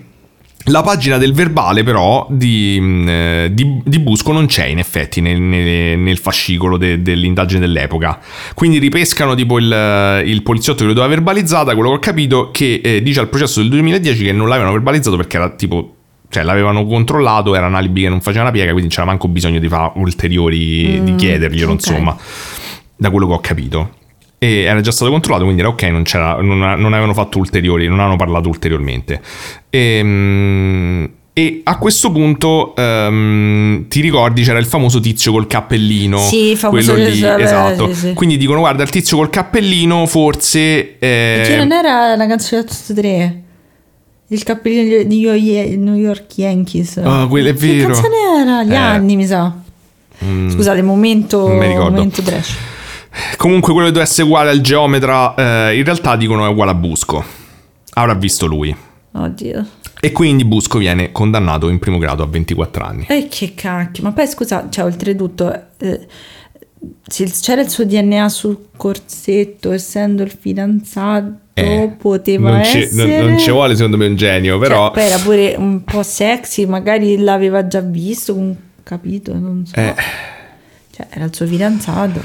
Speaker 3: la pagina del verbale, però, di, mm, eh, di- di Busco non c'è in effetti nel, nel- nel fascicolo de- dell'indagine dell'epoca. Quindi ripescano tipo il, il poliziotto che lo doveva verbalizzata. Quello che ho capito che eh, dice al processo del 2010 che non l'avevano verbalizzato perché era tipo. Cioè, l'avevano controllato, era un alibi che non faceva una piega, quindi c'era manco bisogno di fare ulteriori. di chiederglielo,
Speaker 1: ok.
Speaker 3: insomma. Da quello che ho capito. E era già stato controllato, quindi era ok, non, c'era, non, non avevano fatto ulteriori, non hanno parlato ulteriormente. Ehm, E, a questo punto ehm, ti ricordi c'era il famoso tizio col cappellino,
Speaker 1: Sì, famoso
Speaker 3: quello lì,
Speaker 1: che- vabbè,
Speaker 3: esatto.
Speaker 1: sì, sì.
Speaker 3: Quindi dicono guarda il tizio col cappellino forse eh,
Speaker 1: Che non era la canzone di tutti e tre? Il cappellino di New York Yankees.
Speaker 3: Ah, quello è
Speaker 1: Che
Speaker 3: vero.
Speaker 1: canzone era? Gli
Speaker 3: Eh.
Speaker 1: anni, mi sa. Scusate, momento,
Speaker 3: non mi ricordo.
Speaker 1: momento trash.
Speaker 3: Comunque quello che deve essere uguale al geometra, eh, in realtà dicono è uguale a Busco. Avrà visto lui.
Speaker 1: Oddio.
Speaker 3: E quindi Busco viene condannato in primo grado a 24 anni.
Speaker 1: E che cacchio, ma poi scusa, cioè oltretutto eh, c'era il suo DNA sul corsetto, essendo il fidanzato,
Speaker 3: Eh,
Speaker 1: poteva
Speaker 3: non ci,
Speaker 1: essere...
Speaker 3: non, non ci vuole secondo me un genio,
Speaker 1: Cioè,
Speaker 3: però...
Speaker 1: poi era pure un po' sexy, magari l'aveva già visto, capito, non so.
Speaker 3: Eh.
Speaker 1: Cioè, era il suo fidanzato.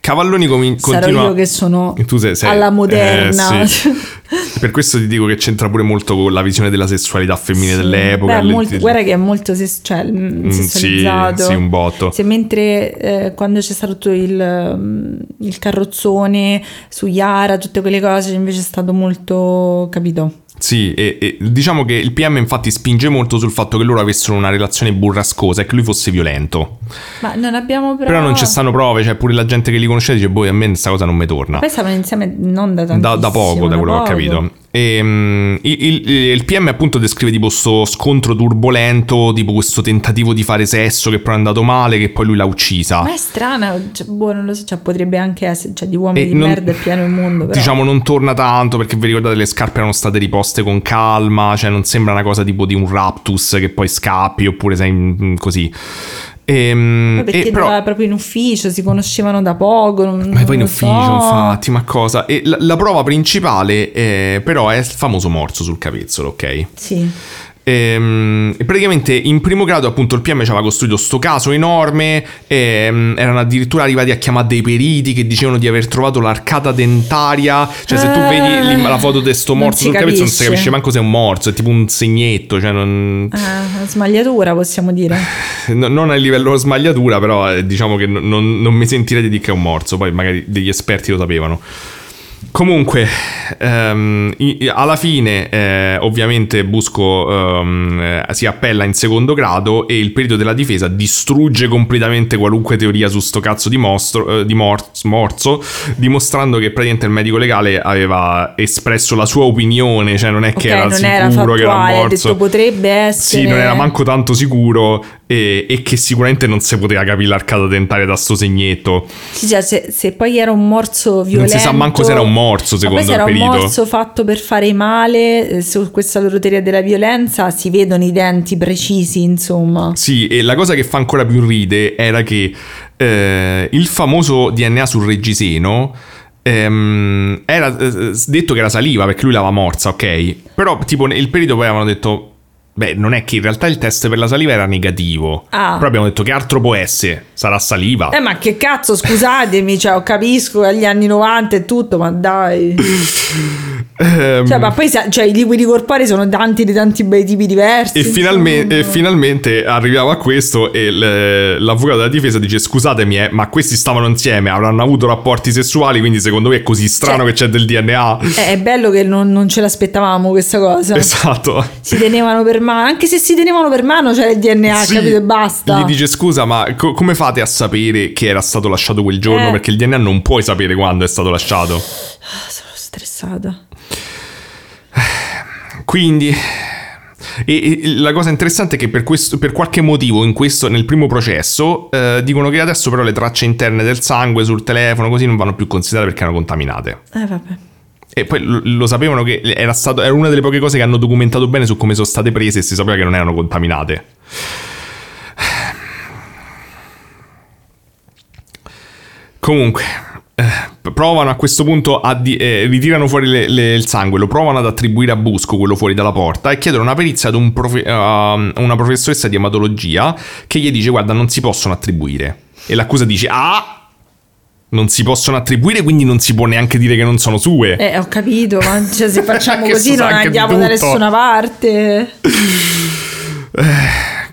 Speaker 3: Cavalloni comin-
Speaker 1: Sarò
Speaker 3: continua...
Speaker 1: io che sono
Speaker 3: sei- sei-
Speaker 1: alla moderna.
Speaker 3: eh, sì. per questo ti dico che c'entra pure molto con la visione della sessualità femminile dell'epoca.
Speaker 1: Beh, molto- guarda che è molto ses- cioè, mm,
Speaker 3: Mm, sì,
Speaker 1: sessualizzato.
Speaker 3: sì, un botto.
Speaker 1: Se mentre eh, quando c'è stato tutto il, mm, il carrozzone su Yara, tutte quelle cose, invece è stato molto, capito?
Speaker 3: Sì, e, e diciamo che il PM infatti spinge molto sul fatto che loro avessero una relazione burrascosa e che lui fosse violento.
Speaker 1: Ma non abbiamo però...
Speaker 3: Però non ci stanno prove, cioè pure la gente che li conosce dice, boh, a me questa cosa non mi torna.
Speaker 1: Poi stavano insieme non da
Speaker 3: Da,
Speaker 1: tantissimo.
Speaker 3: da poco, da quello che ho
Speaker 1: poco.
Speaker 3: capito. E, mm, il, il- PM appunto descrive tipo questo scontro turbolento, tipo questo tentativo di fare sesso che poi è andato male, che poi lui l'ha uccisa.
Speaker 1: Ma è strana, cioè, boh, non lo so, cioè, potrebbe anche essere, cioè di uomini
Speaker 3: E
Speaker 1: di
Speaker 3: non-
Speaker 1: merda è pieno il mondo, però.
Speaker 3: Diciamo non torna tanto perché vi ricordate le scarpe erano state riposte con calma, cioè non sembra una cosa tipo di un raptus che poi scappi oppure sei così. Ehm,
Speaker 1: Poi perché
Speaker 3: e però-
Speaker 1: proprio in ufficio, si conoscevano da poco. Non,
Speaker 3: Ma poi in ufficio,
Speaker 1: so.
Speaker 3: infatti, ma cosa? E la, la prova principale eh, però è il famoso morso sul capezzolo, ok?
Speaker 1: Sì.
Speaker 3: Ehm, E praticamente in primo grado appunto il PM ci aveva costruito sto caso enorme, ehm, erano addirittura arrivati a chiamare dei periti che dicevano di aver trovato l'arcata dentaria, cioè se tu
Speaker 1: Eh,
Speaker 3: vedi l'im- la foto di sto morso sul capezzolo non si
Speaker 1: capisce.
Speaker 3: capisce manco se è un morso, è tipo un segnetto, cioè non...
Speaker 1: Ah, smagliatura possiamo dire.
Speaker 3: No- non a livello smagliatura, però eh, diciamo che non, non- non mi sentirei di dire che è un morso, poi magari degli esperti lo sapevano. Comunque, ehm, alla fine, eh, ovviamente, Busco ehm, eh, si appella in secondo grado e il perito della difesa distrugge completamente qualunque teoria su sto cazzo di, mostro, eh, di mor- morso, dimostrando che praticamente il medico legale aveva espresso la sua opinione, cioè non è che
Speaker 1: Ok,
Speaker 3: era
Speaker 1: non
Speaker 3: sicuro
Speaker 1: era
Speaker 3: che era un
Speaker 1: fattuale,
Speaker 3: morso.
Speaker 1: detto potrebbe essere.
Speaker 3: Sì, non era manco tanto sicuro e, e che sicuramente non si poteva capire l'arcata dentaria da sto segnetto.
Speaker 1: Sì, cioè, se, se poi era un morso violento.
Speaker 3: si sa manco se era un morso, secondo
Speaker 1: poi se era un morso fatto per fare male, eh, su questa loro teoria della violenza si vedono i denti precisi, insomma.
Speaker 3: Sì, e la cosa che fa ancora più ride era che eh, il famoso DNA sul reggiseno ehm, era eh, detto che era saliva perché lui l'aveva morsa, ok? Però tipo il perito poi avevano detto... Beh, non è che in realtà il test per la saliva era negativo.
Speaker 1: Ah.
Speaker 3: Però abbiamo detto che altro può essere? Sarà saliva.
Speaker 1: Eh, ma che cazzo, scusatemi, cioè, ho capisco agli anni 90 e tutto, ma dai.
Speaker 3: Ehm,
Speaker 1: Cioè, ma poi cioè, i liquidi corporei sono tanti di tanti bei tipi diversi.
Speaker 3: E, finalmente, e finalmente arriviamo a questo e l- l'avvocato della difesa dice scusatemi eh, ma questi stavano insieme, avranno avuto rapporti sessuali quindi secondo me è così strano
Speaker 1: Cioè-
Speaker 3: che c'è del DNA.
Speaker 1: Eh, è bello che non, non ce l'aspettavamo questa cosa.
Speaker 3: Esatto.
Speaker 1: Si tenevano per mano, anche se si tenevano per mano c'era il DNA,
Speaker 3: Sì.
Speaker 1: capito? E basta.
Speaker 3: Gli dice scusa ma co- come fate a sapere che era stato lasciato quel giorno?
Speaker 1: Eh.
Speaker 3: Perché il DNA non puoi sapere quando è stato lasciato.
Speaker 1: Ah, sono stressata.
Speaker 3: Quindi... E, e la cosa interessante è che per, questo, per qualche motivo in questo, nel primo processo eh, dicono che adesso però le tracce interne del sangue sul telefono così non vanno più considerate perché erano contaminate.
Speaker 1: Eh, vabbè.
Speaker 3: E poi lo, sapevano che era, stato, era una delle poche cose che hanno documentato bene su come sono state prese e si sapeva che non erano contaminate. Comunque, eh, provano a questo punto a di- eh, ritirano fuori le- le- il sangue, lo provano ad attribuire a Busco, quello fuori dalla porta, e chiedono una perizia ad un profe- a una professoressa di ematologia che gli dice: Guarda, non si possono attribuire. E l'accusa dice: Ah! Non si possono attribuire, quindi non si può neanche dire che non sono sue.
Speaker 1: Eh, ho capito, ma cioè, se facciamo così non andiamo da nessuna parte.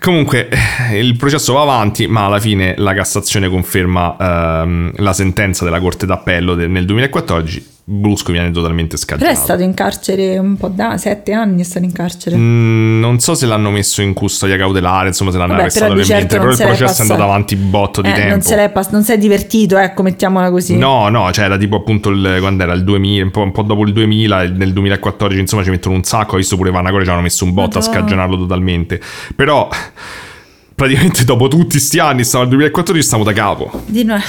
Speaker 3: Comunque, eh, il processo va avanti, ma alla fine la Cassazione conferma ehm, la sentenza della Corte d'Appello del- nel 2014. Brusco viene totalmente
Speaker 1: Però è stato in carcere un po' da sette anni, è stato in carcere.
Speaker 3: Mm, non so se l'hanno messo in custodia cautelare, insomma, se l'hanno
Speaker 1: Vabbè,
Speaker 3: arrestato
Speaker 1: però certo
Speaker 3: però il processo è andato avanti botto di
Speaker 1: Eh,
Speaker 3: tempo.
Speaker 1: non, se pass- non si è divertito, ecco, mettiamola così.
Speaker 3: No, no, cioè era tipo appunto il, quando era il 2000, un po', un po' dopo il 2000, e nel 2014 insomma ci mettono un sacco, ho visto pure Vanacore ci hanno messo un botto a
Speaker 1: Madonna.
Speaker 3: scagionarlo totalmente. Però praticamente dopo tutti sti anni, stavo al 2014 stiamo da capo.
Speaker 1: Di no-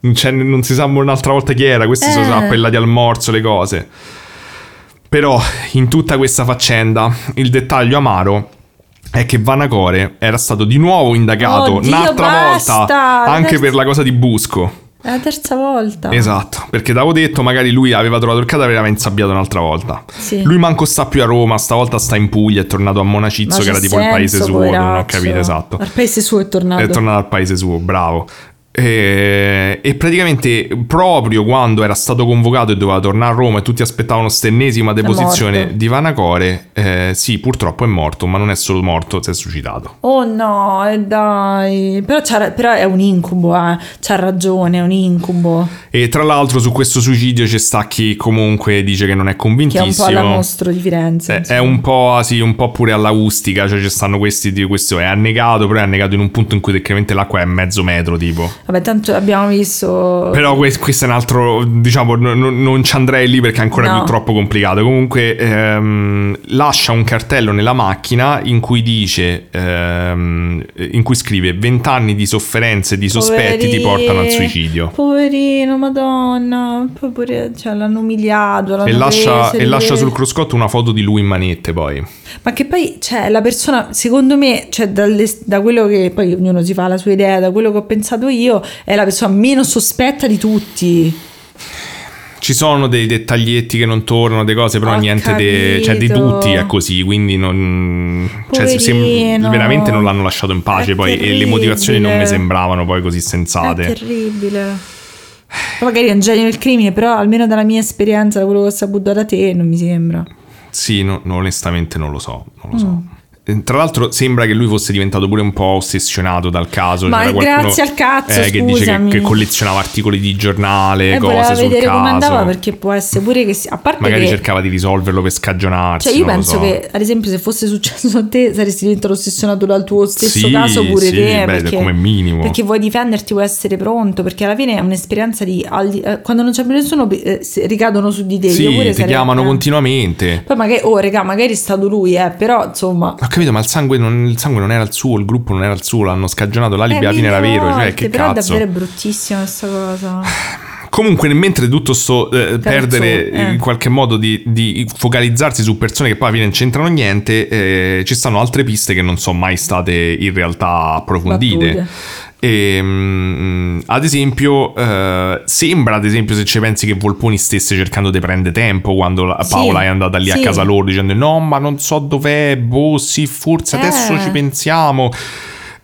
Speaker 3: Non, c'è- non si sa un'altra volta chi era, questi
Speaker 1: Eh.
Speaker 3: sono appellati al morso le cose. Però in tutta questa faccenda il dettaglio amaro è che Vanacore era stato di nuovo indagato
Speaker 1: Oddio,
Speaker 3: un'altra
Speaker 1: basta!
Speaker 3: volta anche
Speaker 1: Adesso-
Speaker 3: per la cosa di Busco.
Speaker 1: È la terza volta.
Speaker 3: Esatto, perché l'avevo detto, magari lui aveva trovato il cadavere e aveva insabbiato un'altra volta.
Speaker 1: Sì.
Speaker 3: Lui manco sta più a Roma, stavolta sta in Puglia, è tornato a Monacizzo, Bravo. E, e praticamente proprio quando era stato convocato e doveva tornare a Roma e tutti aspettavano st'ennesima deposizione di Vanacore, eh, sì, purtroppo è morto, ma non è solo morto, si è suicidato.
Speaker 1: Oh no, e dai. Però, però è un incubo, eh. C'ha ragione, è un incubo.
Speaker 3: E tra l'altro su questo suicidio c'è sta chi comunque dice che non è
Speaker 1: Che è un
Speaker 3: convintissimo.
Speaker 1: po' alla mostro di Firenze.
Speaker 3: Eh, È, un po', sì, un po' pure alla ustica, cioè ci stanno questi di questo è annegato, però è annegato in un punto in cui tecnicamente l'acqua è mezzo metro tipo.
Speaker 1: Vabbè, tanto abbiamo visto.
Speaker 3: Però que- questo è un altro, diciamo, no- no- non ci andrei lì perché è ancora
Speaker 1: No.
Speaker 3: più troppo complicato. Comunque ehm, lascia un cartello nella macchina in cui dice, ehm, in cui scrive 20 anni di sofferenze e di sospetti ti portano al suicidio.
Speaker 1: Poverino, madonna. Poi pure, cioè, l'hanno umiliato. L'hanno
Speaker 3: E lascia, e lascia sul cruscotto una foto di lui in manette poi.
Speaker 1: Ma che poi, cioè, la persona, secondo me, cioè, dalle- da quello che poi ognuno si fa la sua idea, da quello che ho pensato io, è la persona meno sospetta di tutti.
Speaker 3: Ci sono dei dettaglietti che non tornano, delle cose, però
Speaker 1: Ho
Speaker 3: niente di cioè, di tutti è così, quindi non cioè, se- veramente non l'hanno lasciato in pace
Speaker 1: È
Speaker 3: poi e le motivazioni non mi
Speaker 1: terribile.
Speaker 3: sembravano poi così
Speaker 1: È
Speaker 3: sensate.
Speaker 1: terribile. Poi magari è un genio del crimine, però almeno dalla mia esperienza, da quello che ho saputo da te, non mi sembra.
Speaker 3: Sì, no- no, onestamente non lo so, non lo
Speaker 1: Mm.
Speaker 3: so. Eh, Tra l'altro sembra che lui fosse diventato pure un po' ossessionato dal caso.
Speaker 1: Ma grazie al cazzo,
Speaker 3: eh, che dice che, che collezionava articoli di giornale,
Speaker 1: E voleva
Speaker 3: cose sul
Speaker 1: vedere come andava
Speaker 3: caso.
Speaker 1: perché può essere pure che si- a parte
Speaker 3: Magari
Speaker 1: che
Speaker 3: cercava di risolverlo per scagionarsi.
Speaker 1: cioè io penso
Speaker 3: so.
Speaker 1: che ad esempio se fosse successo a te saresti diventato ossessionato dal tuo stesso
Speaker 3: Sì,
Speaker 1: caso pure
Speaker 3: sì,
Speaker 1: te
Speaker 3: beh,
Speaker 1: perché,
Speaker 3: come minimo.
Speaker 1: perché vuoi difenderti vuoi essere pronto perché alla fine è un'esperienza di eh, quando non c'è più nessuno eh, ricadono su di te
Speaker 3: Sì, ti
Speaker 1: sarei-
Speaker 3: chiamano
Speaker 1: eh.
Speaker 3: continuamente.
Speaker 1: poi magari oh regà magari è stato lui eh però insomma
Speaker 3: Ho capito, ma il sangue, non, il sangue non era il suo, il gruppo non era il suo, l'hanno scagionato, l'alibi
Speaker 1: eh,
Speaker 3: alla fine era vero, cioè che
Speaker 1: però
Speaker 3: cazzo.
Speaker 1: è davvero bruttissima questa cosa
Speaker 3: Comunque, mentre tutto sto eh, perdere
Speaker 1: eh.
Speaker 3: in qualche modo di, di focalizzarsi su persone che poi alla fine non c'entrano niente, eh, ci stanno altre piste che non sono mai state in realtà approfondite.
Speaker 1: Battute.
Speaker 3: E, mm, ad esempio, eh, sembra ad esempio se ci pensi che Volponi stesse cercando di prendere tempo quando la-
Speaker 1: Sì,
Speaker 3: Paola è andata lì a
Speaker 1: sì.
Speaker 3: casa loro dicendo no ma non so dov'è, boh sì forse adesso
Speaker 1: Eh.
Speaker 3: ci pensiamo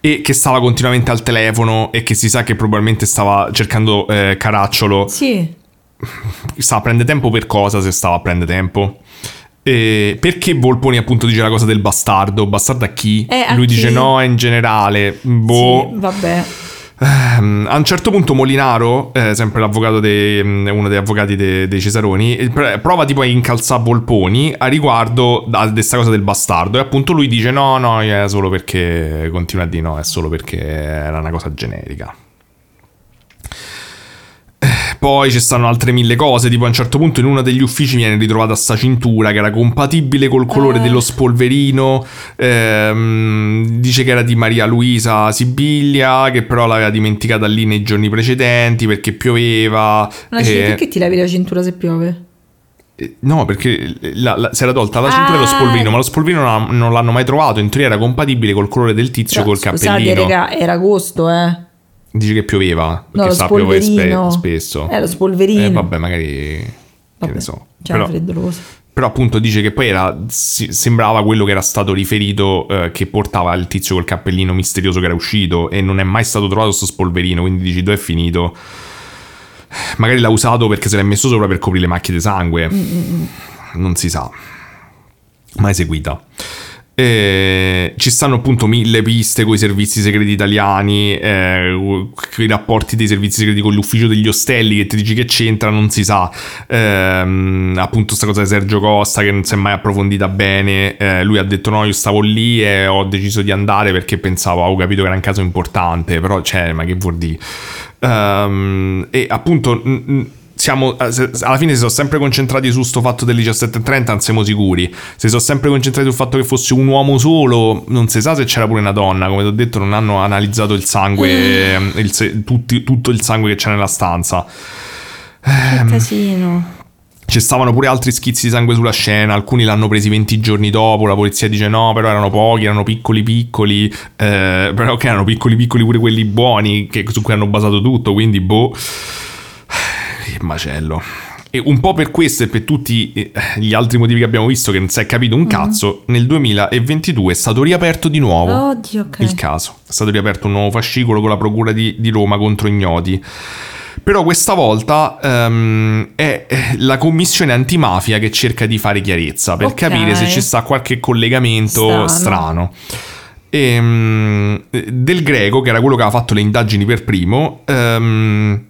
Speaker 3: e che stava continuamente al telefono e che si sa che probabilmente stava cercando eh, Caracciolo
Speaker 1: sì
Speaker 3: stava a prendere tempo per cosa se stava a prendere tempo? E perché Volponi appunto dice la cosa del bastardo? Bastardo a chi?
Speaker 1: Eh, a
Speaker 3: Lui dice
Speaker 1: chi?
Speaker 3: no in generale. Boh.
Speaker 1: sì, vabbè
Speaker 3: Ehm, a un certo punto Molinaro, eh, sempre l'avvocato de- mm, uno degli avvocati de- dei Cesaroni, eh, pr- prova tipo a incalzare Volponi a riguardo a questa cosa del bastardo e appunto lui dice no, no, è solo perché, continua a dire no, è solo perché era una cosa generica. Eh, Poi ci stanno altre mille cose, tipo a un certo punto in uno degli uffici viene ritrovata sta cintura che era compatibile col colore
Speaker 1: Eh.
Speaker 3: dello spolverino, ehm, dice che era di Maria Luisa Sibiglia, che però l'aveva dimenticata lì nei giorni precedenti perché pioveva.
Speaker 1: Ma
Speaker 3: e-
Speaker 1: perché ti lavi la cintura se piove?
Speaker 3: eh, No, perché la- la- si era tolta la cintura e lo
Speaker 1: Ah.
Speaker 3: spolverino, ma lo spolverino non, non l'hanno mai trovato, in teoria era compatibile col colore del tizio
Speaker 1: Però,
Speaker 3: col
Speaker 1: scusate,
Speaker 3: cappellino.
Speaker 1: raga, era agosto, eh.
Speaker 3: Dice che pioveva,
Speaker 1: No,
Speaker 3: perché
Speaker 1: lo
Speaker 3: sta piovere spe- spesso.
Speaker 1: Eh, lo spolverino.
Speaker 3: Eh, vabbè, magari... Che
Speaker 1: Vabbè,
Speaker 3: ne so.
Speaker 1: C'era
Speaker 3: Però,
Speaker 1: freddoloso.
Speaker 3: però appunto dice che poi era, sembrava quello che era stato riferito eh, che portava il tizio col cappellino misterioso che era uscito e non è mai stato trovato sto spolverino, quindi dici dove è finito? Magari l'ha usato perché se l'è messo sopra per coprire le macchie di sangue. Non si sa. Mai eseguita. Eh, ci stanno appunto mille piste con i servizi segreti italiani, eh, i rapporti dei servizi segreti con l'ufficio degli ostelli che ti dici che c'entra, non si sa. Ehm, appunto, sta cosa di Sergio Costa che non si è mai approfondita bene. Eh, lui ha detto: No, io stavo lì e ho deciso di andare perché pensavo, avevo capito che era un caso importante. Però, cioè, ma che vuol dire? Ehm, e appunto. n- n- siamo, eh, alla fine si sono sempre concentrati su sto fatto del 17.30, non siamo sicuri. Si sono sempre concentrati sul fatto che fosse un uomo solo, non si sa se c'era pure una donna. Come ti ho detto, non hanno analizzato il sangue, ehm, il tutti- tutto il sangue che c'è nella stanza. Ehm.
Speaker 1: Che casino.
Speaker 3: Ci stavano pure altri schizzi di sangue sulla scena, alcuni l'hanno presi 20 giorni dopo, la polizia dice no, però erano pochi, erano piccoli piccoli, eh, però che erano piccoli piccoli pure quelli buoni che, su cui hanno basato tutto, quindi boh, macello. E un po' per questo e per tutti eh, gli altri motivi che abbiamo visto che non si è capito un cazzo, nel 2022 è stato riaperto di nuovo
Speaker 1: Oddio, ok.
Speaker 3: il caso. È stato riaperto un nuovo fascicolo con la Procura di, di Roma contro ignoti. Però questa volta ehm, è è la commissione antimafia che cerca di fare chiarezza per
Speaker 1: Ok.
Speaker 3: capire se ci sta qualche collegamento
Speaker 1: Strano.
Speaker 3: strano. Ehm, del Greco, che era quello che aveva fatto le indagini per primo, ehm,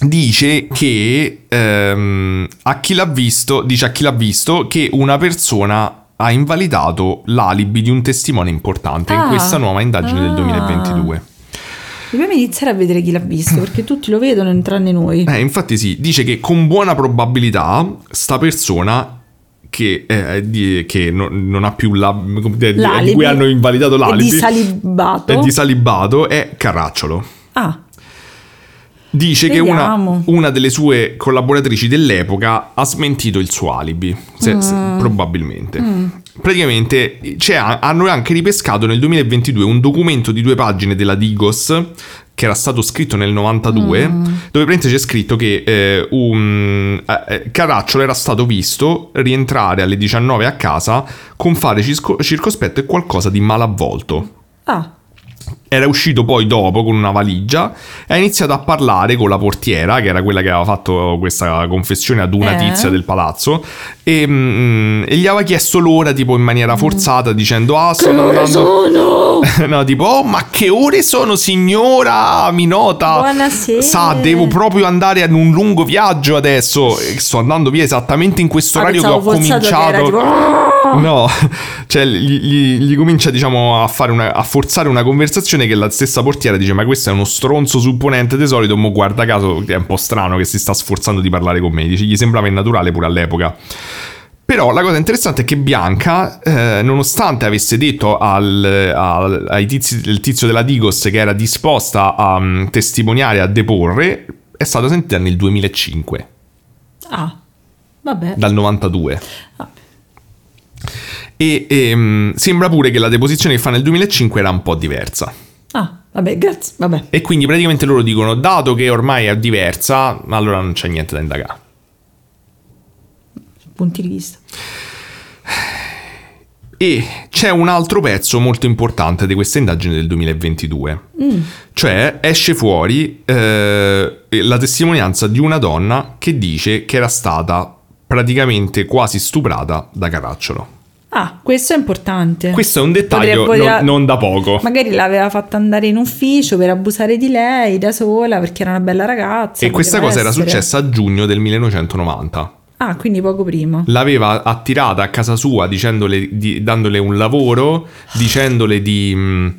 Speaker 3: dice che ehm, a chi l'ha visto, dice a chi l'ha visto che una persona ha invalidato l'alibi di un testimone importante in
Speaker 1: Ah.
Speaker 3: questa nuova indagine del
Speaker 1: Ah.
Speaker 3: 2022.
Speaker 1: Dobbiamo iniziare a vedere chi l'ha visto, perché tutti lo vedono tranne noi.
Speaker 3: Eh, infatti sì, dice che con buona probabilità sta persona che, eh, di- che non, non ha più la, di cui hanno invalidato
Speaker 1: è
Speaker 3: l'alibi
Speaker 1: di salibato.
Speaker 3: è di salibato è Carracciolo.
Speaker 1: Ah,
Speaker 3: Dice che una, una delle sue collaboratrici dell'epoca ha smentito il suo alibi, se- se-
Speaker 1: Mm.
Speaker 3: probabilmente. Praticamente c'è- hanno anche ripescato nel 2022 un documento di due pagine della Digos che era stato scritto nel 92,
Speaker 1: Mm.
Speaker 3: dove praticamente c'è scritto che eh, un, eh, eh, Caracciolo era stato visto rientrare alle 19 a casa con fare cisco- circospetto e qualcosa di malavvolto.
Speaker 1: ah,
Speaker 3: Era uscito poi dopo con una valigia e ha iniziato a parlare con la portiera, che era quella che aveva fatto questa confessione ad una
Speaker 1: Eh.
Speaker 3: tizia del palazzo, e, mm, e gli aveva chiesto l'ora tipo in maniera forzata dicendo ah sono andando... no, tipo oh ma che ore sono signora, mi nota.
Speaker 1: Buonasera.
Speaker 3: Sa, devo proprio andare ad un lungo viaggio adesso, e sto andando via esattamente in questo
Speaker 1: Ah,
Speaker 3: orario che ho
Speaker 1: che
Speaker 3: cominciato...
Speaker 1: era tipo,
Speaker 3: No, cioè gli, gli- gli comincia diciamo a, fare una, a forzare una conversazione che la stessa portiera dice ma questo è uno stronzo supponente di solito, mo guarda caso è un po' strano che si sta sforzando di parlare con me, dice gli sembrava innaturale pure all'epoca. Però la cosa interessante è che Bianca, eh, nonostante avesse detto al, al- ai tizi, tizio della Digos che era disposta a mm, testimoniare, a deporre, è stata sentita nel 2005,
Speaker 1: Ah, vabbè.
Speaker 3: dal 92.
Speaker 1: Ah.
Speaker 3: E ehm, sembra pure che la deposizione che fa nel 2005 era un po' diversa.
Speaker 1: Vabbè, grazie, vabbè.
Speaker 3: E quindi praticamente loro dicono, dato che ormai è diversa, allora non c'è niente da indagare.
Speaker 1: Punti di vista.
Speaker 3: E c'è un altro pezzo molto importante di questa indagine del 2022. Cioè esce fuori eh, la testimonianza di una donna che dice che era stata praticamente quasi stuprata da Caracciolo.
Speaker 1: Ah, questo è importante.
Speaker 3: Questo è un dettaglio
Speaker 1: Potrebbe-
Speaker 3: non, non da poco.
Speaker 1: Magari l'aveva fatta andare in ufficio per abusare di lei da sola perché era una bella ragazza.
Speaker 3: E questa cosa era
Speaker 1: essere.
Speaker 3: successa a giugno del 1990.
Speaker 1: Ah, quindi poco prima.
Speaker 3: L'aveva attirata a casa sua dicendole di- dandole un lavoro, dicendole di mh,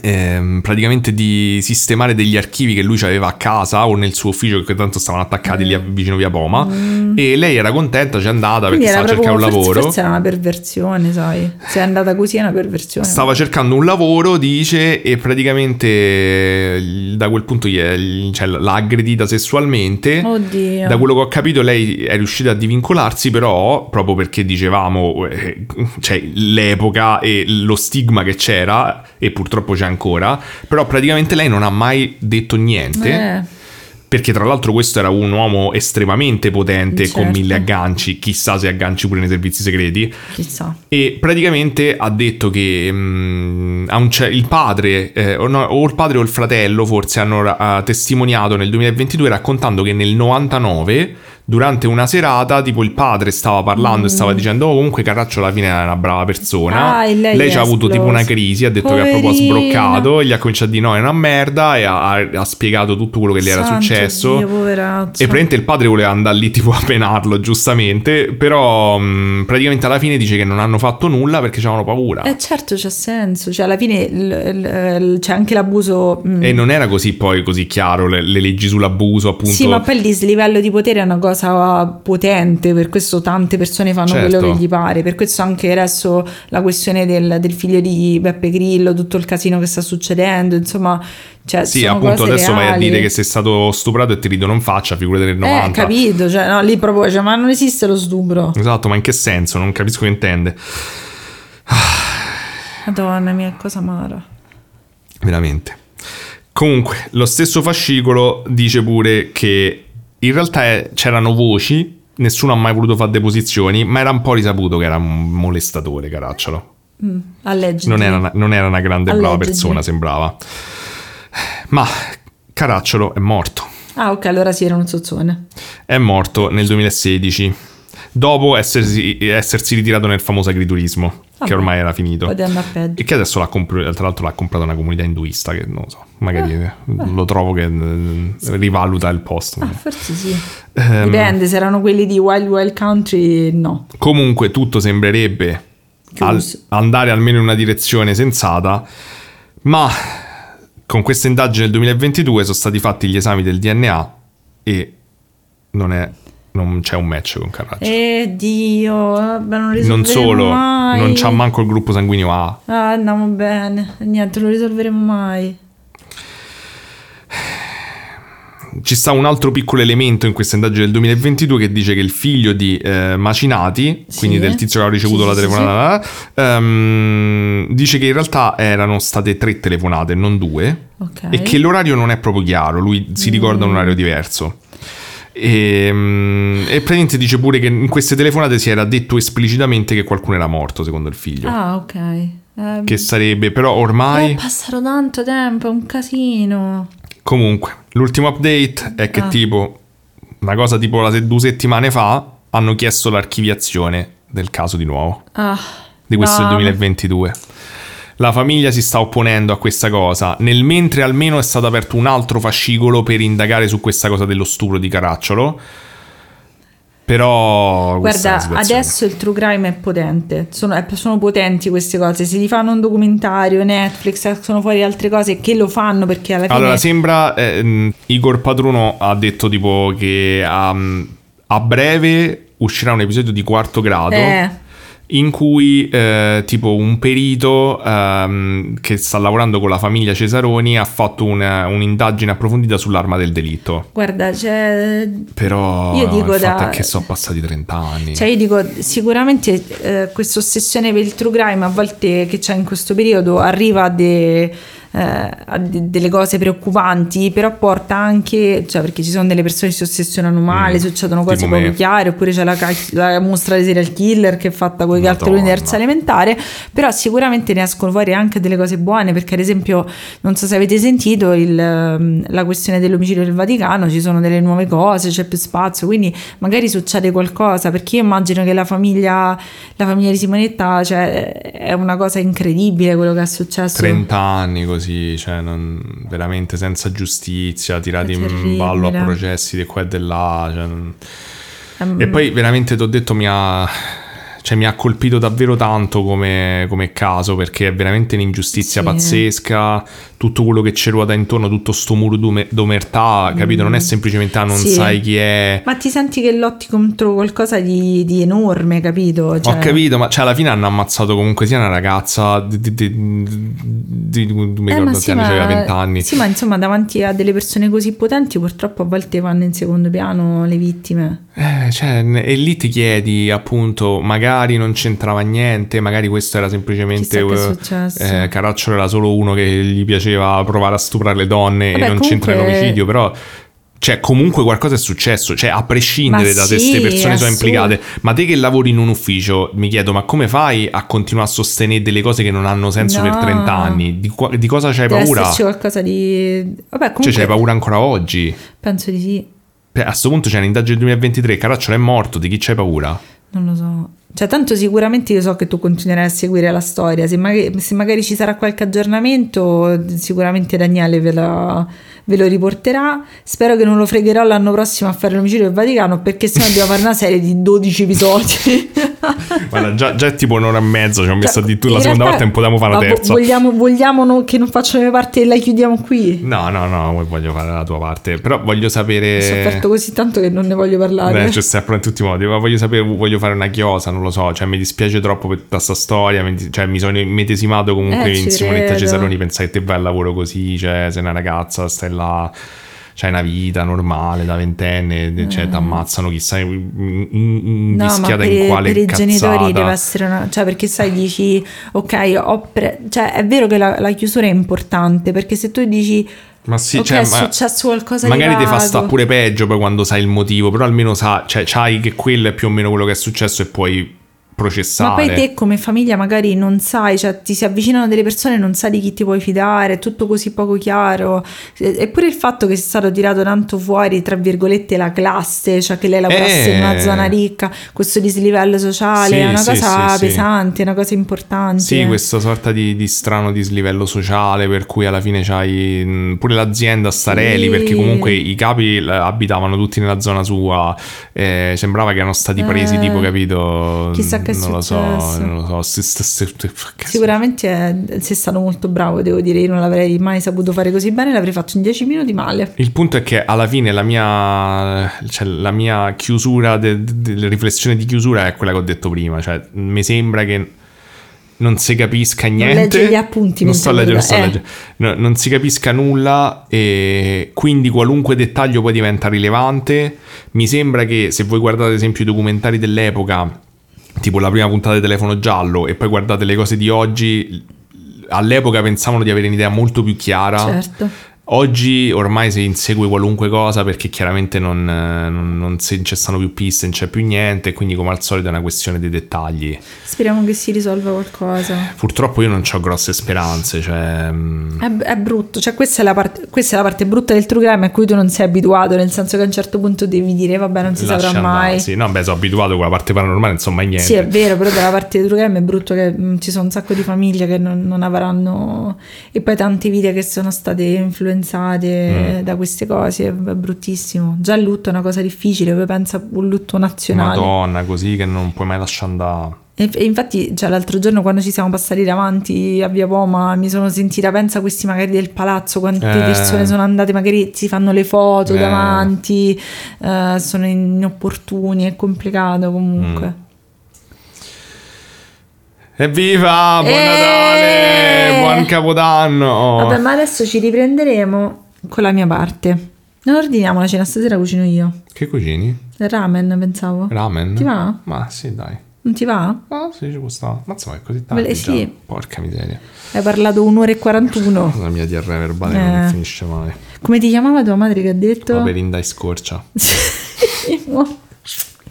Speaker 3: ehm, praticamente di sistemare degli archivi che lui aveva a casa o nel suo ufficio che tanto stavano attaccati lì a- vicino via Poma e lei era contenta, c'è andata
Speaker 1: Mm. Quindi
Speaker 3: perché stava cercando un
Speaker 1: forse,
Speaker 3: lavoro.
Speaker 1: forse era una perversione, sai. Se è andata così è una perversione.
Speaker 3: Stava cercando un lavoro, dice, e praticamente eh, da quel punto è- cioè, l'ha aggredita sessualmente.
Speaker 1: Oddio.
Speaker 3: Da quello che ho capito, lei è riuscita a divincolarsi, però proprio perché dicevamo, eh, cioè l'epoca e lo stigma che c'era, e purtroppo c'è ancora. Però praticamente lei non ha mai detto niente.
Speaker 1: Eh,
Speaker 3: Perché tra l'altro questo era un uomo estremamente potente con
Speaker 1: Certo.
Speaker 3: mille agganci, chissà se agganci pure nei servizi segreti.
Speaker 1: chissà.
Speaker 3: E praticamente ha detto che ce- il padre, eh, o, no, o il padre o il fratello forse hanno ha testimoniato nel 2022 raccontando che nel 99, durante una serata, tipo il padre stava parlando e stava dicendo oh comunque Carraccio alla fine è una brava persona.
Speaker 1: Mm. Ah, e lei
Speaker 3: ci ha avuto tipo una crisi, ha detto che ha proprio
Speaker 1: Poverina.
Speaker 3: sbroccato e gli ha cominciato a dire no è una merda e ha, ha spiegato tutto quello che le era
Speaker 1: Santo
Speaker 3: successo.
Speaker 1: Dio.
Speaker 3: E praticamente il padre voleva andare lì tipo a penarlo, giustamente, però mh, praticamente alla fine dice che non hanno fatto nulla perché avevano paura.
Speaker 1: Eh certo, c'ha senso. Cioè, alla fine il- il- c'è anche l'abuso. mm,
Speaker 3: E non era così poi così chiaro le, le leggi sull'abuso, appunto.
Speaker 1: Sì, ma poi il dislivello di potere è una cosa cosa potente, per questo tante persone fanno
Speaker 3: Certo.
Speaker 1: quello che gli pare, per questo anche adesso la questione del, del figlio di Beppe Grillo, tutto il casino che sta succedendo, insomma, cioè,
Speaker 3: Sì, appunto adesso vai a
Speaker 1: reali.
Speaker 3: dire che sei stato stuprato e ti ridono in faccia, figurate del 90.
Speaker 1: Eh, capito, cioè, no, lì proprio, cioè, ma non esiste lo stupro.
Speaker 3: Esatto, ma in che senso? Non capisco che intende.
Speaker 1: Madonna mia, cosa amara.
Speaker 3: Veramente. Comunque, lo stesso fascicolo dice pure che in realtà eh, c'erano voci, nessuno ha mai voluto fare deposizioni, ma era un po' risaputo che era un molestatore, Caracciolo.
Speaker 1: Allegedly.
Speaker 3: Non era, una, non era una grande brava
Speaker 1: Allegedly.
Speaker 3: persona, sembrava. Ma Caracciolo è morto.
Speaker 1: Ah, ok, allora sì, era un zozzone.
Speaker 3: È morto nel 2016, dopo essersi, essersi ritirato nel famoso agriturismo, che
Speaker 1: Vabbè,
Speaker 3: ormai era finito. E che adesso l'ha comprato, tra l'altro l'ha comprato una comunità induista che non lo so, magari
Speaker 1: Eh,
Speaker 3: lo trovo che eh, rivaluta il posto.
Speaker 1: Ah, forse sì.
Speaker 3: Ehm,
Speaker 1: Dipende, se erano quelli di Wild Wild Country, no.
Speaker 3: Comunque tutto sembrerebbe al- andare almeno in una direzione sensata, ma con questa indagine del 2022 sono stati fatti gli esami del DNA e non, è, non c'è un match con Carraccio.
Speaker 1: Eh, Dio, vabbè, non
Speaker 3: non solo,
Speaker 1: mai.
Speaker 3: non c'ha manco il gruppo sanguigno A.
Speaker 1: Ah, andiamo bene. Niente, lo risolveremo mai.
Speaker 3: Ci sta un altro piccolo elemento in questa indagine del 2022 che dice che il figlio di eh, Macinati,
Speaker 1: Sì.
Speaker 3: quindi del tizio che aveva ricevuto
Speaker 1: Sì,
Speaker 3: la
Speaker 1: sì, sì,
Speaker 3: telefonata, ehm, dice che in realtà erano state tre telefonate, non due,
Speaker 1: Ok.
Speaker 3: e che l'orario non è proprio chiaro, lui si ricorda un orario diverso. E, mm, e praticamente dice pure che in queste telefonate si era detto esplicitamente che qualcuno era morto, secondo il figlio.
Speaker 1: Ah, ok. Eh,
Speaker 3: Che sarebbe, però
Speaker 1: è
Speaker 3: ormai...
Speaker 1: passato tanto tempo, è un casino.
Speaker 3: Comunque, l'ultimo update è che
Speaker 1: Ah.
Speaker 3: tipo una cosa tipo la due settimane fa hanno chiesto l'archiviazione del caso di nuovo,
Speaker 1: Ah,
Speaker 3: di questo
Speaker 1: no.
Speaker 3: del 2022. La famiglia si sta opponendo a questa cosa, nel mentre almeno è stato aperto un altro fascicolo per indagare su questa cosa dello stupro di Caracciolo. Però
Speaker 1: Guarda, adesso il true crime è potente, sono, è- sono potenti queste cose, se li fanno un documentario, Netflix, escono fuori altre cose che lo fanno perché alla fine...
Speaker 3: Allora, sembra ehm, Igor Padruno ha detto tipo che um, a breve uscirà un episodio di quarto grado
Speaker 1: Eh.
Speaker 3: In cui eh, tipo un perito ehm, che sta lavorando con la famiglia Cesaroni ha fatto una- un'indagine approfondita sull'arma del delitto.
Speaker 1: Guarda, c'è...
Speaker 3: Però
Speaker 1: Io dico
Speaker 3: il fatto
Speaker 1: da-
Speaker 3: è che sono passati 30 anni.
Speaker 1: Cioè io dico, sicuramente eh, questa ossessione per il true crime a volte che c'è in questo periodo arriva a, de- eh, de- delle cose preoccupanti, però porta anche, cioè perché ci sono delle persone che si ossessionano male,
Speaker 3: Mm,
Speaker 1: succedono cose poco
Speaker 3: me.
Speaker 1: chiare, oppure c'è la, ca- la mostra dei serial killer che è fatta con i cartelloni di terza elementare, però sicuramente ne escono fuori anche delle cose buone, perché ad esempio, non so se avete sentito il, ehm, la questione dell'omicidio del Vaticano, ci sono delle nuove cose, c'è più spazio, quindi magari succede qualcosa, perché io immagino che la famiglia, la famiglia di Simonetta, cioè, è una cosa incredibile quello che è successo.
Speaker 3: 30 anni così, cioè non- veramente senza giustizia, tirati in ballo a processi di qua e di là. cioè non-
Speaker 1: Ehm,
Speaker 3: E poi veramente ti ho detto mi ha, cioè, mi ha colpito davvero tanto come, come caso perché è veramente un'ingiustizia
Speaker 1: Sì.
Speaker 3: pazzesca, tutto quello che ci ruota intorno, tutto sto muro d'ume- d'omertà, capito? Non è semplicemente ah, non
Speaker 1: Mm. Sì.
Speaker 3: sai chi è.
Speaker 1: Ma ti senti che lotti contro qualcosa di, di enorme, capito? Cioè,
Speaker 3: Ho capito, ma cioè, alla fine hanno ammazzato comunque sia una ragazza di, di, di, non mi
Speaker 1: Eh,
Speaker 3: ricordo che
Speaker 1: sì,
Speaker 3: anni
Speaker 1: ma-
Speaker 3: aveva 20 anni.
Speaker 1: Sì, ma insomma, davanti a delle persone così potenti, purtroppo a volte vanno in secondo piano le vittime.
Speaker 3: Eh, cioè, e lì ti chiedi appunto, magari non c'entrava niente, magari questo era semplicemente eh, eh, Caracciolo era solo uno che gli piaceva provare a stuprare le donne
Speaker 1: Vabbè,
Speaker 3: e non c'entra
Speaker 1: comunque-
Speaker 3: l'omicidio, però cioè comunque qualcosa è successo, cioè a prescindere
Speaker 1: Ma
Speaker 3: da se
Speaker 1: sì,
Speaker 3: queste persone sono implicate, ma te che lavori in un ufficio, mi chiedo, ma come fai a continuare a sostenere delle cose che non hanno senso
Speaker 1: No.
Speaker 3: per 30 anni? Di, di cosa c'hai
Speaker 1: Deve
Speaker 3: paura?
Speaker 1: esserci qualcosa di... Vabbè, comunque...
Speaker 3: Cioè c'hai paura ancora oggi?
Speaker 1: Penso di sì,
Speaker 3: a questo punto c'è un'indagine del 2023, Caracciolo è morto, di chi c'hai paura?
Speaker 1: non lo so. Cioè, tanto sicuramente io so che tu continuerai a seguire la storia. Se magari, se magari ci sarà qualche aggiornamento, sicuramente Daniele ve, la- ve lo riporterà. Spero che non lo fregherò l'anno prossimo a fare l'omicidio del Vaticano, perché sennò dobbiamo fare una serie di 12 episodi.
Speaker 3: Guarda, già, già è tipo un'ora e mezzo, ci ho messo
Speaker 1: Cioè,
Speaker 3: addirittura la seconda volta e non potevamo fare la terza.
Speaker 1: Vogliamo, vogliamo no- che non facciano le parte e la chiudiamo qui?
Speaker 3: No, no, no, voglio fare la tua parte. Però voglio sapere.
Speaker 1: Ho sofferto così tanto che non ne voglio parlare.
Speaker 3: Eh, ci stai in tutti i modi. Ma voglio sapere, voglio fare una chiosa, non lo so. Cioè, mi dispiace troppo per tutta sta storia. mi- cioè, mi sono immedesimato comunque
Speaker 1: Eh,
Speaker 3: in Simonetta
Speaker 1: credo.
Speaker 3: Cesaroni. Pensai che te vai al lavoro così. Cioè, sei una ragazza, stai là. C'hai una vita normale da ventenne, cioè ti ammazzano chissà
Speaker 1: Mm. No,
Speaker 3: mischiata
Speaker 1: per,
Speaker 3: in quale
Speaker 1: per i
Speaker 3: cazzata.
Speaker 1: genitori deve essere una... Cioè, perché sai, dici, ok, ho pre- cioè, è vero che la, la chiusura è importante, perché se tu dici,
Speaker 3: Ma sì,
Speaker 1: ok,
Speaker 3: cioè,
Speaker 1: è successo qualcosa
Speaker 3: Magari ti fa sta pure peggio poi quando sai il motivo, però almeno sa, cioè, sai che quello è più o meno quello che è successo e puoi processare.
Speaker 1: Ma poi te come famiglia magari non sai, cioè ti si avvicinano delle persone e non sai di chi ti puoi fidare, è tutto così poco chiaro. Eppure il fatto che sia stato tirato tanto fuori, tra virgolette, la classe, cioè che lei lavorasse
Speaker 3: Eh.
Speaker 1: in una zona ricca, questo dislivello sociale,
Speaker 3: Sì,
Speaker 1: è una
Speaker 3: sì,
Speaker 1: cosa
Speaker 3: sì,
Speaker 1: pesante, una cosa importante.
Speaker 3: Sì, questa sorta di, di strano dislivello sociale per cui alla fine c'hai mh, pure l'azienda Starelli perché comunque i capi abitavano tutti nella zona sua, eh, sembrava che erano stati presi
Speaker 1: Eh,
Speaker 3: tipo, capito?
Speaker 1: chissà che è
Speaker 3: non lo so,
Speaker 1: successo.
Speaker 3: non lo so.
Speaker 1: Sicuramente sei stato molto bravo, devo dire, io non l'avrei mai saputo fare così bene, l'avrei fatto in 10 minuti male.
Speaker 3: Il punto è che alla fine la mia, cioè, la mia chiusura, de- de- la riflessione di chiusura è quella che ho detto prima. Cioè, mi sembra che non si capisca niente.
Speaker 1: leggi gli appunti
Speaker 3: Non sto leggendo,
Speaker 1: lo
Speaker 3: sto
Speaker 1: dai.
Speaker 3: leggendo. No, non si capisca nulla e quindi qualunque dettaglio poi diventa rilevante. Mi sembra che se voi guardate ad esempio i documentari dell'epoca, tipo la prima puntata di Telefono Giallo, e poi guardate le cose di oggi, all'epoca pensavano di avere un'idea molto più chiara.
Speaker 1: Certo.
Speaker 3: Oggi ormai si insegue qualunque cosa perché chiaramente non, non, non si- ci stanno più piste, non c'è più niente, quindi come al solito è una questione di dettagli.
Speaker 1: Speriamo che si risolva qualcosa.
Speaker 3: Purtroppo io non ho grosse speranze, cioè... mm,
Speaker 1: È, è brutto, cioè questa è, la parte, questa è la parte brutta del true crime a cui tu non sei abituato, nel senso che a un certo punto devi dire vabbè non si
Speaker 3: lascia
Speaker 1: saprà
Speaker 3: andare,
Speaker 1: mai.
Speaker 3: Sì, no, beh, sono abituato con la parte paranormale, insomma, niente.
Speaker 1: Sì, è vero, però dalla parte del true crime è brutto che mm, ci sono un sacco di famiglie che non, non avranno... E poi tante vite che sono state influenzate
Speaker 3: Mm.
Speaker 1: da queste cose, è bruttissimo. Già il lutto è una cosa difficile, poi pensa un lutto nazionale.
Speaker 3: Madonna, così che non puoi mai lasciare andare.
Speaker 1: E, e infatti, cioè, l'altro giorno quando ci siamo passati davanti a Via Poma mi sono sentita, pensa questi magari del palazzo, quante
Speaker 3: Eh.
Speaker 1: persone sono andate, magari si fanno le foto
Speaker 3: Eh.
Speaker 1: davanti, eh, sono inopportuni, è complicato comunque.
Speaker 3: Mm. Evviva! Buon
Speaker 1: Eh!
Speaker 3: Natale! Buon Capodanno!
Speaker 1: Vabbè, ma adesso ci riprenderemo con la mia parte. Non ordiniamo la cena stasera, cucino io.
Speaker 3: Che cucini?
Speaker 1: Ramen, pensavo.
Speaker 3: Ramen?
Speaker 1: Ti va?
Speaker 3: Ma sì, dai.
Speaker 1: Non ti va?
Speaker 3: Ah, sì, ci può stare. Ma insomma, è così
Speaker 1: Beh,
Speaker 3: già.
Speaker 1: sì.
Speaker 3: Porca miseria.
Speaker 1: Hai parlato un'ora e 41.
Speaker 3: La mia diarrea verbale
Speaker 1: Eh.
Speaker 3: non finisce mai.
Speaker 1: Come ti chiamava tua madre che ha detto?
Speaker 3: La perinda e scorcia.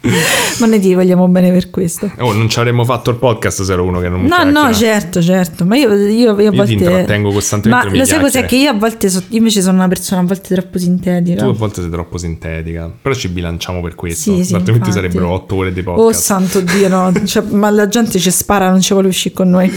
Speaker 1: Ma noi ti vogliamo bene per questo.
Speaker 3: Oh, non ci avremmo fatto il podcast se ero uno che non
Speaker 1: No,
Speaker 3: chiacchiera.
Speaker 1: no, certo, certo, ma io, io, io a
Speaker 3: Io ti
Speaker 1: volte...
Speaker 3: intrattengo costantemente,
Speaker 1: Ma
Speaker 3: mi
Speaker 1: lo sai cos'è? Che io a volte, so- io invece sono una persona a volte troppo sintetica.
Speaker 3: Tu a volte sei troppo sintetica. Però ci bilanciamo per questo.
Speaker 1: Sì, sì,
Speaker 3: altrimenti
Speaker 1: infatti.
Speaker 3: sarebbero otto ore di
Speaker 1: Oh
Speaker 3: podcast.
Speaker 1: santo Dio, no, Cioè, ma la gente ci spara, non ci vuole uscire con noi.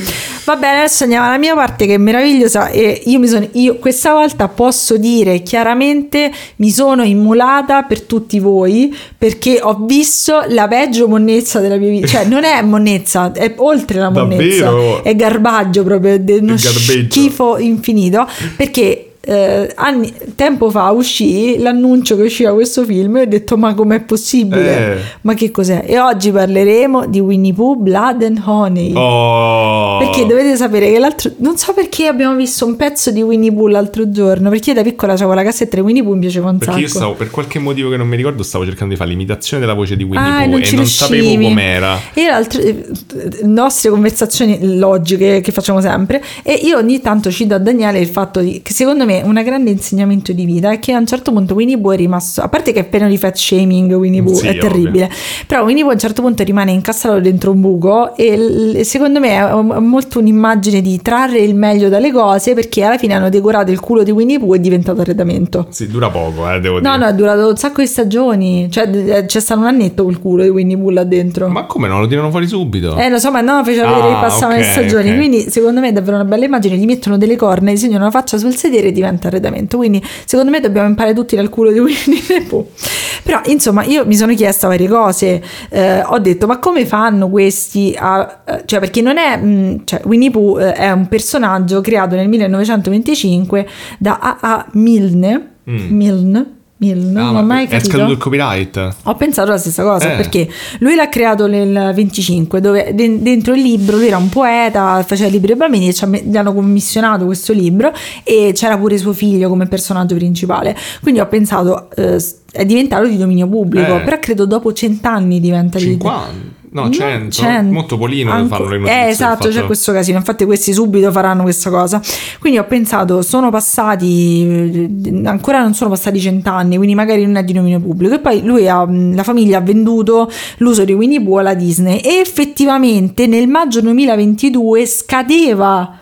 Speaker 1: Va bene, adesso andiamo alla mia parte che è meravigliosa e io mi sono, io questa volta posso dire chiaramente mi sono immolata per tutti voi perché ho visto la peggio monnezza della mia vita, cioè non è monnezza, è oltre la monnezza,
Speaker 3: Davvero?
Speaker 1: è garbaggio proprio, è uno schifo infinito. Perché eh, anni, tempo fa uscì l'annuncio che usciva questo film e ho detto ma com'è possibile?
Speaker 3: Eh.
Speaker 1: Ma che cos'è? E oggi parleremo di Winnie Pooh Blood and Honey.
Speaker 3: Oh!
Speaker 1: Perché dovete sapere che l'altro non so perché abbiamo visto un pezzo di Winnie Pooh l'altro giorno, perché io da piccola avevo la cassetta di Winnie Pooh mi piaceva un
Speaker 3: Perché io
Speaker 1: sacco.
Speaker 3: stavo, per qualche motivo che non mi ricordo, stavo cercando di fare l'imitazione della voce di Winnie
Speaker 1: Ah,
Speaker 3: Pooh
Speaker 1: non
Speaker 3: e non sapevo com'era.
Speaker 1: E l'altro, eh, nostre conversazioni logiche che facciamo sempre. E io ogni tanto ci do a Daniele il fatto di, che secondo me un grande insegnamento di vita è che a un certo punto Winnie Pooh è rimasto, a parte che è pieno di fat shaming, Winnie Pooh
Speaker 3: Sì,
Speaker 1: è terribile, però Winnie Pooh a un certo punto rimane incastrato dentro un buco e secondo me è molto un'immagine di trarre il meglio dalle cose perché alla fine hanno decorato il culo di Winnie Pooh e è diventato arredamento.
Speaker 3: Sì, dura poco, eh, devo
Speaker 1: No,
Speaker 3: dire.
Speaker 1: no, è durato un sacco di stagioni. Cioè, d- c'è stato un annetto col culo di Winnie Pooh là dentro.
Speaker 3: Ma come non lo tirano fuori subito?
Speaker 1: Eh, lo so, ma no, faceva vedere
Speaker 3: Ah,
Speaker 1: che passavano le stagioni.
Speaker 3: ok.
Speaker 1: Quindi, secondo me, è davvero una bella immagine. Gli mettono delle corna, disegnano una faccia sul sedere e diventa arredamento. Quindi secondo me dobbiamo imparare tutti dal culo di Winnie the Pooh. Però insomma io mi sono chiesta varie cose, eh, ho detto ma come fanno questi a... eh, cioè perché non è... mh, cioè Winnie Pooh eh, è un personaggio creato nel 1925 da A.A. Milne, Milne, Milne,
Speaker 3: Ah,
Speaker 1: non
Speaker 3: ma
Speaker 1: mai
Speaker 3: è
Speaker 1: capito.
Speaker 3: scaduto il copyright.
Speaker 1: Ho pensato la stessa cosa
Speaker 3: Eh.
Speaker 1: perché lui l'ha creato nel 25, dove de- dentro il libro lui era un poeta, faceva libri ai bambini e gli hanno commissionato questo libro e c'era pure suo figlio come personaggio principale. Quindi ho pensato, eh, è diventato di dominio pubblico,
Speaker 3: Eh.
Speaker 1: però credo dopo cent'anni diventa di
Speaker 3: 50. No, 100.
Speaker 1: 100.
Speaker 3: Molto Polino
Speaker 1: Anco-
Speaker 3: fanno le notizie.
Speaker 1: Eh, esatto, c'è questo casino. Infatti, questi subito faranno questa cosa. Quindi ho pensato, sono passati, eh, ancora non sono passati cent'anni, quindi magari non è di dominio pubblico. E poi lui ha, la famiglia ha venduto l'uso di Winnie Pooh alla Disney. E effettivamente nel maggio 2022 scadeva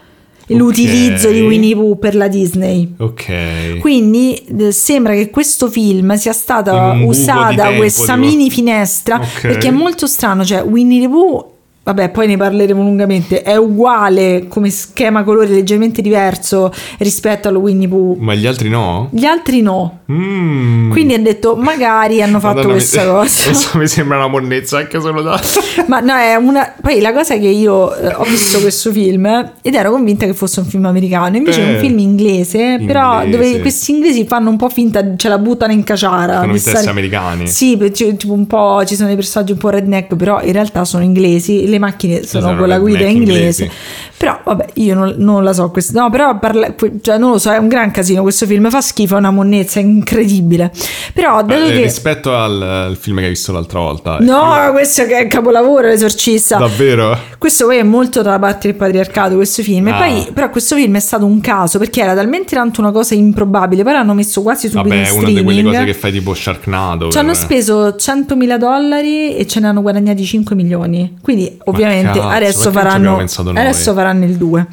Speaker 1: l'utilizzo di Winnie Pooh per la Disney.
Speaker 3: Ok.
Speaker 1: Quindi eh, sembra che questo film sia stata usata
Speaker 3: tempo,
Speaker 1: questa
Speaker 3: tipo.
Speaker 1: mini finestra
Speaker 3: Ok.
Speaker 1: perché è molto strano, cioè Winnie the Pooh Vabbè, poi ne parleremo lungamente. È uguale come schema colore leggermente diverso rispetto allo Winnie Pooh.
Speaker 3: Ma gli altri no?
Speaker 1: Gli altri no.
Speaker 3: Mm.
Speaker 1: Quindi ha detto magari hanno fatto
Speaker 3: Madonna,
Speaker 1: questa
Speaker 3: mi,
Speaker 1: cosa.
Speaker 3: Mi sembra una monnezza anche solo da...
Speaker 1: Ma no, è una. Poi la cosa è che io eh, ho visto questo film eh, ed ero convinta che fosse un film americano. Invece è
Speaker 3: Eh.
Speaker 1: un film inglese, però
Speaker 3: Inglese.
Speaker 1: dove questi inglesi fanno un po' finta, ce la buttano in caciara.
Speaker 3: Sono
Speaker 1: stare-
Speaker 3: americani.
Speaker 1: Sì, tipo un po'. Ci sono dei personaggi un po' redneck, però in realtà sono inglesi. Le macchine sono
Speaker 3: sono
Speaker 1: con la guida inglese.
Speaker 3: inglesi.
Speaker 1: Però vabbè, io non, non la so. Questo, no, però parla- cioè, non lo so, è un gran casino questo film. Fa schifo, è una monnezza incredibile. Però dato
Speaker 3: Eh,
Speaker 1: che.
Speaker 3: Rispetto al, al film che hai visto l'altra volta.
Speaker 1: No, questo che è il capolavoro, l'esorcista.
Speaker 3: Davvero?
Speaker 1: Questo poi è molto dalla parte del patriarcato, questo film. E
Speaker 3: Ah.
Speaker 1: poi, però, questo film è stato un caso perché era talmente tanto una cosa improbabile. Poi l'hanno messo quasi subito
Speaker 3: Vabbè,
Speaker 1: in
Speaker 3: è una
Speaker 1: streaming.
Speaker 3: di quelle cose che fai tipo Sharknado.
Speaker 1: Ci hanno
Speaker 3: per-
Speaker 1: speso 100.000 dollari e ce ne hanno guadagnati 5 milioni. Quindi, ovviamente,
Speaker 3: cazzo,
Speaker 1: adesso, faranno, adesso faranno il 2.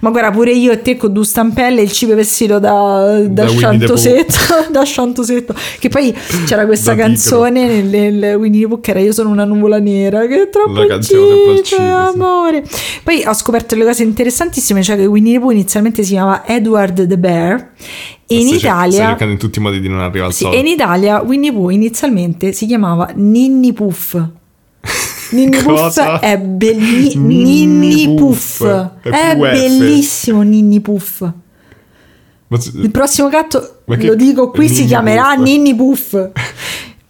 Speaker 1: Ma guarda, pure io e te con due stampelle il cibo vestito da, da,
Speaker 3: Da.
Speaker 1: Sciantosetto. da Sciantosetto. Che poi c'era questa canzone nel, nel Winnie the Pooh che era Io sono una nuvola nera. Che è troppo
Speaker 3: La canzone sì.
Speaker 1: amore. Poi ho scoperto le cose interessantissime, cioè che Winnie the Pooh inizialmente si chiamava Edward the Bear. E in Italia.
Speaker 3: cercando in tutti i modi di non arrivare al
Speaker 1: Sì, in Italia Winnie Pooh inizialmente si chiamava Ninni Puff. Ninni Puff è bellissimo.
Speaker 3: Ninni Puff. È
Speaker 1: bellissimo Ninni Puff. Il prossimo gatto, lo dico qui, si chiamerà. Ninni Puff.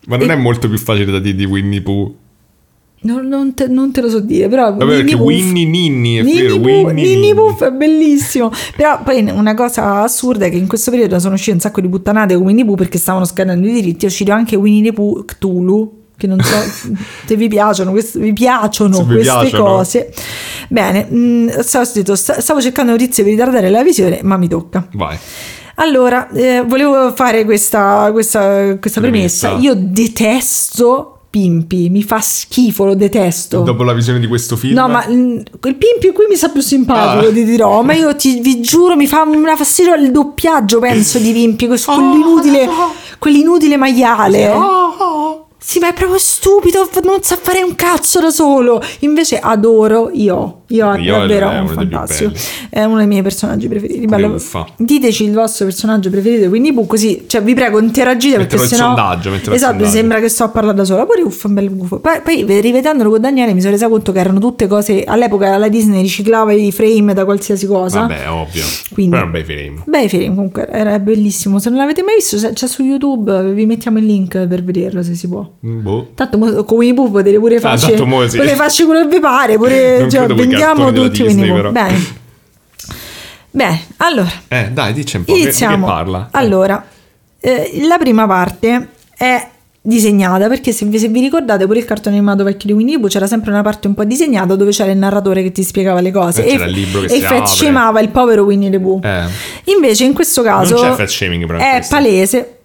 Speaker 3: ma non è molto più facile da dire di Winnie Pooh.
Speaker 1: Non, non te, non te lo so dire, però
Speaker 3: Vabbè,
Speaker 1: Ninni
Speaker 3: perché
Speaker 1: Puff-
Speaker 3: Winnie Ninni è
Speaker 1: Ninni
Speaker 3: vero.
Speaker 1: Puff,
Speaker 3: Winnie
Speaker 1: Ninni
Speaker 3: Ninni.
Speaker 1: Puff è bellissimo. Però poi una cosa assurda è che in questo periodo sono uscite un sacco di puttanate con Winnie Pooh perché stavano scadendo i diritti. È uscito anche Winnie the Pooh Cthulhu. Che non so se vi piacciono, quest- vi piacciono
Speaker 3: vi
Speaker 1: queste
Speaker 3: piacciono.
Speaker 1: cose. Bene, mh, stavo, detto, sta- stavo cercando notizie per ritardare la visione, ma mi tocca.
Speaker 3: Vai.
Speaker 1: Allora, eh, volevo fare questa, questa, questa premessa.
Speaker 3: Premessa.
Speaker 1: Io detesto Pimpi, mi fa schifo, lo detesto.
Speaker 3: Dopo la visione di questo film.
Speaker 1: No, ma mm, quel Pimpi qui mi sa più simpatico,
Speaker 3: Ah.
Speaker 1: ti dirò. Ma io ti, vi giuro, mi fa una fastidio il doppiaggio, penso, di Pimpi. questo-
Speaker 3: Oh,
Speaker 1: quell'inutile, quell'inutile maiale.
Speaker 3: Oh,
Speaker 1: Sì, ma è proprio stupido, non sa fare un cazzo da solo. Invece adoro io. Io
Speaker 3: Io
Speaker 1: davvero
Speaker 3: è
Speaker 1: un fantastico. È uno dei miei personaggi preferiti. Bello. Diteci il vostro personaggio preferito, quindi bu, così, cioè vi prego, interagite
Speaker 3: Metterò
Speaker 1: perché sennò
Speaker 3: sondaggio,
Speaker 1: Esatto,
Speaker 3: sondaggio.
Speaker 1: sembra che sto a parlare da sola. Pure uffa, un bel gufo. Poi, poi rivedendolo con Daniele mi sono resa conto che erano tutte cose all'epoca la Disney riciclava i frame da qualsiasi cosa.
Speaker 3: Vabbè, ovvio.
Speaker 1: Quindi-
Speaker 3: Però bel film.
Speaker 1: Beh, film comunque era bellissimo. Se non l'avete mai visto, c'è su YouTube. Vi mettiamo il link per vederlo se si può.
Speaker 3: Boh.
Speaker 1: Tanto con Winnie Pooh potete pure farci,
Speaker 3: tanto mo sì.
Speaker 1: potete farci quello che vi pare. Pure, cioè,
Speaker 3: della
Speaker 1: tutti
Speaker 3: Disney, però.
Speaker 1: Bene. Allora
Speaker 3: Eh, dai, dici un po'. che-
Speaker 1: iniziamo.
Speaker 3: Che parla?
Speaker 1: Allora, eh, la prima parte è disegnata perché se vi, se vi ricordate pure il cartone animato vecchio di Winnie Pooh c'era sempre una parte un po' disegnata dove c'era il narratore che ti spiegava le cose
Speaker 3: Eh, c'era il libro che
Speaker 1: e facemava il povero Winnie the Pooh
Speaker 3: Eh.
Speaker 1: invece in questo caso
Speaker 3: c'è fat shaming, però,
Speaker 1: è
Speaker 3: questo.
Speaker 1: palese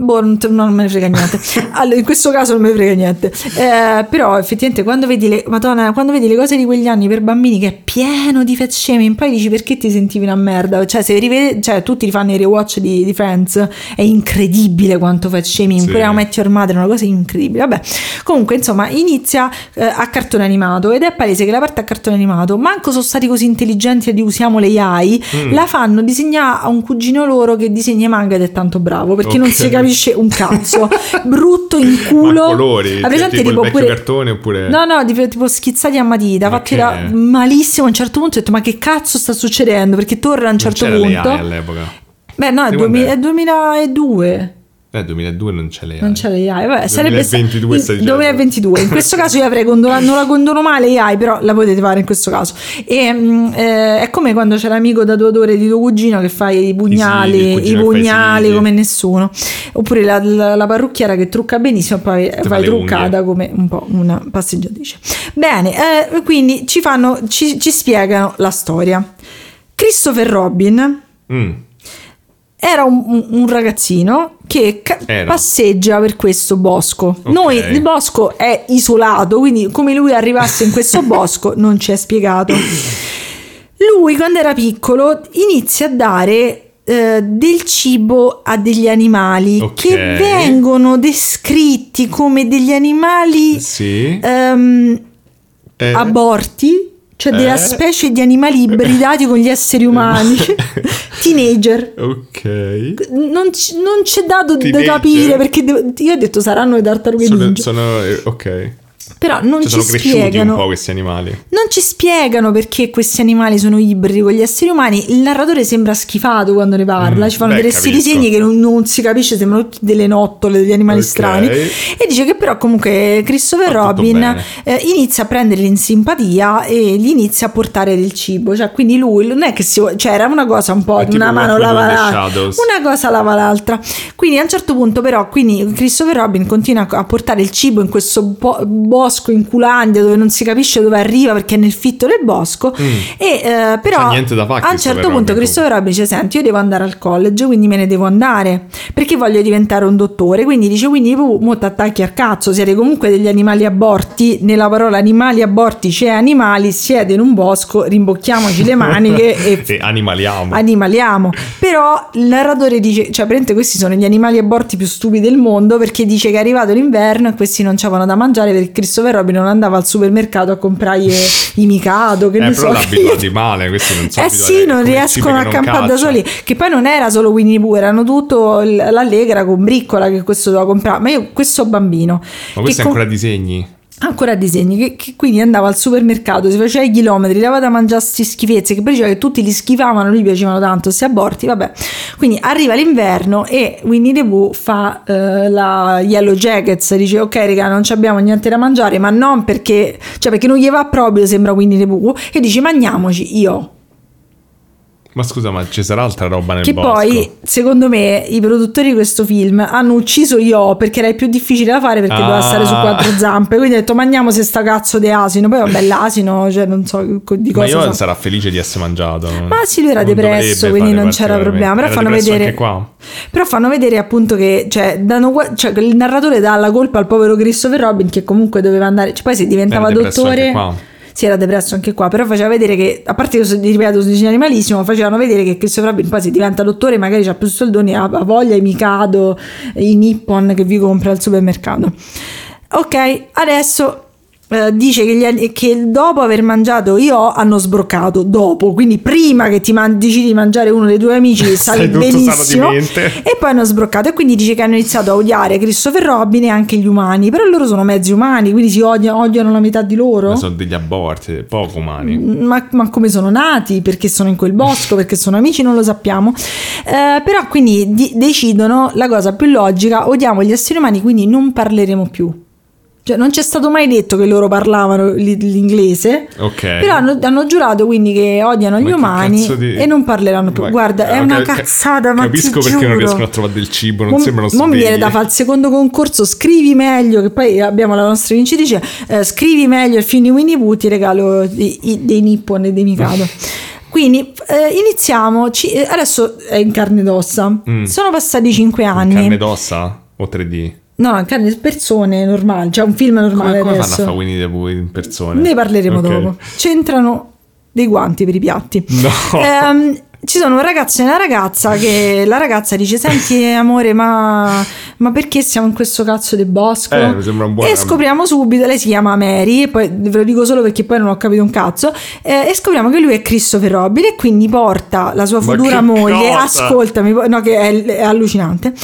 Speaker 1: Boh, non, non me ne frega niente. Allora, in questo caso non me ne frega niente. Eh, però effettivamente quando vedi le Madonna, quando vedi le cose di quegli anni per bambini che è pieno di shaming, poi dici perché ti sentivi una merda? Cioè, se rivedi, cioè tutti rifanno i rewatch di, di Friends, è incredibile quanto shaming,
Speaker 3: Sì.
Speaker 1: pure How I Met Your Mother è una cosa incredibile. Vabbè, comunque, insomma, inizia eh, a cartone animato ed è palese che la parte a cartone animato, manco sono stati così intelligenti di usiamo le AI,
Speaker 3: Mm.
Speaker 1: la fanno disegnare a un cugino loro che disegna i manga ed è tanto bravo, perché non
Speaker 3: Ok.
Speaker 1: si capisce un cazzo, brutto in culo.
Speaker 3: Ma colori? Cioè,
Speaker 1: presente
Speaker 3: tipo il
Speaker 1: tipo
Speaker 3: vecchio
Speaker 1: pure-
Speaker 3: cartone oppure...
Speaker 1: No, no, tipo, tipo schizzati a matita, fatti
Speaker 3: Ok.
Speaker 1: da- malissimo. A un certo punto ho detto: Ma che cazzo sta succedendo? Perché torna a un certo punto.
Speaker 3: all'epoca.
Speaker 1: Beh, no, è,
Speaker 3: Di
Speaker 1: 2000
Speaker 3: quando è?
Speaker 1: è 2002.
Speaker 3: Eh, 2002 non c'è l'AI.
Speaker 1: Non c'è l'AI, vabbè, sarebbe
Speaker 3: 2022
Speaker 1: in-
Speaker 3: stai dicendo.
Speaker 1: 2022. In questo caso io avrei condonato, non la condono mai l'AI, però la potete fare in questo caso. E, mm, eh, è come quando c'è l'amico tatuatore di tuo cugino che fa i pugnali, i
Speaker 3: i
Speaker 1: pugnali come nessuno. Oppure la, la- la parrucchiera che trucca benissimo e poi
Speaker 3: fa
Speaker 1: vai truccata come un po' una passeggiatrice. Bene, eh, quindi ci fanno, ci, ci spiegano la storia. Christopher Robin
Speaker 3: Mm.
Speaker 1: era un, un- un ragazzino che ca-
Speaker 3: Era.
Speaker 1: passeggia per questo bosco.
Speaker 3: Ok.
Speaker 1: Noi il bosco è isolato, quindi come lui arrivasse in questo bosco non ci è spiegato. Lui quando era piccolo inizia a dare eh, del cibo a degli animali
Speaker 3: Ok.
Speaker 1: che vengono descritti come degli animali
Speaker 3: Sì.
Speaker 1: ehm,
Speaker 3: Eh.
Speaker 1: aborti, cioè della
Speaker 3: Eh.
Speaker 1: specie di animali ibridati con gli esseri umani, teenager.
Speaker 3: Ok.
Speaker 1: Non, ci- non c'è dato da
Speaker 3: Teenager.
Speaker 1: capire perché devo- io ho detto saranno le tartarughe
Speaker 3: Sono,
Speaker 1: ninja.
Speaker 3: sono- eh, ok.
Speaker 1: Però non
Speaker 3: Cioè,
Speaker 1: ci
Speaker 3: sono cresciuti un
Speaker 1: spiegano.
Speaker 3: po' questi animali.
Speaker 1: Non ci spiegano perché questi animali sono ibridi con gli esseri umani. Il narratore sembra schifato quando ne parla.
Speaker 3: Mm,
Speaker 1: Ci fanno
Speaker 3: beh,
Speaker 1: vedere questi disegni che non, non si capisce, sembrano tutti delle nottole, degli animali
Speaker 3: Ok.
Speaker 1: strani. E dice che però comunque Christopher Robin eh, inizia a prenderli in simpatia e gli inizia a portare del cibo. Cioè, quindi lui non è che si cioè era una cosa un po' di una mano lava l'altra. Una cosa lava l'altra. Quindi a un certo punto, però, quindi Christopher Robin continua a portare il cibo in questo bo- bosco in Culandia dove non si capisce dove arriva perché è nel fitto del bosco. E eh, però
Speaker 3: Mm. Fare
Speaker 1: a un certo punto
Speaker 3: Robin,
Speaker 1: Christopher Robin dice: Senti, io devo andare al college, quindi me ne devo andare perché voglio diventare un dottore. Quindi dice: Quindi mo t'attacchi al cazzo, siete comunque degli animali aborti. Nella parola animali aborti c'è animali, siete in un bosco, rimbocchiamoci le maniche e
Speaker 3: E animaliamo.
Speaker 1: animaliamo. Però il narratore dice, cioè, praticamente questi sono gli animali aborti più stupidi del mondo perché dice che è arrivato l'inverno e questi non c'avevano da mangiare perché Christopher Robin non andava al supermercato a comprare i Mikado, che
Speaker 3: eh,
Speaker 1: ne
Speaker 3: però
Speaker 1: so.
Speaker 3: l'abituati male, questi non sono
Speaker 1: Eh sì, non riescono a campare da soli. Che poi non era solo Winnie Pooh, erano tutto l'allegra con briccola che questo doveva comprare. Ma io, questo bambino.
Speaker 3: Ma questi
Speaker 1: che con-
Speaker 3: ancora disegni?
Speaker 1: Ancora disegni che, che quindi andava al supermercato si faceva i chilometri dava da mangiare sti schifezze che poi diceva che tutti li schifavano lui piacevano tanto questi aborti vabbè. Quindi arriva l'inverno e Winnie the Pooh fa eh, la Yellow Jackets dice ok raga non abbiamo niente da mangiare ma non perché cioè perché non gli va proprio sembra Winnie the Pooh e dice mangiamoci io
Speaker 3: Ma scusa, ma ci sarà altra roba nel
Speaker 1: che
Speaker 3: bosco?
Speaker 1: poi, secondo me, i produttori di questo film hanno ucciso Io perché era il più difficile da fare perché
Speaker 3: Ah.
Speaker 1: doveva stare su quattro zampe. Quindi ho detto, mangiamo se sta cazzo di asino. Poi, vabbè, l'asino, cioè, non so di
Speaker 3: Ma
Speaker 1: cosa.
Speaker 3: io
Speaker 1: so.
Speaker 3: sarà felice di essere mangiato.
Speaker 1: Ma sì, lui era
Speaker 3: Non
Speaker 1: depresso, quindi non c'era problema. Però
Speaker 3: Era
Speaker 1: fanno vedere. Però fanno vedere appunto che cioè, danno cioè, che il narratore dà la colpa al povero Christopher Robin che comunque doveva andare. Cioè, poi se diventava dottore. Si era depresso anche qua, però faceva vedere che, a parte che ripeto, sono disegnati malissimo, facevano vedere che Christopher Robin poi se diventa dottore magari ha più soldoni, ha voglia i Mikado, i Nippon che vi compra al supermercato. Ok, adesso eh, dice che, gli che dopo aver mangiato io hanno sbroccato, dopo, quindi prima che ti man- decidi di mangiare uno dei tuoi amici stavi benissimo e poi hanno sbroccato e quindi dice che hanno iniziato a odiare Christopher Robin e anche gli umani, però loro sono mezzi umani, quindi si odiano, odiano la metà di loro.
Speaker 3: Ma sono degli aborti, poco umani.
Speaker 1: Ma, ma come sono nati? Perché sono in quel bosco? Perché sono amici? Non lo sappiamo. Eh, però quindi di- decidono la cosa più logica: odiamo gli esseri umani, quindi non parleremo più. Cioè, non c'è stato mai detto che loro parlavano l'inglese.
Speaker 3: Ok.
Speaker 1: Però hanno, hanno giurato quindi che odiano
Speaker 3: Ma
Speaker 1: gli umani
Speaker 3: di-
Speaker 1: e non parleranno più.
Speaker 3: Ma-
Speaker 1: Guarda, è una
Speaker 3: ca-
Speaker 1: cazzata, ma
Speaker 3: Capisco perché non
Speaker 1: giuro.
Speaker 3: riescono a trovare del cibo, non
Speaker 1: Mo-
Speaker 3: sembrano
Speaker 1: mo mi viene
Speaker 3: svegli.
Speaker 1: da fare il secondo concorso scrivi meglio che poi abbiamo la nostra vincitrice eh, scrivi meglio il film di Winnie Pooh ti regalo i- i- dei Nippon e dei Mikado Quindi eh, iniziamo, ci- eh, adesso è in carne ed ossa, sono passati 5 anni.
Speaker 3: Mm. Carne d'ossa o 3D?
Speaker 1: No, in carne persone normali, cioè un film
Speaker 3: Come,
Speaker 1: normale
Speaker 3: come fanno a
Speaker 1: adesso.
Speaker 3: fare Winnie the Pooh in persone?
Speaker 1: Ne parleremo
Speaker 3: Ok.
Speaker 1: dopo. C'entrano dei guanti per i piatti.
Speaker 3: No.
Speaker 1: Ehm, ci sono un ragazzo e una ragazza che la ragazza dice senti amore ma, ma perché siamo in questo cazzo di bosco?
Speaker 3: Eh, mi sembra un buon-
Speaker 1: e scopriamo subito lei si chiama Mary e poi ve lo dico solo perché poi non ho capito un cazzo eh, e scopriamo che lui è Christopher Robin e quindi porta la sua futura moglie.
Speaker 3: cosa?
Speaker 1: ascoltami no che è, è allucinante.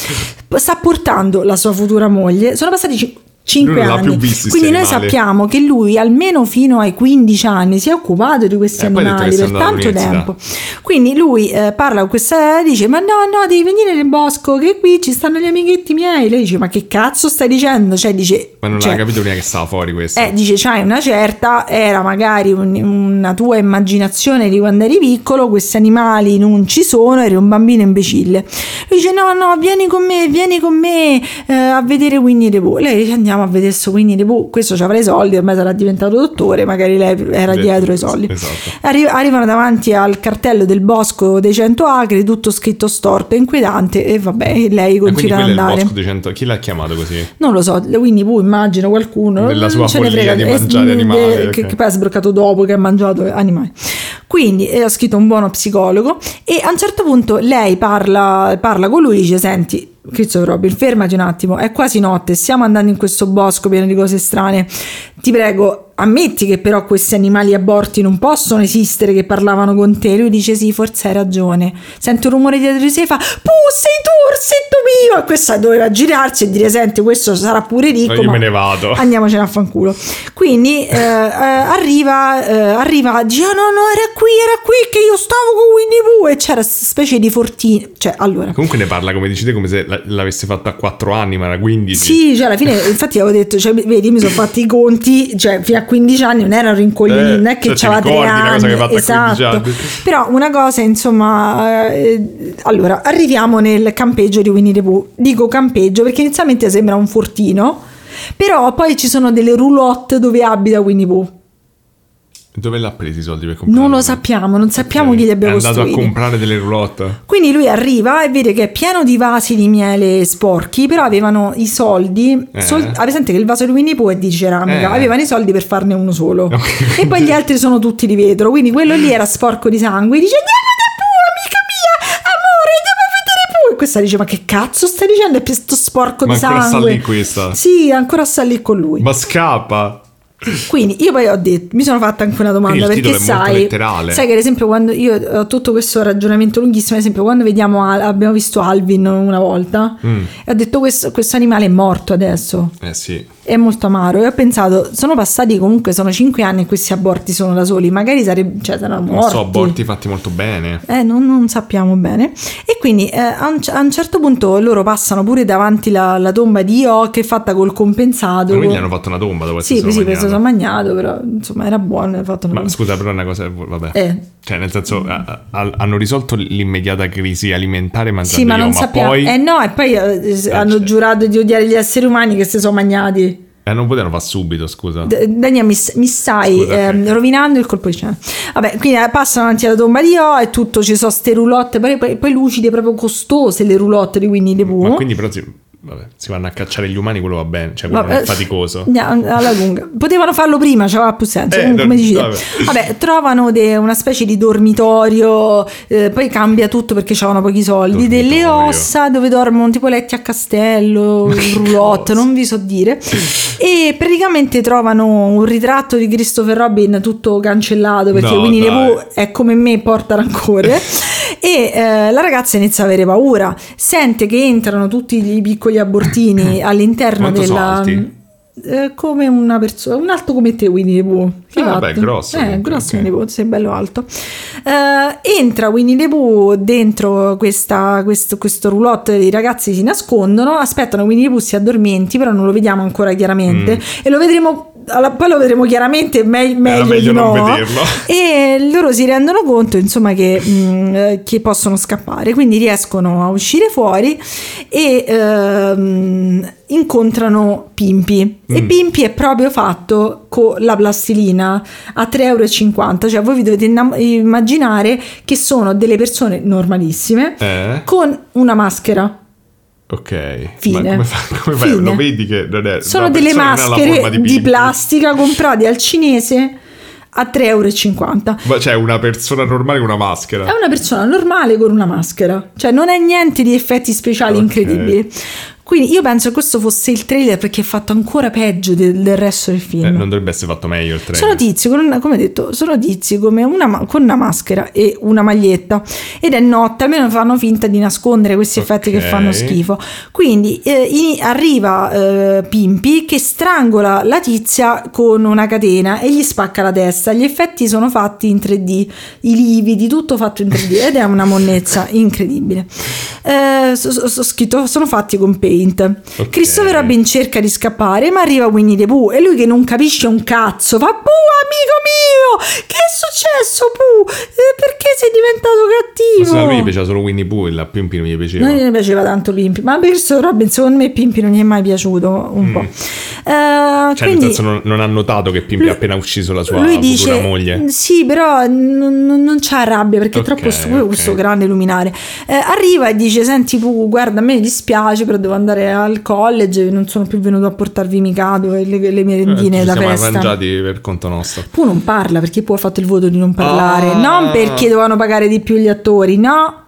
Speaker 1: Sta portando la sua futura moglie. Sono passati 5
Speaker 3: Lui non l'ha
Speaker 1: anni. quindi noi
Speaker 3: animali.
Speaker 1: sappiamo che lui almeno fino ai 15 anni si è occupato di questi
Speaker 3: Eh, ha
Speaker 1: animali per tanto tempo. Quindi lui eh, parla con questa dice ma no no devi venire nel bosco che qui ci stanno gli amichetti miei. Lei dice ma che cazzo stai dicendo? Cioè dice
Speaker 3: Ma non
Speaker 1: cioè,
Speaker 3: l'ha capito prima che stava fuori questo.
Speaker 1: eh, dice c'hai una certa era magari un- una tua immaginazione di quando eri piccolo questi animali non ci sono eri un bambino imbecille. Lui dice no no vieni con me vieni con me eh, a vedere Winnie the Pooh. Lei dice andiamo a vedere sto the Pooh questo ci avrà i soldi ormai sarà diventato dottore magari lei era dietro i soldi
Speaker 3: esatto.
Speaker 1: Arri- arrivano davanti al cartello del bosco dei 100 acri tutto scritto storto e inquietante e vabbè lei
Speaker 3: quindi
Speaker 1: continua ad
Speaker 3: è il
Speaker 1: andare
Speaker 3: bosco dei cento- Chi l'ha chiamato così?
Speaker 1: non lo so, Winnie Pooh immagino qualcuno.
Speaker 3: Della sua
Speaker 1: ce
Speaker 3: follia di
Speaker 1: eh,
Speaker 3: mangiare
Speaker 1: eh,
Speaker 3: animali,
Speaker 1: Che,
Speaker 3: ok.
Speaker 1: che poi ha sbroccato dopo che ha mangiato animali. Quindi eh, ha scritto un buono psicologo e a un certo punto lei parla, parla con lui e dice senti Christopher Robin fermati un attimo è quasi notte stiamo andando in questo bosco pieno di cose strane. Ti prego ammetti che però questi animali aborti non possono esistere che parlavano con te. Lui dice sì forse hai ragione. Sente un rumore dietro di sé e fa Puh sei tu orsetto mio! E questa doveva girarsi e dire senti questo sarà pure ricco
Speaker 3: Ma io
Speaker 1: ma
Speaker 3: me ne vado.
Speaker 1: andiamocene a fanculo. Quindi eh, eh, arriva eh, arriva dice "Ah, no no era qui era qui che io stavo con Winnie Pooh. E c'era questa specie di fortino cioè allora.
Speaker 3: Comunque ne parla come dici te, come se la- l'avesse fatto a 4 anni, ma era 15.
Speaker 1: sì, cioè alla fine, infatti avevo detto, cioè, vedi, mi sono fatti i conti, cioè fino a 15 anni non erano rincoglioniti,
Speaker 3: Eh,
Speaker 1: non è che
Speaker 3: cioè,
Speaker 1: c'aveva tre
Speaker 3: ricordi una cosa che
Speaker 1: anni,
Speaker 3: hai fatto a 15
Speaker 1: esatto.
Speaker 3: anni.
Speaker 1: Però una cosa, insomma, eh, allora, arriviamo nel campeggio di Winnie the Pooh. Dico campeggio perché inizialmente sembra un fortino, però poi ci sono delle roulotte dove abita Winnie Pooh.
Speaker 3: Dove l'ha presi i soldi per comprare?
Speaker 1: Non lo sappiamo, non sappiamo chi li abbia
Speaker 3: È andato
Speaker 1: costruiti.
Speaker 3: a comprare delle roulotte.
Speaker 1: Quindi lui arriva e vede che è pieno di vasi di miele sporchi, però avevano i soldi.
Speaker 3: Eh.
Speaker 1: Sol- hai presente che il vaso di Winnie Pooh è di ceramica?
Speaker 3: Eh.
Speaker 1: Avevano i soldi per farne uno solo.
Speaker 3: Ok.
Speaker 1: E poi gli altri sono tutti di vetro. Quindi quello lì era sporco di sangue. Dice: Andiamo da Pooh, amica mia, amore, andiamo a vedere Pooh. E questa dice: Ma che cazzo stai dicendo? È questo sporco
Speaker 3: Ma
Speaker 1: di
Speaker 3: ancora sta
Speaker 1: sangue.
Speaker 3: lì questa?
Speaker 1: Sì, ancora sta lì con lui.
Speaker 3: Ma scappa.
Speaker 1: Quindi io poi ho detto, mi sono fatta anche una domanda perché sai, sai che ad esempio quando io ho tutto questo ragionamento lunghissimo, ad esempio quando vediamo abbiamo visto Alvin una volta
Speaker 3: Mm.
Speaker 1: e ho detto questo, questo animale è morto adesso.
Speaker 3: Eh sì.
Speaker 1: È molto amaro e ho pensato, sono passati comunque, sono 5 anni e questi aborti sono da soli, magari sarebbe, cioè, saranno
Speaker 3: Non
Speaker 1: morti.
Speaker 3: so, aborti fatti molto bene.
Speaker 1: Eh, non, non sappiamo bene. E quindi eh, a, un, a un certo punto loro passano pure davanti la, la tomba di Io che è fatta col compensato.
Speaker 3: Ma quindi hanno fatto una tomba dopo
Speaker 1: Sì, sì, questo sono magnato, però insomma era buono.
Speaker 3: Ma scusa, però è una cosa. Vabbè.
Speaker 1: Eh.
Speaker 3: Cioè, nel senso, a- a- hanno risolto l'immediata crisi alimentare mangiando
Speaker 1: Sì, ma non sappiamo.
Speaker 3: poi.
Speaker 1: Eh no, e poi eh, hanno
Speaker 3: cioè.
Speaker 1: giurato di odiare gli esseri umani che si sono magnati.
Speaker 3: Eh, non potevano fare subito, scusa.
Speaker 1: D- Daniel, mi, mi stai ehm, rovinando il colpo di scena. Vabbè, quindi eh, passano davanti alla tomba di Io e tutto, ci sono ste roulotte, poi, poi, poi lucide, proprio costose le roulotte di Winnie the Pooh.
Speaker 3: Ma quindi però si, vabbè, si vanno a cacciare gli umani, quello va bene. Cioè, quello
Speaker 1: Vabbè,
Speaker 3: è faticoso.
Speaker 1: alla lunga. Potevano farlo prima, c'aveva più senso.
Speaker 3: Eh,
Speaker 1: Comunque, come dici
Speaker 3: vabbè.
Speaker 1: Vabbè, trovano de- una specie di dormitorio, eh, poi cambia tutto perché c'avevano pochi soldi. Delle
Speaker 3: Dormitorio.
Speaker 1: ossa dove dormono tipo letti a castello, roulotte, non vi so dire. E praticamente trovano un ritratto di Christopher Robin tutto cancellato perché
Speaker 3: No,
Speaker 1: Winnie the è come me, porta rancore. E eh, la ragazza inizia a avere paura, sente che entrano tutti i piccoli abortini all'interno
Speaker 3: Quanto
Speaker 1: della. eh, come una persona, un alto come te, Winnie the Pooh. Che
Speaker 3: Ah, vabbè, grosso
Speaker 1: Eh, grosso
Speaker 3: ok.
Speaker 1: Winnie the Pooh, sei bello alto. Eh, entra Winnie the Pooh dentro questa, questo, questo roulotte, i ragazzi si nascondono, aspettano Winnie the Pooh si addormenti, però non lo vediamo ancora chiaramente
Speaker 3: Mm.
Speaker 1: e lo vedremo alla- poi lo vedremo chiaramente me- meglio,
Speaker 3: meglio
Speaker 1: di
Speaker 3: non
Speaker 1: no.
Speaker 3: vederlo.
Speaker 1: E loro si rendono conto, insomma, che, mh, eh, che possono scappare, quindi riescono a uscire fuori e ehm, incontrano Pimpi. E
Speaker 3: Mm.
Speaker 1: Pimpi è proprio fatto con la plastilina a 3,50 euro. Cioè, voi vi dovete innam- immaginare che sono delle persone normalissime
Speaker 3: Eh?
Speaker 1: con una maschera.
Speaker 3: Ok.
Speaker 1: Fine.
Speaker 3: Ma come fai? Come fai? Lo vedi che non è.
Speaker 1: Sono delle maschere di,
Speaker 3: Pimpi.
Speaker 1: plastica comprate al cinese a 3,50 euro.
Speaker 3: Ma c'è una persona normale con una maschera.
Speaker 1: È una persona normale con una maschera, cioè non è niente di effetti speciali
Speaker 3: Ok.
Speaker 1: incredibili. Quindi io penso che questo fosse il trailer perché è fatto ancora peggio del, del resto del film.
Speaker 3: Eh, non dovrebbe essere fatto meglio il trailer.
Speaker 1: Sono tizi, una- come detto, sono tizi come una, con una maschera e una maglietta. Ed è notte, almeno fanno finta di nascondere questi effetti che fanno schifo. Quindi eh, in- arriva eh, Pimpi che strangola la tizia con una catena e gli spacca la testa. Gli effetti sono fatti in 3D, i lividi, tutto fatto in 3D ed è una monnezza incredibile. Eh, so- so- so scritto, sono fatti con Paint.
Speaker 3: Ok.
Speaker 1: Christopher Robin cerca di scappare, ma arriva Winnie the Pooh e lui che non capisce un cazzo fa Pooh, amico mio, che è successo Pooh? Eh, perché sei diventato
Speaker 3: Ma se a lui gli
Speaker 1: cattivo?
Speaker 3: piaceva solo Winnie Pooh e la Pimpi non gli piaceva.
Speaker 1: Non gli piaceva tanto Pimpi, ma Christopher Robin secondo me Pimpi non gli è mai piaciuto un po'. Eh,
Speaker 3: Mm. Cioè,
Speaker 1: quindi-
Speaker 3: nel senso, non, non ha notato che Pimpi ha appena ucciso la sua
Speaker 1: lui
Speaker 3: futura
Speaker 1: dice
Speaker 3: moglie.
Speaker 1: sì però non, non, c'ha rabbia perché è
Speaker 3: Ok,
Speaker 1: troppo stupido
Speaker 3: ok.
Speaker 1: questo grande luminare Eh, arriva e dice senti Pu guarda a me dispiace però devo andare al college non sono più venuto a portarvi Mikado e le, le merendine
Speaker 3: Eh, ci
Speaker 1: da
Speaker 3: siamo
Speaker 1: festa
Speaker 3: arrangiati per conto nostro.
Speaker 1: Pu non parla perché Pu ha fatto il voto di non parlare
Speaker 3: Ah.
Speaker 1: non perché dovevano pagare di più gli attori no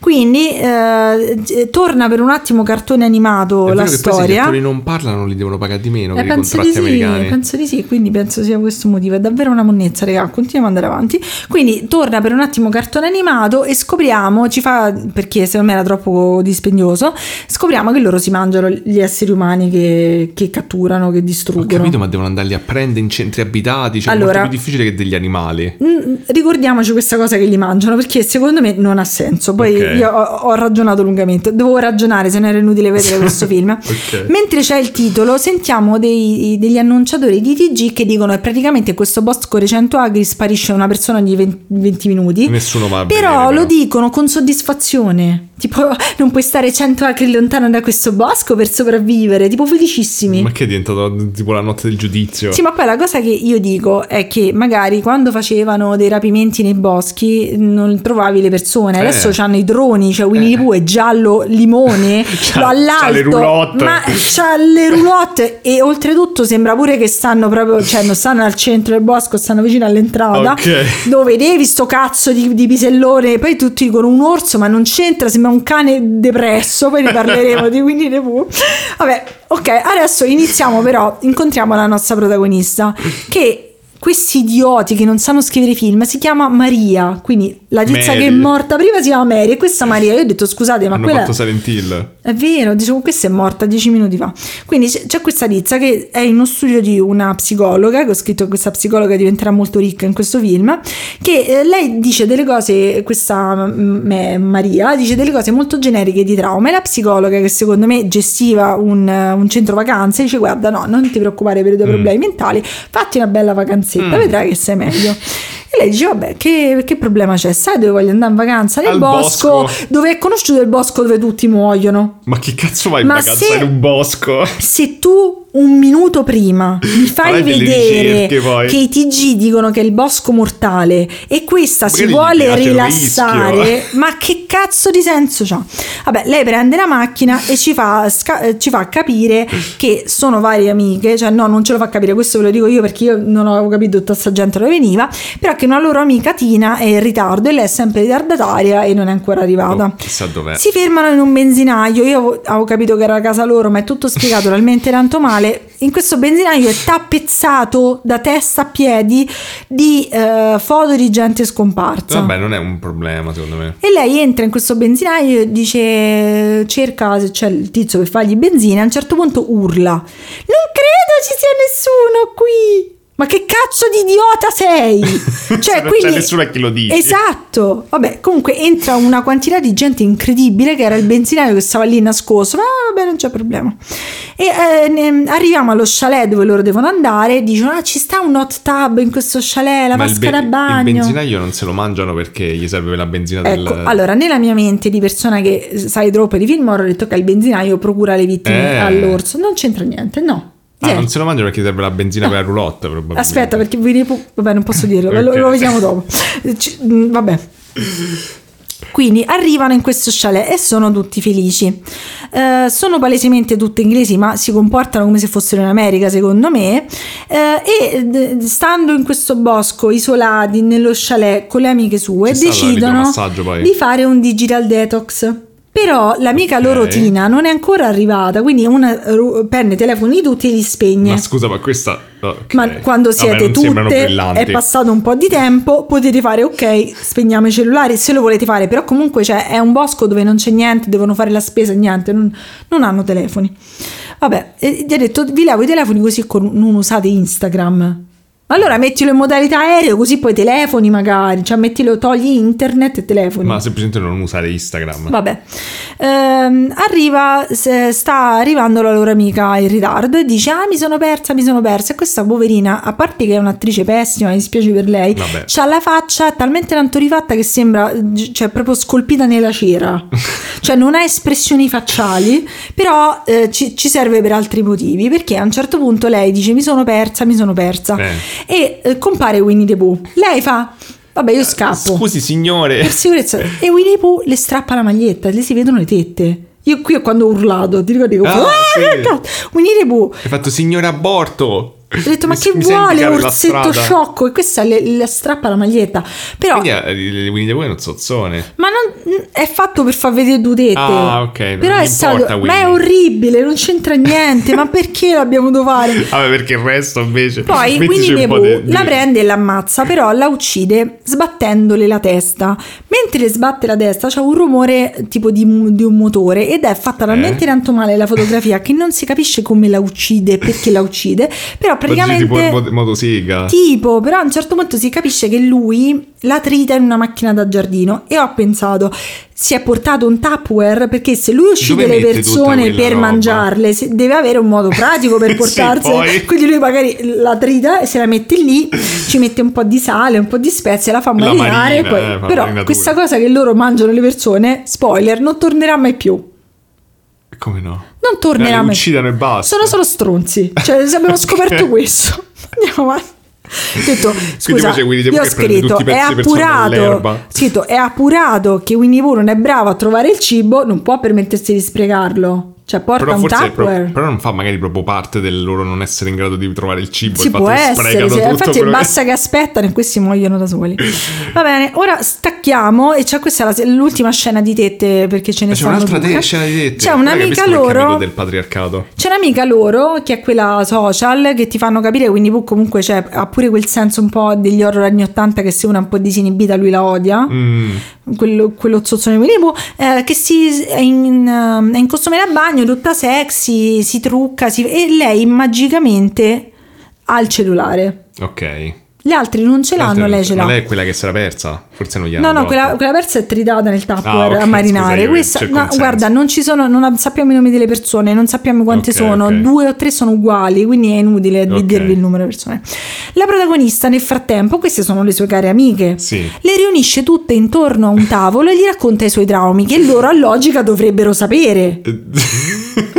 Speaker 1: quindi eh, torna per un attimo cartone animato la
Speaker 3: poi se gli
Speaker 1: storia
Speaker 3: attori non parlano li devono pagare di meno
Speaker 1: eh,
Speaker 3: per i
Speaker 1: penso di sì,
Speaker 3: americani.
Speaker 1: penso di sì, quindi penso sia questo motivo. È davvero una monnezza, raga. Continuiamo ad andare avanti. Quindi torna per un attimo cartone animato e scopriamo, ci fa perché secondo me era troppo dispendioso. Scopriamo che loro si mangiano gli esseri umani che, che catturano, che
Speaker 3: Ho
Speaker 1: distruggono.
Speaker 3: capito, ma devono andarli a prendere in centri abitati. Cioè,
Speaker 1: Allora-
Speaker 3: è molto più difficile che degli animali.
Speaker 1: Mm, Ricordiamoci questa cosa che li mangiano perché secondo me non ha senso. Poi
Speaker 3: Ok.
Speaker 1: io ho, ho ragionato lungamente, dovevo ragionare se no era inutile vedere questo film.
Speaker 3: Ok.
Speaker 1: Mentre c'è il titolo, sentiamo dei- degli annunciatori di TG che dicono che praticamente questo bosco dei 100 agri sparisce una persona ogni 20, 20 minuti.
Speaker 3: Nessuno va a
Speaker 1: Però
Speaker 3: vedere,
Speaker 1: lo
Speaker 3: però.
Speaker 1: dicono con soddisfazione. Tipo, non puoi stare 100 acri lontano da questo bosco per sopravvivere. Tipo, felicissimi.
Speaker 3: Ma che è diventato tipo la notte del giudizio?
Speaker 1: Sì, ma poi la cosa che io dico è che magari quando facevano dei rapimenti nei boschi non trovavi le persone. Adesso hanno i droni, cioè Winnie the Pooh è giallo limone, lo all'alto,
Speaker 3: c'ha le roulotte.
Speaker 1: ma c'ha le roulotte e oltretutto sembra pure che stanno proprio, cioè non stanno al centro del bosco, stanno vicino all'entrata.
Speaker 3: Ok.
Speaker 1: Dove vedevi sto cazzo di, di pisellone, poi tutti dicono un orso, ma non c'entra, sembra un cane depresso, poi ne parleremo di Winnie the Pooh. Vabbè, ok, adesso iniziamo però, incontriamo la nostra protagonista che questi idioti che non sanno scrivere film si chiama Maria, quindi la tizia
Speaker 3: Mary.
Speaker 1: che è morta prima si chiama Mary e questa Maria, io ho detto scusate ma
Speaker 3: Hanno
Speaker 1: quella...
Speaker 3: fatto Silent Hill.
Speaker 1: È vero, dicevo questa è morta dieci minuti fa. Quindi c'è c'è questa tizia che è in uno studio di una psicologa, che ho scritto che questa psicologa diventerà molto ricca in questo film, che eh, lei dice delle cose, questa mm, me- Maria dice delle cose molto generiche di trauma e la psicologa che secondo me gestiva un, un centro vacanze dice guarda no, non ti preoccupare per i tuoi
Speaker 3: Mm.
Speaker 1: problemi mentali, fatti una bella vacanzetta, vedrai che sei meglio. E lei dice vabbè che, che problema c'è? Sai dove voglio andare in vacanza? Nel bosco,
Speaker 3: bosco.
Speaker 1: dove è conosciuto il bosco dove tutti muoiono.
Speaker 3: Ma che cazzo vai in
Speaker 1: Ma
Speaker 3: vacanza
Speaker 1: se-
Speaker 3: in un bosco?
Speaker 1: Se tu un minuto prima mi fai vedere che i TG dicono che è il bosco mortale e questa si
Speaker 3: Magari gli
Speaker 1: vuole rilassare, ma che cazzo di senso c'ha? Vabbè, lei prende la macchina e ci fa, sca- eh, ci fa capire che sono varie amiche, cioè no, non ce lo fa capire, questo ve lo dico io perché io non avevo capito tutta sta gente dove veniva, però che una loro amica Tina è in ritardo e lei è sempre ritardataria e non è ancora arrivata.
Speaker 3: Oh, chissà dov'è.
Speaker 1: Si fermano in un benzinaio. Io avevo- avevo capito che era casa loro, ma è tutto spiegato talmente tanto male. In questo benzinaio è tappezzato da testa a piedi di eh, foto di gente scomparsa.
Speaker 3: Vabbè, non è un problema secondo me.
Speaker 1: E lei entra in questo benzinaio e dice: cerca se c'è il tizio per fargli benzina. A un certo punto urla: Non credo ci sia nessuno qui. Ma che cazzo di idiota sei? Cioè,
Speaker 3: Non
Speaker 1: quindi,
Speaker 3: c'è nessuno a chi lo dici.
Speaker 1: Esatto. Vabbè, comunque entra una quantità di gente incredibile che era il benzinaio che stava lì nascosto. Ma vabbè, non c'è problema. E eh, arriviamo allo chalet dove loro devono andare dicono: Ah, ci sta un hot tub in questo chalet, la
Speaker 3: Ma
Speaker 1: vasca
Speaker 3: be-
Speaker 1: da bagno.
Speaker 3: il benzinaio non se lo mangiano perché gli serve la benzina del...
Speaker 1: Ecco, allora nella mia mente di persona che sai troppo di film ho detto che il benzinaio procura le vittime
Speaker 3: Eh.
Speaker 1: all'orso, non c'entra niente, no.
Speaker 3: Ah,
Speaker 1: Zero.
Speaker 3: non se lo mangiano perché serve la benzina per la roulotte probabilmente.
Speaker 1: Aspetta, perché vi ripo- vabbè, non posso dirlo, lo,
Speaker 3: Ok.
Speaker 1: lo vediamo dopo. Ci- mm, vabbè. Quindi arrivano in questo chalet e sono tutti felici. Eh, sono palesemente tutte inglesi, ma si comportano come se fossero in America, secondo me. Eh, e stando in questo bosco, isolati nello chalet con le amiche sue,
Speaker 3: Ci
Speaker 1: decidono di fare un digital detox. Però l'amica
Speaker 3: Ok.
Speaker 1: loro Tina non è ancora arrivata, quindi una i telefoni di tutti e li spegne.
Speaker 3: Ma scusa, ma questa... ok.
Speaker 1: Ma quando
Speaker 3: Vabbè,
Speaker 1: siete
Speaker 3: sembrano
Speaker 1: tutte, è passato un po' di tempo, potete fare ok, spegniamo i cellulari se lo volete fare, però comunque cioè, è un bosco dove non c'è niente, devono fare la spesa, niente, non, non hanno telefoni. Vabbè, e gli ha detto vi levo i telefoni così con- non usate Instagram. Allora mettilo in modalità aereo così poi telefoni magari, cioè mettilo, togli internet e telefoni.
Speaker 3: Ma semplicemente non usare Instagram.
Speaker 1: Vabbè, Ehm, arriva, sta arrivando la loro amica in ritardo e dice: Ah, mi sono persa, mi sono persa. E questa poverina, a parte che è un'attrice pessima, mi dispiace per lei,
Speaker 3: Vabbè.
Speaker 1: ha la faccia talmente tanto rifatta che sembra cioè, proprio scolpita nella cera. cioè, non ha espressioni facciali, però eh, ci, ci serve per altri motivi. Perché a un certo punto lei dice: Mi sono persa, mi sono persa.
Speaker 3: Eh.
Speaker 1: E eh, compare Winnie the Pooh. Lei fa. Vabbè, io scappo.
Speaker 3: Scusi signore.
Speaker 1: Per sicurezza. E Winnie Pooh le strappa la maglietta, le si vedono le tette. Io qui quando ho urlato, ti ricordi che ho
Speaker 3: Ah,
Speaker 1: fatto, "Ah,
Speaker 3: sì.
Speaker 1: che cazzo?" Winnie the Pooh.
Speaker 3: Hai fatto signore aborto.
Speaker 1: Ho detto, ma
Speaker 3: Mi-
Speaker 1: che
Speaker 3: mi
Speaker 1: vuole, orsetto sciocco? E questa le, le strappa la maglietta. Però,
Speaker 3: Quindi eh, Winnie the Pooh è un zozzone.
Speaker 1: ma non, è fatto per far vedere due tette.
Speaker 3: Ah, ok, non
Speaker 1: Però è stato, ma è orribile, non c'entra niente. ma perché l'abbiamo dovuto fare?
Speaker 3: Vabbè, perché il resto invece.
Speaker 1: Poi Winnie the
Speaker 3: po'
Speaker 1: Pooh la prende e l'ammazza, però la uccide sbattendole la testa. Mentre le sbatte la testa c'è un rumore tipo di, di un motore ed è fatta talmente
Speaker 3: Eh?
Speaker 1: tanto male la fotografia che non si capisce come la uccide perché la uccide. Però praticamente...
Speaker 3: tipo in mo- motosega.
Speaker 1: Tipo, però a un certo punto si capisce che lui la trita in una macchina da giardino e ho pensato si è portato un Tupperware perché se lui uccide
Speaker 3: Dove
Speaker 1: le persone per
Speaker 3: roba?
Speaker 1: mangiarle deve avere un modo pratico per
Speaker 3: Sì,
Speaker 1: portarsene
Speaker 3: poi.
Speaker 1: quindi lui magari la trita e se la mette lì ci mette un po' di sale un po' di spezie la fa
Speaker 3: La
Speaker 1: marinare
Speaker 3: marina,
Speaker 1: poi-
Speaker 3: eh,
Speaker 1: però
Speaker 3: marinatura.
Speaker 1: questa cosa che loro mangiano le persone spoiler non tornerà mai più
Speaker 3: Come no?
Speaker 1: Non tornerà mai
Speaker 3: uccidono e basta.
Speaker 1: sono solo stronzi cioè se abbiamo scoperto questo andiamo avanti detto, scusa,
Speaker 3: the
Speaker 1: io ho scritto, è appurato,
Speaker 3: dall'erba."
Speaker 1: scritto, è appurato che Winnie Pooh non è bravo a trovare il cibo, non può permettersi di sprecarlo. Cioè, porta
Speaker 3: Però
Speaker 1: un
Speaker 3: forse
Speaker 1: Tupperware.
Speaker 3: però non fa magari proprio parte del loro non essere in grado di trovare il cibo.
Speaker 1: Si
Speaker 3: il
Speaker 1: può essere,
Speaker 3: tutto
Speaker 1: infatti
Speaker 3: quello che-
Speaker 1: basta che aspettano e questi muoiono da soli. Va bene, ora stacchiamo e c'è questa la- l'ultima scena di tette perché ce ne stanno
Speaker 3: un'altra
Speaker 1: due.
Speaker 3: scena di dette.
Speaker 1: C'è un'amica loro
Speaker 3: del patriarcato.
Speaker 1: C'è un'amica loro che è quella social che ti fanno capire Pooh comunque c'è, ha pure quel senso un po' degli horror anni 80 che se una è un po' disinibita lui la odia
Speaker 3: Mm.
Speaker 1: Quello, quello zozzone Pooh eh, che si, è, in, eh, è in costume da bagno tutta sexy si trucca si- e lei magicamente ha il cellulare
Speaker 3: Ok.
Speaker 1: Gli altri non ce l'hanno lei ce l'ha
Speaker 3: Ma lei è quella che si era persa? Forse non gli
Speaker 1: No,
Speaker 3: hanno
Speaker 1: no, quella,
Speaker 3: dato.
Speaker 1: quella persa è tritata nel Tupperware
Speaker 3: Ah, ok,
Speaker 1: a marinare.
Speaker 3: scusa,
Speaker 1: Questa, no,
Speaker 3: un
Speaker 1: guarda, non ci sono, non sappiamo i nomi delle persone, non sappiamo quante
Speaker 3: Ok,
Speaker 1: sono,
Speaker 3: ok.
Speaker 1: due o tre sono uguali, quindi è inutile dirvi il numero di persone. La protagonista, nel frattempo, queste sono le sue care amiche,
Speaker 3: Sì.
Speaker 1: le riunisce tutte intorno a un tavolo e gli racconta i suoi traumi, che loro a logica dovrebbero sapere.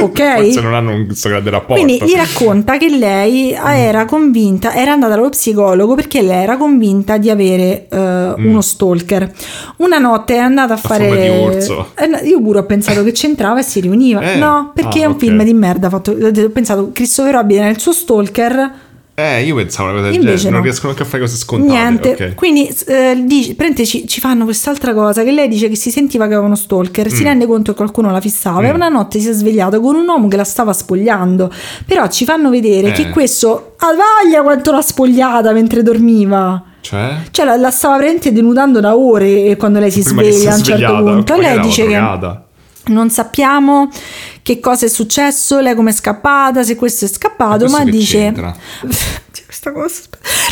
Speaker 1: Ok.
Speaker 3: Forse non hanno questo grande rapporto.
Speaker 1: Quindi gli racconta che lei era convinta, era andata dallo psicologo perché lei era convinta di avere eh, uno stalker. Una notte è andata a fare.
Speaker 3: forma di orso.
Speaker 1: Eh, io pure ho pensato che c'entrava e si riuniva.
Speaker 3: Eh,
Speaker 1: No, perché
Speaker 3: ah,
Speaker 1: è un
Speaker 3: ok.
Speaker 1: film di merda. Fatto, ho pensato Christopher Robin era il suo stalker.
Speaker 3: Eh, io pensavo una cosa del
Speaker 1: Invece
Speaker 3: genere.
Speaker 1: no.
Speaker 3: Non riescono anche a fare cose scontate.
Speaker 1: Niente,
Speaker 3: ok.
Speaker 1: quindi eh, dice- ci, ci fanno quest'altra cosa che lei dice che si sentiva che aveva uno stalker,
Speaker 3: Mm.
Speaker 1: si rende conto che qualcuno la fissava e una notte si è svegliata con un uomo che la stava spogliando, però ci fanno vedere
Speaker 3: Eh.
Speaker 1: che questo ha voglia quanto l'ha spogliata mentre dormiva.
Speaker 3: Cioè?
Speaker 1: Cioè la, la stava veramente denudando da ore quando lei si
Speaker 3: Prima che
Speaker 1: sveglia a un certo punto. Lei dice che
Speaker 3: drogata.
Speaker 1: non sappiamo che cosa è successo, lei come è scappata, se questo è scappato,
Speaker 3: Ma
Speaker 1: ma dice... questa cosa.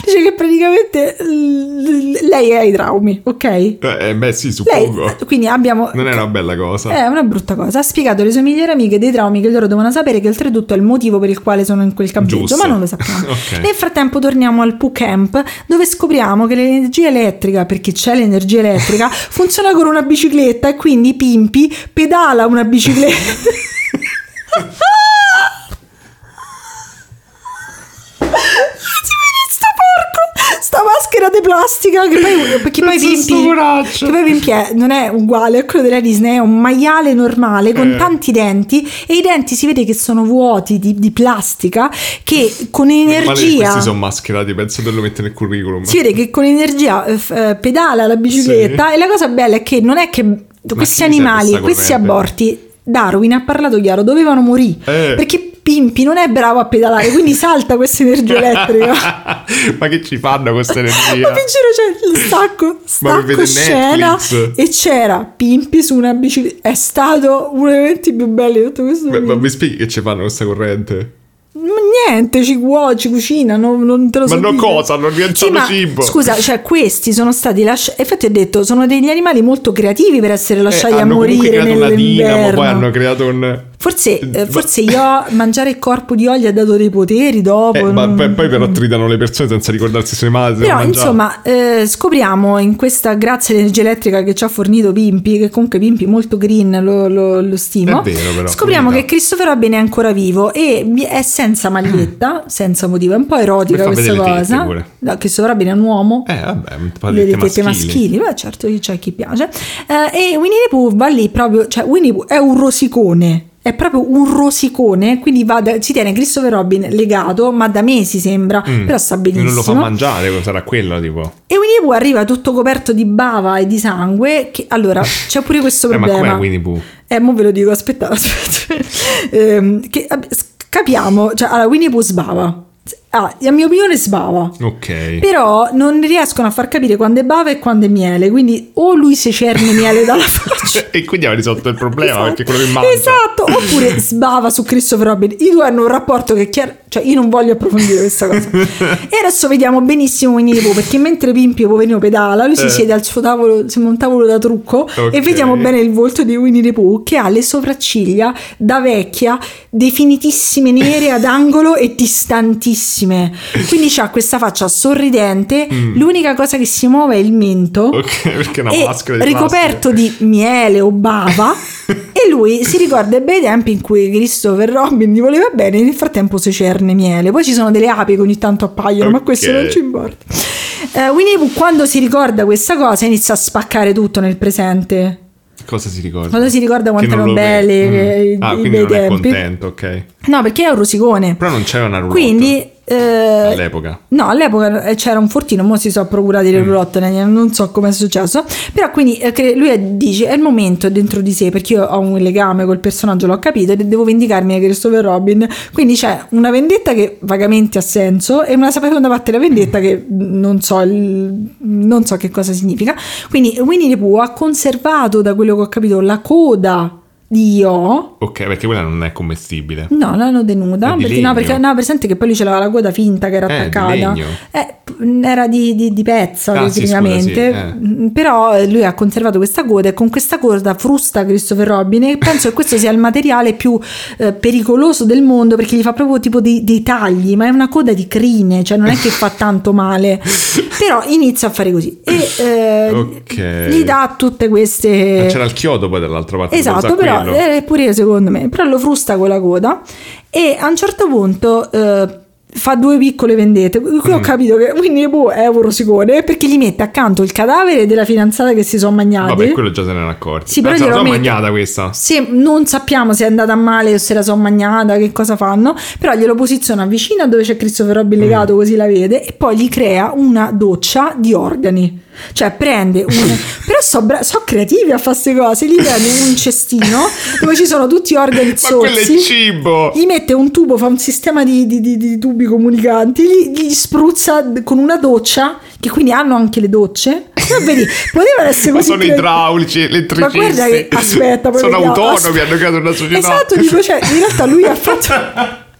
Speaker 1: Dice che praticamente lei ha i traumi, ok?
Speaker 3: Eh, beh, sì,
Speaker 1: Lei,
Speaker 3: suppongo.
Speaker 1: quindi abbiamo.
Speaker 3: Non è una bella cosa.
Speaker 1: È una brutta cosa. Ha spiegato alle sue migliori amiche dei traumi che loro devono sapere che oltretutto è il motivo per il quale sono in quel campeggio,
Speaker 3: Giusto.
Speaker 1: ma non lo sappiamo.
Speaker 3: Ok.
Speaker 1: Nel frattempo torniamo al Pooh Camp dove scopriamo che l'energia elettrica, perché c'è l'energia elettrica, funziona con una bicicletta e quindi Pimpi pedala una bicicletta. Ci vedi sto porco? Sta maschera di plastica che poi, perché poi
Speaker 3: poraccio.
Speaker 1: che poi Pimpi è- non è uguale a quello della Disney, è un maiale normale con
Speaker 3: Eh.
Speaker 1: tanti denti e i denti si vede che sono vuoti di, di plastica che con
Speaker 3: che
Speaker 1: energia
Speaker 3: questi sono mascherati, penso che lo mette nel curriculum.
Speaker 1: si vede che con energia eh, eh, pedala la bicicletta
Speaker 3: Sì.
Speaker 1: e la cosa bella è che non è che questi animali, questi aborti, Darwin ha parlato chiaro, dovevano morire
Speaker 3: Eh.
Speaker 1: perché Pimpi non è bravo a pedalare, quindi salta questa energia elettrica.
Speaker 3: Ma che ci fanno questa
Speaker 1: Ma
Speaker 3: energia?
Speaker 1: vi giuro c'è il stacco,
Speaker 3: Ma
Speaker 1: stacco scena
Speaker 3: Netflix?
Speaker 1: e c'era Pimpi su una bicicletta. È stato uno dei momenti più belli di tutto questo
Speaker 3: Ma, ma mi spieghi che ci fanno questa corrente?
Speaker 1: Ma niente, ci cuoce, ci cucina, non, non te lo so
Speaker 3: Ma no cosa? Non rientrano
Speaker 1: ma
Speaker 3: cibo.
Speaker 1: Scusa, cioè questi sono stati lasciati. Infatti, ho detto, sono degli animali molto creativi per essere lasciati
Speaker 3: Eh,
Speaker 1: a
Speaker 3: hanno
Speaker 1: morire
Speaker 3: creato una dinamo, poi hanno creato un...
Speaker 1: Forse, eh,
Speaker 3: Ma-
Speaker 1: forse io mangiare il corpo di Olio ha dato dei poteri dopo.
Speaker 3: Eh, ma
Speaker 1: non-
Speaker 3: poi, poi però tridano le persone senza ricordarsi se ne madre.
Speaker 1: Però insomma eh, scopriamo in questa grazie all'energia elettrica che ci ha fornito Pimpi, che comunque Pimpi molto green lo, lo- lo stimo,
Speaker 3: È vero, però,
Speaker 1: scopriamo che Christopher Robin è ancora vivo e è senza maglietta, senza motivo, è un po' erotica questa
Speaker 3: tette
Speaker 1: cosa.
Speaker 3: pure.
Speaker 1: No, Christopher Robin è un uomo.
Speaker 3: Eh, vabbè, un po'
Speaker 1: le
Speaker 3: di
Speaker 1: tette
Speaker 3: tette
Speaker 1: maschili,
Speaker 3: maschili.
Speaker 1: beh certo c'è chi piace Eh, e Winnie the Pooh va lì proprio cioè Winnie the Pooh è un rosicone è proprio un rosicone quindi va da- si tiene Christopher Robin legato ma da mesi sembra
Speaker 3: Mm.
Speaker 1: però sta benissimo
Speaker 3: Non lo fa mangiare, sarà quello tipo.
Speaker 1: e Winnie Pooh arriva tutto coperto di bava e di sangue. Che, allora, c'è pure questo
Speaker 3: Eh, ma
Speaker 1: problema.
Speaker 3: com'è Winnie Pooh?
Speaker 1: Eh, mo ve lo dico, aspetta, aspetta. Ehm, che, capiamo, cioè, allora, Winnie Pooh sbava. Ah, a mia opinione sbava.
Speaker 3: Ok.
Speaker 1: Però non riescono a far capire quando è bava e quando è miele. Quindi o lui si cerne miele dalla faccia.
Speaker 3: e quindi ha risolto il problema
Speaker 1: Esatto.
Speaker 3: perché quello che mangia.
Speaker 1: Esatto, oppure sbava su Christopher Robin. I due hanno un rapporto che è chiaro, cioè io non voglio approfondire questa cosa. e adesso vediamo benissimo Winnie the Pooh perché mentre Pimpio poverino pedala, lui si
Speaker 3: Eh.
Speaker 1: siede al suo tavolo, sembra un tavolo da trucco
Speaker 3: Ok.
Speaker 1: e vediamo bene il volto di Winnie the Pooh che ha le sopracciglia da vecchia, definitissime nere ad angolo e distantissime. Quindi ha questa faccia sorridente, l'unica cosa che si muove è il mento
Speaker 3: Mm. Ok, perché è una maschera di
Speaker 1: ricoperto di miele o bava e lui si ricorda i bei tempi in cui Christopher Robin gli voleva bene e nel frattempo si cerne miele poi ci sono delle api che ogni tanto appaiono ma
Speaker 3: Ok.
Speaker 1: questo non ci importa Eh, Winnie Pooh quando si ricorda questa cosa inizia a spaccare tutto nel presente
Speaker 3: Cosa si ricorda?
Speaker 1: quando si ricorda quanto erano
Speaker 3: vede.
Speaker 1: belli
Speaker 3: Mm.
Speaker 1: eh, i,
Speaker 3: Ah,
Speaker 1: i
Speaker 3: quindi non è
Speaker 1: tempi
Speaker 3: contento, ok.
Speaker 1: no perché è un rosicone
Speaker 3: Però non c'era una roulotte
Speaker 1: quindi eh,
Speaker 3: all'epoca.
Speaker 1: No, all'epoca eh, c'era un fortino, ora si sono procurati
Speaker 3: Mm.
Speaker 1: le roulotte, ne- non so come è successo. Però quindi eh, lui dice è il momento dentro di sé, perché io ho un legame col personaggio, l'ho capito, e devo vendicarmi a Christopher Robin. Quindi c'è una vendetta che vagamente ha senso e una seconda parte della vendetta che non so, il- non so che cosa significa. Quindi Winnie the Pooh ha conservato, da quello che ho capito, la coda Io.
Speaker 3: Ok, perché quella non è commestibile.
Speaker 1: No, l'hanno denuda. Perché, no,
Speaker 3: legno.
Speaker 1: perché no, presente che poi lui c'era la coda finta che era
Speaker 3: Eh,
Speaker 1: attaccata. Eh, era di, di, di pezza
Speaker 3: Ah, sì,
Speaker 1: tecnicamente.
Speaker 3: scusa, sì, eh.
Speaker 1: Mm, Però lui ha conservato questa coda e con questa coda frusta Christopher Robin. E penso che questo sia il materiale più eh, pericoloso del mondo perché gli fa proprio tipo dei, dei tagli. Ma è una coda di crine, cioè non è che fa tanto male. Però inizia a fare così. E eh,
Speaker 3: Ok.
Speaker 1: gli dà tutte
Speaker 3: Ma
Speaker 1: queste.
Speaker 3: c'era il chiodo poi dall'altra parte.
Speaker 1: Esatto, però
Speaker 3: quello.
Speaker 1: eh, pure io secondo me, però lo frusta con la coda e a un certo punto eh, fa due piccole vendette. Qui ho
Speaker 3: Mm.
Speaker 1: capito che the Pooh è un rosicone perché gli mette accanto il cadavere della fidanzata che si sono magnati.
Speaker 3: Vabbè, quello già se ne erano accorti.
Speaker 1: Sì, però
Speaker 3: ah, la
Speaker 1: glielo
Speaker 3: sono magnata questa.
Speaker 1: Se non sappiamo se è andata male o se la sono magnata, che cosa fanno, però glielo posiziona vicino a dove c'è Christopher Robin
Speaker 3: Mm.
Speaker 1: legato, così la vede, e poi gli crea una doccia di organi. Cioè prende un... però so, bra- so creativi a fare queste cose, gli prende un cestino dove ci sono tutti gli organi
Speaker 3: Ma quello è
Speaker 1: zozzi.
Speaker 3: cibo.
Speaker 1: Gli mette un tubo, fa un sistema di, di- di- di tubi comunicanti, gli, gli spruzza con una doccia, che quindi hanno anche le docce. Ma vedi, potevano essere
Speaker 3: Ma
Speaker 1: così
Speaker 3: sono
Speaker 1: creativi.
Speaker 3: idraulici,
Speaker 1: Ma
Speaker 3: elettricisti.
Speaker 1: guarda che aspetta, poi
Speaker 3: sono
Speaker 1: vediamo.
Speaker 3: autonomi,
Speaker 1: Aspetta.
Speaker 3: hanno creato una società.
Speaker 1: Esatto, dico, cioè, in realtà lui ha fatto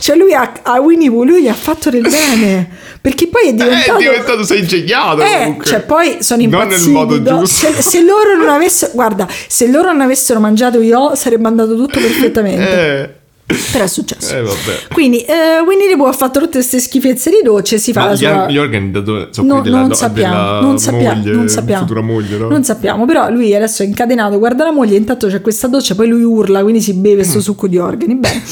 Speaker 1: cioè lui a, a Winnie Pooh lui gli ha fatto del bene perché poi è diventato,
Speaker 3: Eh, è diventato, sei ingegnato
Speaker 1: Eh,
Speaker 3: comunque.
Speaker 1: cioè poi sono
Speaker 3: Non nel
Speaker 1: impazziti
Speaker 3: modo giusto.
Speaker 1: se, se loro non avessero guarda se loro non avessero mangiato io sarebbe andato tutto perfettamente
Speaker 3: Eh,
Speaker 1: però è successo
Speaker 3: eh,
Speaker 1: quindi eh, Winnie the Pooh ha fatto tutte queste schifezze di docce si fa
Speaker 3: Ma
Speaker 1: la
Speaker 3: gli,
Speaker 1: sua
Speaker 3: gli organi da dove sono
Speaker 1: No,
Speaker 3: della,
Speaker 1: non sappiamo, non sappiamo,
Speaker 3: moglie,
Speaker 1: non sappiamo.
Speaker 3: moglie, no?
Speaker 1: Non sappiamo, però lui adesso è incatenato, guarda la moglie, intanto c'è questa doccia, poi lui urla, quindi si beve
Speaker 3: Mm.
Speaker 1: sto succo di organi. Bene.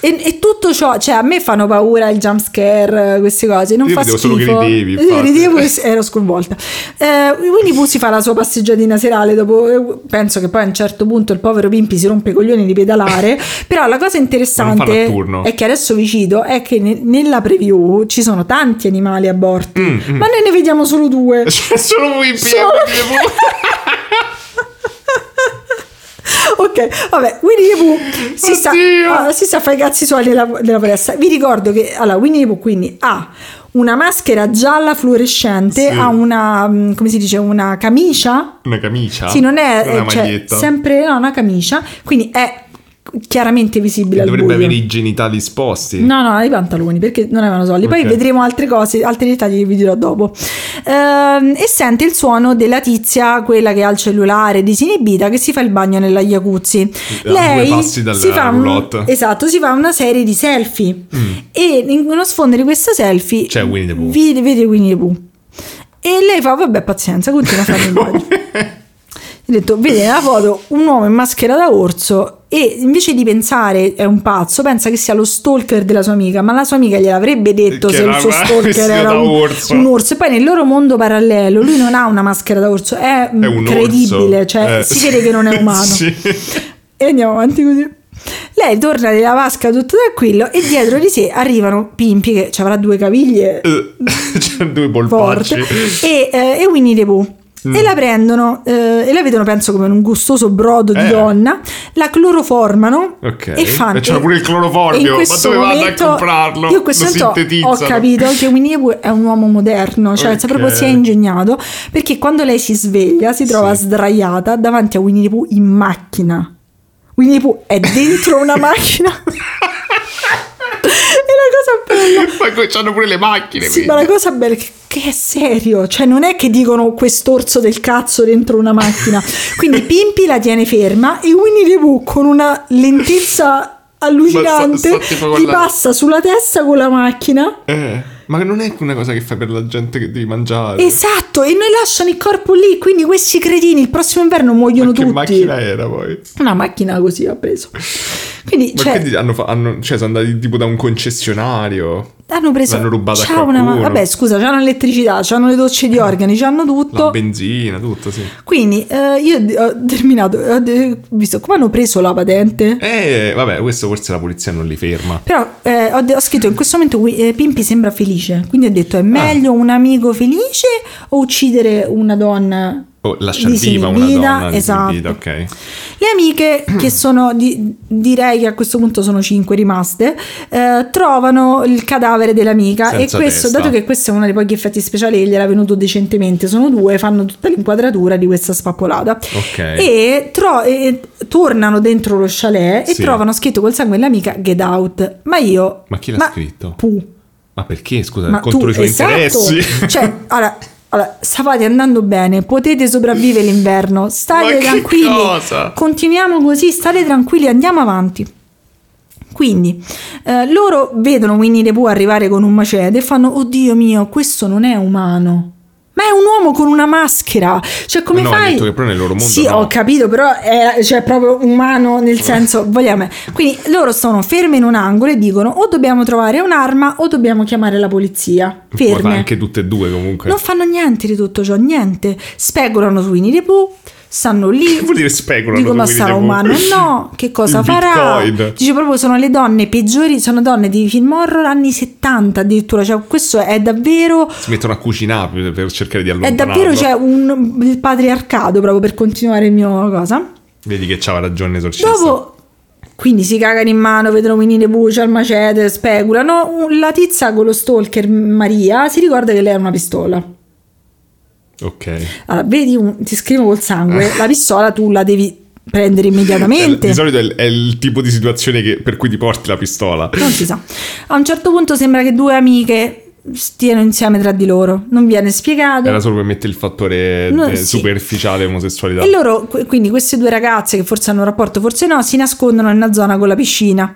Speaker 1: E, e tutto ciò, cioè a me fanno paura il jump scare, queste cose, non
Speaker 3: Io
Speaker 1: fa schifo.
Speaker 3: solo che ridevi,
Speaker 1: Io ridevo e ero sconvolta. Eh, Winnie Pooh si fa la sua passeggiatina serale dopo, eh, penso che poi a un certo punto il povero Pimpi si rompe i coglioni di pedalare, però la cosa interessante è che adesso vi cito è che ne- nella preview ci sono tanti animali aborti,
Speaker 3: Mm,
Speaker 1: ma noi ne vediamo solo due.
Speaker 3: Solo Wimpy
Speaker 1: Solo- Ok, vabbè, Winnie the Pooh si sta,
Speaker 3: Oddio.
Speaker 1: ah, si sta a fare i cazzi suoi nella foresta. Vi ricordo che allora, Winnie the Pooh quindi ha una maschera gialla fluorescente,
Speaker 3: Sì.
Speaker 1: ha una, mm, come si dice, una camicia.
Speaker 3: Una camicia?
Speaker 1: Sì, non è
Speaker 3: una
Speaker 1: eh, cioè,
Speaker 3: maglietta.
Speaker 1: sempre no, una camicia, quindi è chiaramente visibile
Speaker 3: Dovrebbe avere i genitali esposti.
Speaker 1: No, no, i pantaloni perché non avevano soldi. Poi vedremo altre cose, altri dettagli che vi dirò dopo. Ehm, e sente il suono della tizia, quella che ha il cellulare disinibita, che si fa il bagno nella jacuzzi.
Speaker 3: A passi dalla
Speaker 1: si fa un- esatto, si fa una serie di selfie. E in uno sfondo di questa selfie
Speaker 3: Mm. C'è Winnie the Pooh.
Speaker 1: Vede, vede Winnie the Pooh. E lei fa: Vabbè, pazienza, continua a fare il bagno. Ho detto, vede nella foto un uomo in maschera da orso e invece di pensare è un pazzo, pensa che sia lo stalker della sua amica, ma la sua amica gliel'avrebbe detto
Speaker 3: Che
Speaker 1: se il suo stalker era un
Speaker 3: orso.
Speaker 1: un orso. E poi nel loro mondo parallelo lui non ha una maschera da orso, è,
Speaker 3: È un
Speaker 1: credibile,
Speaker 3: orso.
Speaker 1: cioè
Speaker 3: Eh,
Speaker 1: si vede che non è umano.
Speaker 3: Sì.
Speaker 1: E andiamo avanti così. Lei torna nella vasca tutto tranquillo e dietro di sé arrivano Pimpi che avrà due caviglie
Speaker 3: C'è due
Speaker 1: forte
Speaker 3: polpacci.
Speaker 1: e, eh, e Winnie the Pooh.
Speaker 3: Mm.
Speaker 1: E la prendono eh, e la vedono, penso, come un gustoso brodo di
Speaker 3: Eh.
Speaker 1: donna. La cloroformano
Speaker 3: Ok.
Speaker 1: e fanno.
Speaker 3: E c'era pure il cloroformio, ma dove vanno a
Speaker 1: momento-
Speaker 3: comprarlo?
Speaker 1: Io in questo
Speaker 3: Lo
Speaker 1: momento ho capito che Winnie Pooh è un uomo moderno, cioè
Speaker 3: Ok.
Speaker 1: proprio si è ingegnato perché quando lei si sveglia si trova
Speaker 3: Sì.
Speaker 1: sdraiata davanti a Winnie Pooh in macchina. Winnie Pooh è dentro una macchina. e la cosa bella
Speaker 3: Poi c'hanno pure le macchine.
Speaker 1: sì,
Speaker 3: quindi.
Speaker 1: ma la cosa bella è che, che è serio, cioè non è che dicono quest'orso del cazzo dentro una macchina. Quindi Pimpi la tiene ferma e Winnie the Pooh con una lentezza allucinante
Speaker 3: tipo con
Speaker 1: gli passa sulla testa con la macchina.
Speaker 3: Eh, ma non è una cosa che fai per la gente che devi mangiare.
Speaker 1: Esatto, e noi lasciano il corpo lì, quindi questi cretini il prossimo inverno muoiono
Speaker 3: Ma che
Speaker 1: tutti.
Speaker 3: macchina era poi?
Speaker 1: Una macchina così ha preso. Quindi,
Speaker 3: Ma
Speaker 1: cioè,
Speaker 3: quindi hanno, fa- hanno- cioè, sono andati tipo da un concessionario.
Speaker 1: Hanno preso...
Speaker 3: l'hanno rubata
Speaker 1: c'ha una. Vabbè, scusa, c'hanno l'elettricità, c'hanno le docce di organi, c'hanno tutto.
Speaker 3: La benzina, tutto, sì.
Speaker 1: Quindi eh, io ho terminato, ho visto come hanno preso la patente.
Speaker 3: Eh, vabbè, questo forse la polizia non li ferma.
Speaker 1: Però eh, ho, ho scritto in questo momento eh, Pimpi sembra felice, quindi ho detto è
Speaker 3: Ah.
Speaker 1: meglio un amico felice o uccidere una donna
Speaker 3: O lasciar viva una donna
Speaker 1: Esatto.
Speaker 3: disinibita, ok.
Speaker 1: Le amiche, che sono, di- direi che a questo punto sono cinque rimaste, eh, trovano il cadavere dell'amica
Speaker 3: Senza
Speaker 1: e questo,
Speaker 3: testa.
Speaker 1: dato che questo è uno dei pochi effetti speciali che gli era venuto decentemente, sono due, fanno tutta l'inquadratura di questa spappolata.
Speaker 3: Ok.
Speaker 1: E, tro- e tornano dentro lo chalet e
Speaker 3: Sì.
Speaker 1: trovano scritto col sangue dell'amica Get Out. Ma io...
Speaker 3: Ma chi l'ha scritto?
Speaker 1: Pu.
Speaker 3: Ma perché, scusa,
Speaker 1: Ma
Speaker 3: contro
Speaker 1: tu,
Speaker 3: i suoi
Speaker 1: esatto.
Speaker 3: interessi?
Speaker 1: Cioè, allora, allora, stavate andando bene, potete sopravvivere l'inverno, state tranquilli.
Speaker 3: cosa?
Speaker 1: Continuiamo così, state tranquilli, andiamo avanti. Quindi eh, loro vedono Winnie the Pooh arrivare con un macete e fanno: Oddio mio, questo non è umano. Ma è un uomo con una maschera. Cioè, come
Speaker 3: No,
Speaker 1: fai?
Speaker 3: detto che però nel loro mondo
Speaker 1: Sì,
Speaker 3: no.
Speaker 1: ho capito, però è cioè, proprio umano nel senso, vogliamo. Quindi loro sono ferme in un angolo e dicono: o dobbiamo trovare un'arma o dobbiamo chiamare la polizia. Ferme.
Speaker 3: anche tutte e due comunque.
Speaker 1: Non fanno niente di tutto ciò, niente. Speculano su Winnie the Pooh, stanno lì.
Speaker 3: Che vuol dire speculano
Speaker 1: Dico, ma sarà
Speaker 3: the Pooh?"
Speaker 1: umano? No, che cosa farà?
Speaker 3: Bitcoin.
Speaker 1: Dice proprio sono le donne peggiori, sono donne di film horror anni 70 addirittura, cioè questo è davvero
Speaker 3: Si mettono a cucinare per- cercare di
Speaker 1: è
Speaker 3: allontanarlo.
Speaker 1: davvero cioè, un, il patriarcato proprio per continuare il mio cosa.
Speaker 3: Vedi che c'aveva ragione esorcista.
Speaker 1: Dopo quindi si cagano in mano, vedono Winnie Pooh, c'è il macete, speculano. La tizia con lo stalker Maria si ricorda che lei ha una pistola.
Speaker 3: Ok.
Speaker 1: Allora, vedi, un- ti scrivo col sangue, la pistola tu la devi prendere immediatamente.
Speaker 3: Di solito è il, è il tipo di situazione che- per cui ti porti la pistola.
Speaker 1: Non si sa. A un certo punto sembra che due amiche stiano insieme tra di loro. Non viene spiegato.
Speaker 3: Era solo per mettere il fattore
Speaker 1: No,
Speaker 3: eh,
Speaker 1: sì.
Speaker 3: superficiale omosessualità.
Speaker 1: E loro, qu- quindi queste due ragazze che forse hanno un rapporto, forse no, si nascondono in una zona con la piscina.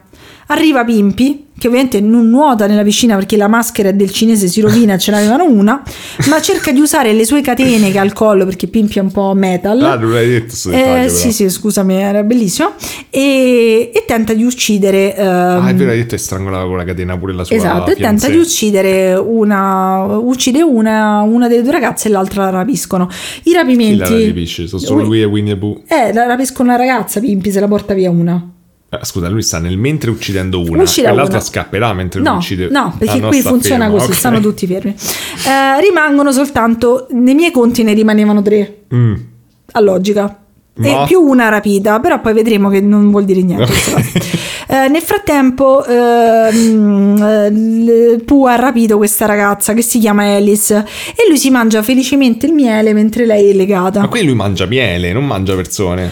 Speaker 1: Arriva Pimpi, che ovviamente non nuota nella piscina perché la maschera del cinese si rovina ce n'avevano una, ma cerca di usare le sue catene che ha al collo perché Pimpi è un po' metal.
Speaker 3: Ah, non l'hai detto sto
Speaker 1: Eh, sì, sì, scusami, era bellissimo. E, e tenta di uccidere. ehm,
Speaker 3: Ah, è vero, hai detto che strangolava con la catena pure la sua
Speaker 1: Esatto, e tenta di uccidere una, uccide una, una delle due ragazze e l'altra la rapiscono. I
Speaker 3: Chi la
Speaker 1: rapimenti.
Speaker 3: rapisce? Sono solo
Speaker 1: Ui-
Speaker 3: lui e Winnie the Pooh.
Speaker 1: Eh, la rapiscono una ragazza, Pimpi, se la porta via una.
Speaker 3: Ah, scusa, lui sta nel mentre uccidendo una
Speaker 1: Uccide
Speaker 3: e l'altra
Speaker 1: una.
Speaker 3: scapperà mentre
Speaker 1: No,
Speaker 3: uccide
Speaker 1: no, perché
Speaker 3: no,
Speaker 1: qui funziona
Speaker 3: fermo,
Speaker 1: così,
Speaker 3: ok.
Speaker 1: stanno tutti fermi. Eh, rimangono soltanto, nei miei conti ne rimanevano tre,
Speaker 3: Mm.
Speaker 1: a logica.
Speaker 3: Ma-
Speaker 1: E più una rapita, però poi vedremo che non vuol dire niente. cosa. Eh, nel frattempo, ehm, eh, Pooh ha rapito questa ragazza che si chiama Alice e lui si mangia felicemente il miele mentre lei è legata.
Speaker 3: Ma qui lui mangia miele, non mangia persone.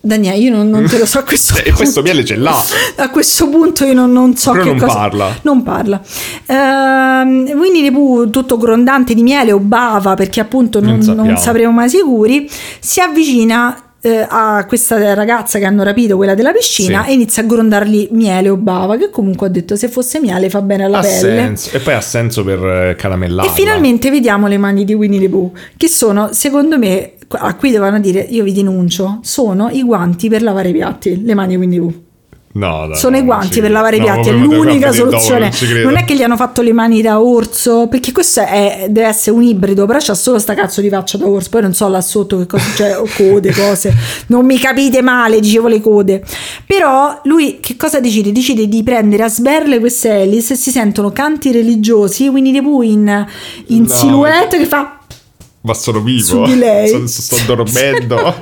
Speaker 1: Daniele, io non, non te lo so a questo
Speaker 3: E questo
Speaker 1: punto.
Speaker 3: miele ce l'ha.
Speaker 1: A questo punto io non, non so
Speaker 3: Però
Speaker 1: che
Speaker 3: non
Speaker 1: cosa.
Speaker 3: parla.
Speaker 1: Non parla. Ehm, Winnie the Pooh, tutto grondante di miele o bava, perché appunto non,
Speaker 3: non
Speaker 1: sapremo mai sicuri, si avvicina eh, a questa ragazza che hanno rapito, quella della piscina,
Speaker 3: Sì.
Speaker 1: e inizia a grondargli miele o bava, che comunque ha detto se fosse miele fa bene alla
Speaker 3: Ha
Speaker 1: pelle.
Speaker 3: senso. E poi ha senso per eh, caramellarla.
Speaker 1: E finalmente vediamo le mani di Winnie the Pooh, che sono, secondo me, a cui dovevano dire io vi denuncio, sono i guanti per lavare i piatti, le mani di Winnie the Pooh.
Speaker 3: No, dai,
Speaker 1: Sono
Speaker 3: no,
Speaker 1: i guanti per lavare i
Speaker 3: No,
Speaker 1: piatti, è l'unica soluzione.
Speaker 3: non
Speaker 1: è che gli hanno fatto le mani da orso, perché questo è- deve essere un ibrido, però c'ha solo sta cazzo di faccia da orso, poi non so là sotto che cosa c'è, o code, cose. Non mi capite male, dicevo le code. Però lui che cosa decide? Decide di prendere a sberle queste Alice e si sentono canti religiosi, Winnie the Pooh in, in
Speaker 3: No.
Speaker 1: silhouette che fa...
Speaker 3: Ma sono vivo.
Speaker 1: Lei.
Speaker 3: Sto, dormendo.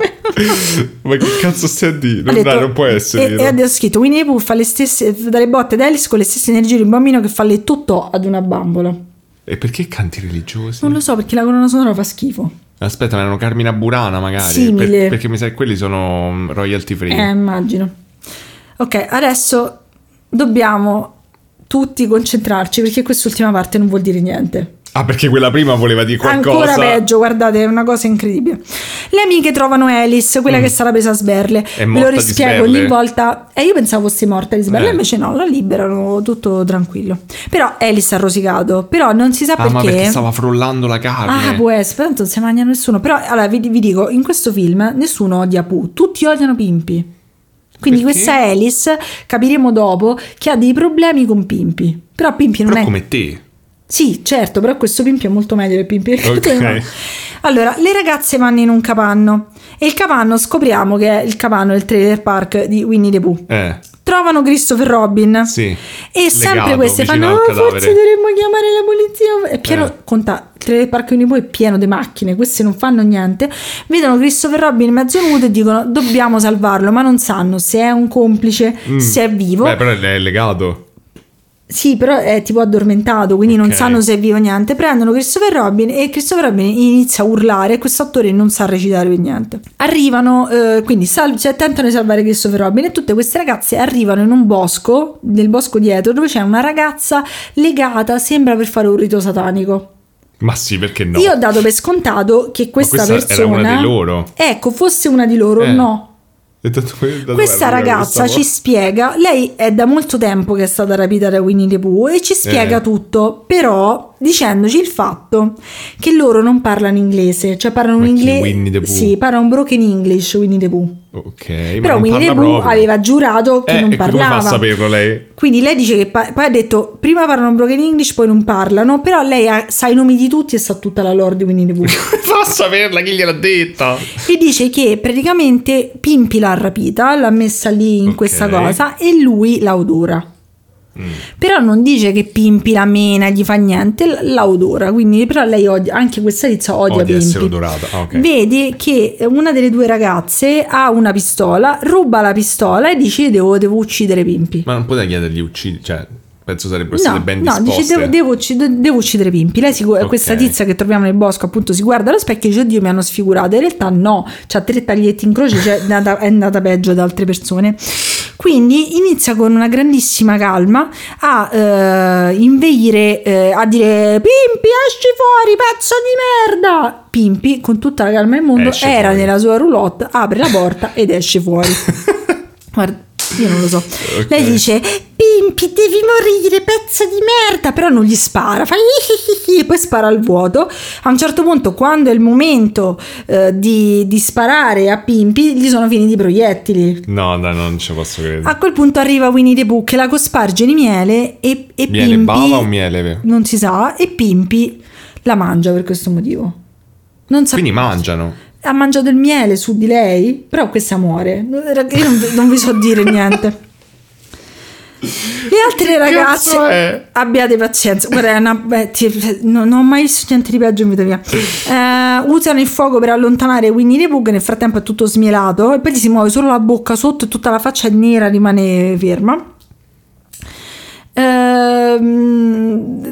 Speaker 3: Ma che cazzo stai a dire? Non,
Speaker 1: detto-
Speaker 3: dai, non può essere.
Speaker 1: E, e ha scritto Winnie Pooh fa le stesse dalle botte ad Alice con le stesse energie di un bambino che fa le totò ad una bambola.
Speaker 3: E perché canti religiosi?
Speaker 1: Non lo so perché la colonna sonora fa schifo.
Speaker 3: Aspetta, ma erano Carmina Burana magari.
Speaker 1: Simile.
Speaker 3: Per- perché mi sa che quelli sono royalty free.
Speaker 1: Eh, immagino. Ok, adesso dobbiamo tutti concentrarci perché quest'ultima parte non vuol dire niente.
Speaker 3: Ah, perché quella prima voleva dire qualcosa.
Speaker 1: Ancora peggio, guardate, è una cosa incredibile. Le amiche trovano Alice, quella che sarà presa a sberle.
Speaker 3: Mm. È
Speaker 1: Ve lo rispiego ogni volta. E io pensavo fosse morta di sberle,
Speaker 3: Eh.
Speaker 1: invece no, la liberano tutto tranquillo. Però Alice ha rosicato, però non si sa
Speaker 3: Ah, ma
Speaker 1: perché.
Speaker 3: perché stava frollando la carne.
Speaker 1: Ah, può essere, non si mangia nessuno. Però allora vi, vi dico, in questo film nessuno odia Pooh, tutti odiano Pimpi. Quindi
Speaker 3: Perché?
Speaker 1: questa Alice, capiremo dopo, che ha dei problemi con Pimpi. Però Pimpi non
Speaker 3: Però
Speaker 1: è...
Speaker 3: come te.
Speaker 1: Sì, certo, però questo Pimpi è molto meglio del Pimpi. del animato. Allora, le ragazze vanno in un capanno e il capanno scopriamo che è il capanno del trailer park di Winnie the Pooh.
Speaker 3: Eh,
Speaker 1: Trovano Christopher Robin
Speaker 3: sì.
Speaker 1: e sempre queste fanno "Oh,
Speaker 3: cadavere."
Speaker 1: forse dovremmo chiamare la polizia è pieno
Speaker 3: Eh.
Speaker 1: conta il trailer park Winnie the Pooh è pieno di macchine queste non fanno niente vedono Christopher Robin mezzo nudo e dicono dobbiamo salvarlo ma non sanno se è un complice
Speaker 3: Mm.
Speaker 1: se è vivo
Speaker 3: Beh, però è legato.
Speaker 1: Sì, però è tipo addormentato, quindi non
Speaker 3: Ok.
Speaker 1: sanno se è vivo o niente. Prendono Christopher Robin e Christopher Robin inizia a urlare e questo attore non sa recitare per niente. Arrivano, eh, quindi sal- cioè, tentano di salvare Christopher Robin e tutte queste ragazze arrivano in un bosco, nel bosco dietro, dove c'è una ragazza legata, sembra per fare un rito satanico.
Speaker 3: Ma sì, perché no?
Speaker 1: Io ho dato per scontato che questa,
Speaker 3: questa era
Speaker 1: persona...
Speaker 3: una di loro?
Speaker 1: Ecco, fosse una di loro,
Speaker 3: Eh.
Speaker 1: no. Questa ragazza ci spiega, lei è da molto tempo che è stata rapita da Winnie the Pooh e ci spiega
Speaker 3: Eh.
Speaker 1: tutto, però dicendoci il fatto che loro non parlano inglese, cioè parlano un inglese... Sì, parlano un broken English Winnie the Pooh.
Speaker 3: Ok,
Speaker 1: Però Winnie the Pooh aveva giurato che
Speaker 3: Eh,
Speaker 1: non
Speaker 3: e come fa
Speaker 1: parlava.
Speaker 3: a saperlo lei?
Speaker 1: Quindi lei dice che pa- poi ha detto prima parlano broken English, poi non parlano, però lei ha- sa i nomi di tutti e sa tutta la lore di Winnie the Pooh.
Speaker 3: Fa a saperla? Chi gliel'ha detta?
Speaker 1: e dice che praticamente Pimpi l'ha rapita, l'ha messa lì in
Speaker 3: Ok.
Speaker 1: questa cosa e lui la odora.
Speaker 3: Mm.
Speaker 1: Però non dice che Pimpi la mena, gli fa niente, la odora. Quindi, però lei odia, anche questa tizia odia
Speaker 3: Odia
Speaker 1: Pimpi.
Speaker 3: odorata. Ah, ok.
Speaker 1: Vedi che una delle due ragazze ha una pistola, ruba la pistola e dice devo, devo uccidere Pimpi.
Speaker 3: Ma non poteva chiedergli uccidi, cioè... penso sarebbero state
Speaker 1: No,
Speaker 3: ben
Speaker 1: no,
Speaker 3: disposte.
Speaker 1: dice devo, devo ucci- devo uccidere Pimpi. Lei si gu-
Speaker 3: Ok.
Speaker 1: questa tizia che troviamo nel bosco, appunto, si guarda allo specchio e dice: Oddio, mi hanno sfigurato. In realtà, no, c'ha tre taglietti in croce, cioè è andata, è andata peggio da altre persone. Quindi inizia con una grandissima calma a eh, inveire, eh, a dire: Pimpi, esci fuori, pezzo di merda! Pimpi, con tutta la calma del mondo,
Speaker 3: Esce
Speaker 1: era
Speaker 3: fuori.
Speaker 1: nella sua roulotte, apre la porta ed esce fuori. Guarda, io non lo so.
Speaker 3: Ok.
Speaker 1: Lei dice: Pimpi, devi morire, pezzo di merda. Però non gli spara, fa e poi spara al vuoto. A un certo punto, quando è il momento eh, di, di sparare a Pimpi, gli sono finiti i proiettili.
Speaker 3: No, dai, non ci posso credere.
Speaker 1: A quel punto arriva Winnie the Pooh che la cosparge di miele e, e
Speaker 3: miele
Speaker 1: Pimpi.
Speaker 3: bava o miele?
Speaker 1: Non si sa, e Pimpi la mangia per questo motivo. Non sa-
Speaker 3: Quindi mangiano.
Speaker 1: Ha mangiato il miele su di lei, però questa muore. Io non, non vi so dire niente. Le altre ragazze, abbiate pazienza. Guarda, una- beh, ti- non, non ho mai visto niente di peggio in vita mia. Eh, usano il fuoco per allontanare Winnie the Pooh, nel frattempo è tutto smielato, e poi gli si muove solo la bocca sotto e tutta la faccia nera rimane ferma. Ehm,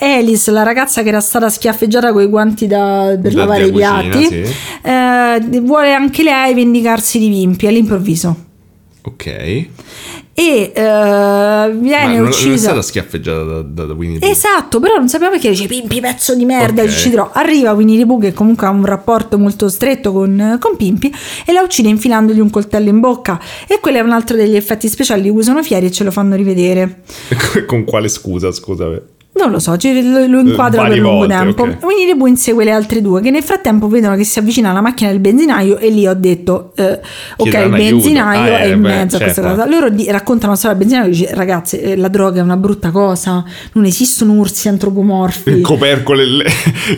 Speaker 1: Alice, la ragazza che era stata schiaffeggiata con i guanti da- per
Speaker 3: Da-
Speaker 1: lavare i piatti,
Speaker 3: sì.
Speaker 1: eh, vuole anche lei vendicarsi di Vimpi all'improvviso.
Speaker 3: Ok.
Speaker 1: E
Speaker 3: Ma
Speaker 1: viene
Speaker 3: non, non è
Speaker 1: uccisa.
Speaker 3: stata schiaffeggiata da, da, da Winnie the Pooh.
Speaker 1: Esatto, però non sappiamo perché dice Pimpi pezzo di merda,
Speaker 3: Ok.
Speaker 1: ci ucciderò. Arriva Winnie the Pooh che comunque ha un rapporto molto stretto con, con Pimpi e la uccide infilandogli un coltello in bocca e quello è un altro degli effetti speciali di cui sono fieri e ce lo fanno rivedere.
Speaker 3: Con quale scusa, scusa?
Speaker 1: Non lo so, lo, inquadra
Speaker 3: Varie
Speaker 1: per lungo
Speaker 3: volte,
Speaker 1: tempo.
Speaker 3: ok.
Speaker 1: Winnie insegue le altre due che nel frattempo vedono che si avvicina alla macchina del benzinaio e lì ho detto eh, ok il benzinaio
Speaker 3: Ah,
Speaker 1: è
Speaker 3: eh,
Speaker 1: in
Speaker 3: beh,
Speaker 1: mezzo a questa
Speaker 3: certo.
Speaker 1: cosa. Loro di- raccontano la storia del benzinaio e dice ragazze eh, la droga è una brutta cosa, non esistono ursi antropomorfi.
Speaker 3: Coper- con, le,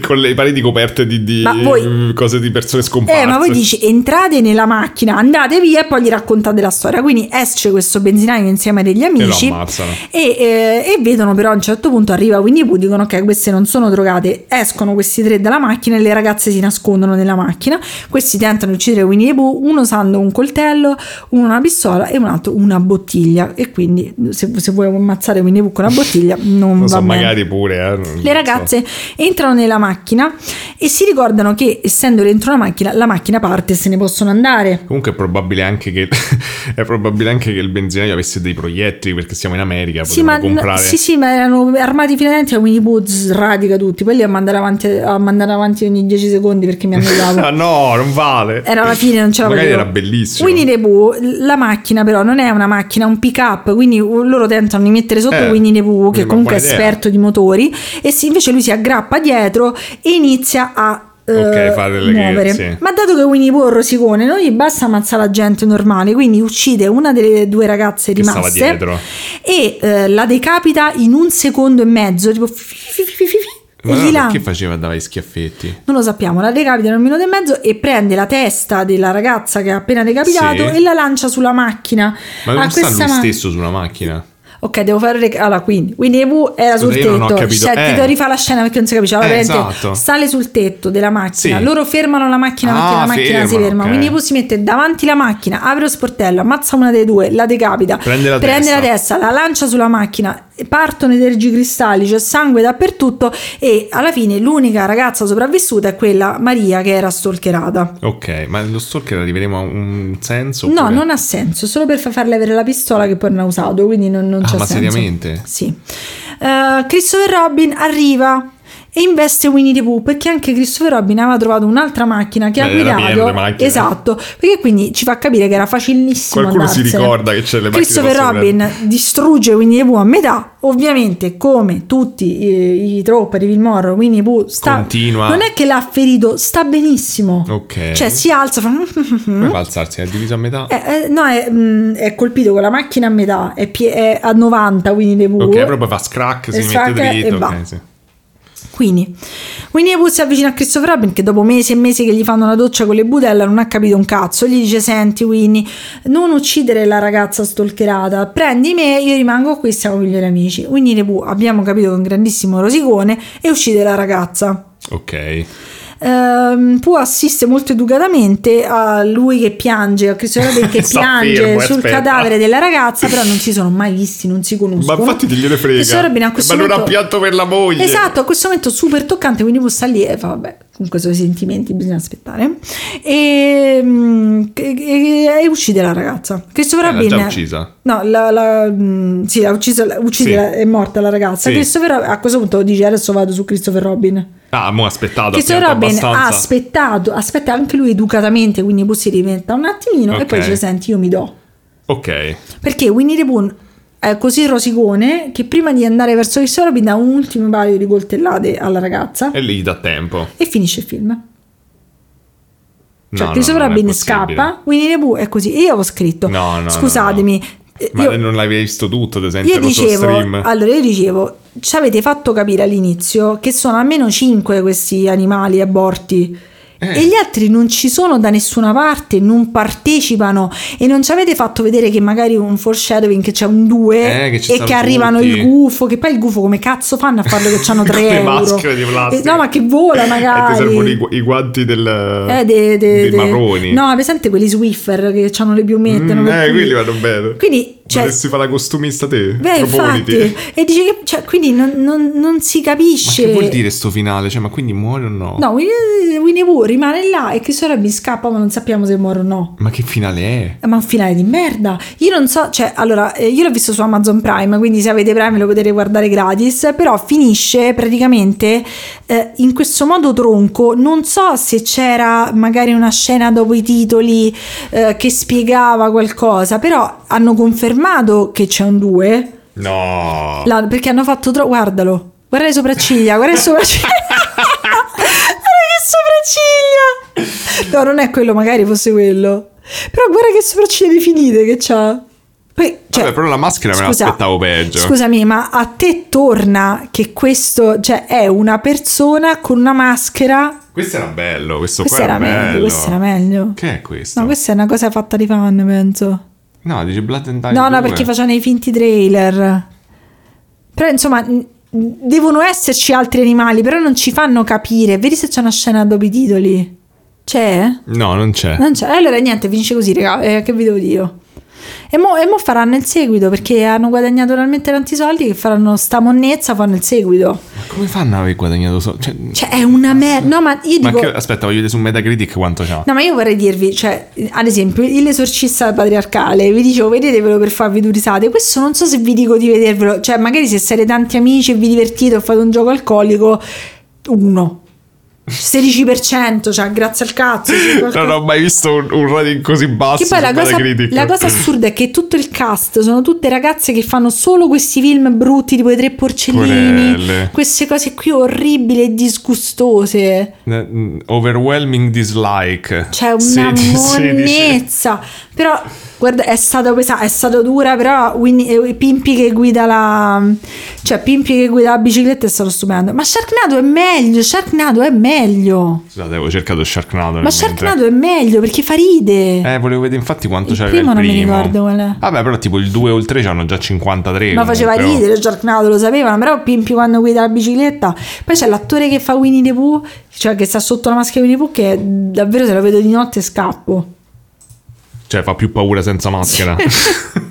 Speaker 3: con le pareti coperte di, di
Speaker 1: voi-
Speaker 3: cose di persone scomparse.
Speaker 1: Eh, ma voi dici entrate nella macchina, andate via e poi gli raccontate la storia. Quindi esce questo benzinaio insieme a degli amici
Speaker 3: ammazzano.
Speaker 1: e, eh, e vedono però a un certo punto arriva Winnie Pooh, dicono ok queste non sono drogate, escono questi tre dalla macchina e le ragazze si nascondono nella macchina. Questi tentano di uccidere Winnie Pooh, uno usando un coltello, uno una pistola e un altro una bottiglia. E quindi se, se vuoi ammazzare Winnie Pooh con una bottiglia non
Speaker 3: Non
Speaker 1: va
Speaker 3: so,
Speaker 1: bene.
Speaker 3: magari pure. eh,
Speaker 1: Le
Speaker 3: so.
Speaker 1: ragazze entrano nella macchina e si ricordano che essendo dentro la macchina, la macchina parte e se ne possono andare.
Speaker 3: Comunque è probabile anche che è probabile anche che il benzinaio avesse dei proiettili perché siamo in America,
Speaker 1: Sì ma,
Speaker 3: comprare.
Speaker 1: sì, sì, ma erano armati fino a dentro e Winnie Pooh sradica tutti. Poi li a mandare avanti, a mandare avanti ogni 10 secondi perché mi annoiavo.
Speaker 3: Ah no, non vale.
Speaker 1: Era la fine, non ce la
Speaker 3: Magari era bellissimo.
Speaker 1: Winnie the Pooh, la macchina però non è una macchina, è un pick up, quindi loro tentano di mettere sotto
Speaker 3: Eh,
Speaker 1: Winnie the Pooh, che comunque è
Speaker 3: idea.
Speaker 1: esperto di motori, e si- invece lui si aggrappa dietro e inizia a eh,
Speaker 3: Ok, fare le-
Speaker 1: muovere.
Speaker 3: sì.
Speaker 1: Ma dato che Winnie Pooh è un rosicone, non gli basta ammazzare la gente normale, quindi uccide una delle due ragazze
Speaker 3: Che
Speaker 1: rimaste e eh, la decapita in un secondo e mezzo, tipo fi-
Speaker 3: Ma
Speaker 1: e gli
Speaker 3: perché faceva dava i schiaffetti?
Speaker 1: non lo sappiamo, la decapita in un minuto e mezzo e prende la testa della ragazza che ha appena decapitato
Speaker 3: Sì.
Speaker 1: e la lancia sulla macchina.
Speaker 3: Ma non sta lui
Speaker 1: ma-
Speaker 3: stesso su una macchina?
Speaker 1: Ok, devo fare. rec- Allora, quindi Winnie Pooh era sul
Speaker 3: io
Speaker 1: tetto. Cioè, ti
Speaker 3: Eh.
Speaker 1: devo rifare la scena perché non si capisce. Allora,
Speaker 3: Eh, esatto.
Speaker 1: Sale sul tetto della macchina.
Speaker 3: Sì.
Speaker 1: Loro fermano la macchina perché
Speaker 3: Ah,
Speaker 1: la macchina si
Speaker 3: fermano,
Speaker 1: ferma.
Speaker 3: ok.
Speaker 1: Winnie Pooh si mette davanti la macchina, apre lo sportello, ammazza una delle due, la decapita,
Speaker 3: Prende la
Speaker 1: la
Speaker 3: testa.
Speaker 1: testa, la lancia sulla macchina. Partono i tergicristalli, c'è sangue dappertutto. E alla fine l'unica ragazza sopravvissuta è quella Maria che era stalkerata.
Speaker 3: Ok, ma lo stalker arriveremo a un senso?
Speaker 1: No,
Speaker 3: oppure-
Speaker 1: non ha senso, solo per far farle avere la pistola che poi non ha usato, quindi non, non
Speaker 3: Ah,
Speaker 1: c'è
Speaker 3: ma
Speaker 1: senso.
Speaker 3: seriamente?
Speaker 1: Sì. Eh, Christopher Robin arriva e investe Winnie the Pooh perché anche Christopher Robin aveva trovato un'altra macchina che ha
Speaker 3: Beh, pieno
Speaker 1: guidato esatto perché quindi ci fa capire che era facilissimo
Speaker 3: Qualcuno si
Speaker 1: andarsene.
Speaker 3: ricorda che c'è le macchine
Speaker 1: Christopher Robin distrugge Winnie the Pooh a metà ovviamente come tutti i, i trope di film horror Winnie the Pooh sta,
Speaker 3: Continua.
Speaker 1: non è che l'ha ferito sta benissimo
Speaker 3: Ok.
Speaker 1: cioè si alza fa
Speaker 3: Come fa alzarsi? È diviso a metà?
Speaker 1: eh, eh, no, è, mm, è colpito con la macchina a metà, è, pie- è a 90 quindi the Pooh.
Speaker 3: ok, proprio fa scrack, si mette dritto.
Speaker 1: e
Speaker 3: ok,
Speaker 1: va.
Speaker 3: sì.
Speaker 1: Quindi Winnie the Pooh si avvicina a Christopher Robin che dopo mesi e mesi che gli fanno la doccia con le budella non ha capito un cazzo. Gli dice: Senti, Winnie, non uccidere la ragazza stalkerata, prendi me, io rimango qui, siamo migliori amici. Winnie the Pooh abbiamo capito che è un grandissimo rosicone e uccide la ragazza.
Speaker 3: Ok.
Speaker 1: Ehm, Pooh assiste molto educatamente a lui che piange, a Christopher Robin che piange
Speaker 3: fermo,
Speaker 1: sul
Speaker 3: aspetta.
Speaker 1: cadavere della ragazza, però non si sono mai visti, non si
Speaker 3: Ma
Speaker 1: conoscono.
Speaker 3: infatti digliene frega.
Speaker 1: Christopher Robin a questo
Speaker 3: Ma non ha
Speaker 1: momento-
Speaker 3: pianto per la moglie.
Speaker 1: Esatto, a questo momento super toccante, quindi Pooh sta lì e fa vabbè, comunque sono i sentimenti, bisogna aspettare. E, mm, e- e- e uccide la ragazza. Christopher
Speaker 3: Eh, l'ha
Speaker 1: Robin
Speaker 3: già uccisa?
Speaker 1: No, la, la- mm, sì, l'ha uccisa, l'ha- uccide
Speaker 3: Sì.
Speaker 1: la- è morta la ragazza.
Speaker 3: Sì.
Speaker 1: Christopher a questo punto dice adesso vado su Christopher Robin.
Speaker 3: Ah, mo' ha aspettato, ha
Speaker 1: Christopher Robin ha
Speaker 3: abbastanza.
Speaker 1: aspettato, aspetta anche lui educatamente, quindi poi si rimetta un attimino e poi dice senti io mi do.
Speaker 3: Ok.
Speaker 1: Perché Winnie the Pooh è così rosicone che prima di andare verso Christopher Robin dà un ultimo paio di coltellate alla ragazza
Speaker 3: E lì dà tempo.
Speaker 1: e finisce il film. Cioè,
Speaker 3: No,
Speaker 1: Christopher
Speaker 3: no,
Speaker 1: Robin scappa, Winnie the Pooh è così. E io avevo scritto,
Speaker 3: No, no,
Speaker 1: scusatemi, eh,
Speaker 3: Ma
Speaker 1: io-
Speaker 3: non l'avevi visto tutto, ad esempio,
Speaker 1: io dicevo,
Speaker 3: stream.
Speaker 1: allora io dicevo, ci avete fatto capire all'inizio che sono almeno 5 questi animali aborti.
Speaker 3: Eh.
Speaker 1: E gli altri non ci sono da nessuna parte, non partecipano e non ci avete fatto vedere che magari un foreshadowing che c'è un 2
Speaker 3: Eh,
Speaker 1: e che arrivano
Speaker 3: tutti.
Speaker 1: il gufo, che poi il gufo come cazzo fanno a farlo che hanno 3
Speaker 3: Le
Speaker 1: euro?
Speaker 3: maschere di plastica.
Speaker 1: Eh, no, ma che vola
Speaker 3: E ti
Speaker 1: magari.
Speaker 3: servono i, gu- i guanti del,
Speaker 1: Eh, de- de-
Speaker 3: dei
Speaker 1: de-
Speaker 3: marroni.
Speaker 1: No, presente quelli Swiffer che hanno le piumette.
Speaker 3: Mm, eh, quelli vanno bene.
Speaker 1: Quindi, cioè,
Speaker 3: Dovresti fare la costumista te.
Speaker 1: Beh,
Speaker 3: Proponiti.
Speaker 1: infatti, e dice che cioè, quindi non, non- non si
Speaker 3: Ma
Speaker 1: capisce.
Speaker 3: che vuol dire sto finale? Cioè, ma quindi muore o no?
Speaker 1: No, Winnie, Winnie Pooh rimane là e Christopher Robin scappa, ma non sappiamo se muore o no.
Speaker 3: Ma che finale è?
Speaker 1: Ma un finale di merda. Io non so, cioè, allora, eh, io l'ho visto su Amazon Prime, quindi se avete Prime lo potete guardare gratis, però finisce praticamente eh, in questo modo tronco. Non so se c'era magari una scena dopo i titoli eh, che spiegava qualcosa, però hanno confermato che c'è un 2.
Speaker 3: No.
Speaker 1: La- perché hanno fatto troppo. Guardalo, guarda le sopracciglia, guarda le sopracciglia. guarda che sopracciglia. No, non è quello, magari fosse quello. Però guarda che sopracciglia definite che c'ha. Poi, cioè,
Speaker 3: Vabbè, però la maschera me
Speaker 1: scusa,
Speaker 3: l'aspettavo peggio.
Speaker 1: Scusami, ma a te torna che questo, cioè, è una persona con una maschera.
Speaker 3: Questo era bello, questo,
Speaker 1: Questo
Speaker 3: qua
Speaker 1: era
Speaker 3: era
Speaker 1: meglio,
Speaker 3: bello.
Speaker 1: questo era meglio.
Speaker 3: Che è questo?
Speaker 1: No, questa è una cosa fatta di fan, penso.
Speaker 3: No, dice Blood and Dine
Speaker 1: No, no,
Speaker 3: 2.
Speaker 1: perché facevano i finti trailer. Però insomma, devono esserci altri animali, però non ci fanno capire. Vedi se c'è una scena dopo i titoli. C'è?
Speaker 3: No, non c'è.
Speaker 1: Non c'è. Allora niente, finisce così, raga. Eh, che vi devo dire io? E mo, e mo faranno il seguito perché hanno guadagnato talmente tanti soldi che faranno sta monnezza, fanno il seguito.
Speaker 3: Ma come fanno ad aver guadagnato soldi? Cioè,
Speaker 1: Cioè, è una merda. No, ma io
Speaker 3: ma
Speaker 1: dico.
Speaker 3: che- aspetta, voglio vedere su Metacritic quanto c'ha.
Speaker 1: No, ma io vorrei dirvi, cioè, ad esempio, l'esorcista patriarcale, vi dicevo, vedetevelo per farvi due risate. Questo non so se vi dico di vedervelo, cioè, magari se siete tanti amici e vi divertite o fate un gioco alcolico, uno. 16%, cioè, grazie al cazzo. se
Speaker 3: Non ho mai visto un, un rating così basso
Speaker 1: Che poi la cosa, la cosa assurda è che tutto il cast sono tutte ragazze che fanno solo questi film brutti, tipo i tre porcellini,
Speaker 3: Porelle.
Speaker 1: queste cose qui orribili e disgustose.
Speaker 3: Mm, Overwhelming dislike.
Speaker 1: C'è una
Speaker 3: Sedi- sedici.
Speaker 1: monnezza. Però, guarda, è stata pesante, è stata dura, però Winnie- eh, Pimpi che guida la... Cioè, Pimpi che guida la bicicletta è stato stupendo. Ma Sharknado è meglio, Sharknado è meglio.
Speaker 3: Scusate, avevo cercato Sharknado.
Speaker 1: Ma. Sharknado è meglio perché fa ride.
Speaker 3: Eh, volevo vedere infatti quanto
Speaker 1: Il
Speaker 3: c'era
Speaker 1: primo
Speaker 3: il
Speaker 1: non mi
Speaker 3: primo.
Speaker 1: ricordo qual è.
Speaker 3: Vabbè, però tipo il 2 o il 3 hanno già 53.
Speaker 1: Ma faceva
Speaker 3: oh.
Speaker 1: ridere Sharknado, lo sapevano, però Pimpi quando guida la bicicletta. Poi c'è l'attore che fa Winnie the Pooh, cioè che sta sotto la maschera di Winnie the Pooh, che davvero se lo vedo di notte scappo.
Speaker 3: Cioè, fa più paura senza maschera.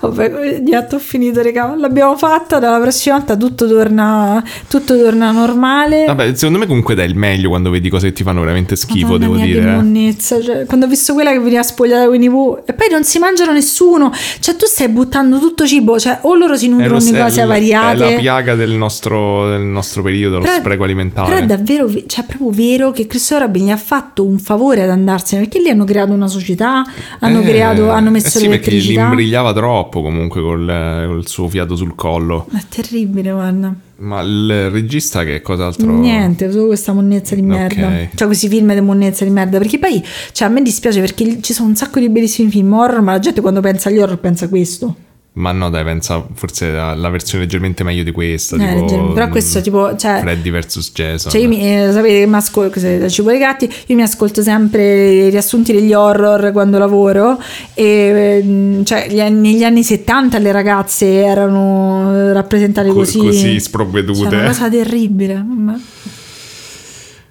Speaker 1: Vabbè, niente, ho finito, raga. L'abbiamo fatta. Dalla prossima volta tutto torna, tutto torna normale.
Speaker 3: Vabbè, secondo me comunque dai il meglio quando vedi cose che ti fanno veramente schifo,
Speaker 1: Madonna
Speaker 3: devo
Speaker 1: mia,
Speaker 3: dire.
Speaker 1: Che
Speaker 3: eh.
Speaker 1: monnezza. Cioè, quando ho visto quella che veniva spogliata da Winnie Pooh, e poi non si mangiano nessuno. Cioè, tu stai buttando tutto cibo. Cioè, o loro si
Speaker 3: È,
Speaker 1: nutrono
Speaker 3: lo-
Speaker 1: di cose avariate.
Speaker 3: è la piaga del nostro, del nostro periodo, lo
Speaker 1: Però-
Speaker 3: spreco alimentare.
Speaker 1: Però è davvero, ve- cioè, è proprio vero che Christopher Robin gli ha fatto un favore ad andarsene perché lì hanno creato una società, hanno
Speaker 3: Eh,
Speaker 1: creato, hanno
Speaker 3: eh
Speaker 1: messo
Speaker 3: sì, perché
Speaker 1: l'elettricità.
Speaker 3: imbrigliava troppo comunque col, col suo fiato sul collo.
Speaker 1: È terribile, guarda.
Speaker 3: Ma il regista che cos'altro?
Speaker 1: Niente, solo questa monnezza di merda.
Speaker 3: Ok.
Speaker 1: Cioè, questi film di monnezza di merda. Perché poi, cioè, a me dispiace perché ci sono un sacco di bellissimi film horror, ma la gente quando pensa agli horror pensa a questo.
Speaker 3: Ma no, dai, pensa forse alla versione leggermente meglio di questa.
Speaker 1: Eh,
Speaker 3: tipo.
Speaker 1: Però questo,
Speaker 3: mm,
Speaker 1: tipo, cioè-
Speaker 3: Freddy vs. Jason.
Speaker 1: Cioè, io mi, eh, sapete che mi ascolto, da Cibo dei Gatti, io mi ascolto sempre i riassunti degli horror quando lavoro e ehm, cioè, gli negli anni 70 le ragazze erano rappresentate
Speaker 3: Co-
Speaker 1: così.
Speaker 3: così sprovvedute.
Speaker 1: Cioè, una cosa terribile. Mamma-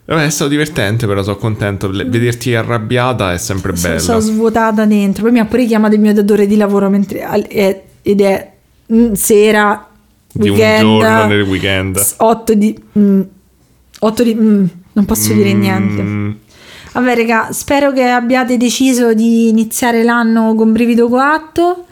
Speaker 3: Vabbè, è stato divertente, però sono contento. Vederti arrabbiata è sempre
Speaker 1: Sono,
Speaker 3: bello.
Speaker 1: sono svuotata dentro. Poi mi ha pure chiamato il mio datore di lavoro mentre, è- ed è mm, sera,
Speaker 3: Di un
Speaker 1: weekend,
Speaker 3: giorno nel weekend.
Speaker 1: 8 di... 8 di... mm, non posso dire niente.
Speaker 3: Mm,
Speaker 1: Vabbè, raga, spero che abbiate deciso di iniziare l'anno con brivido coatto.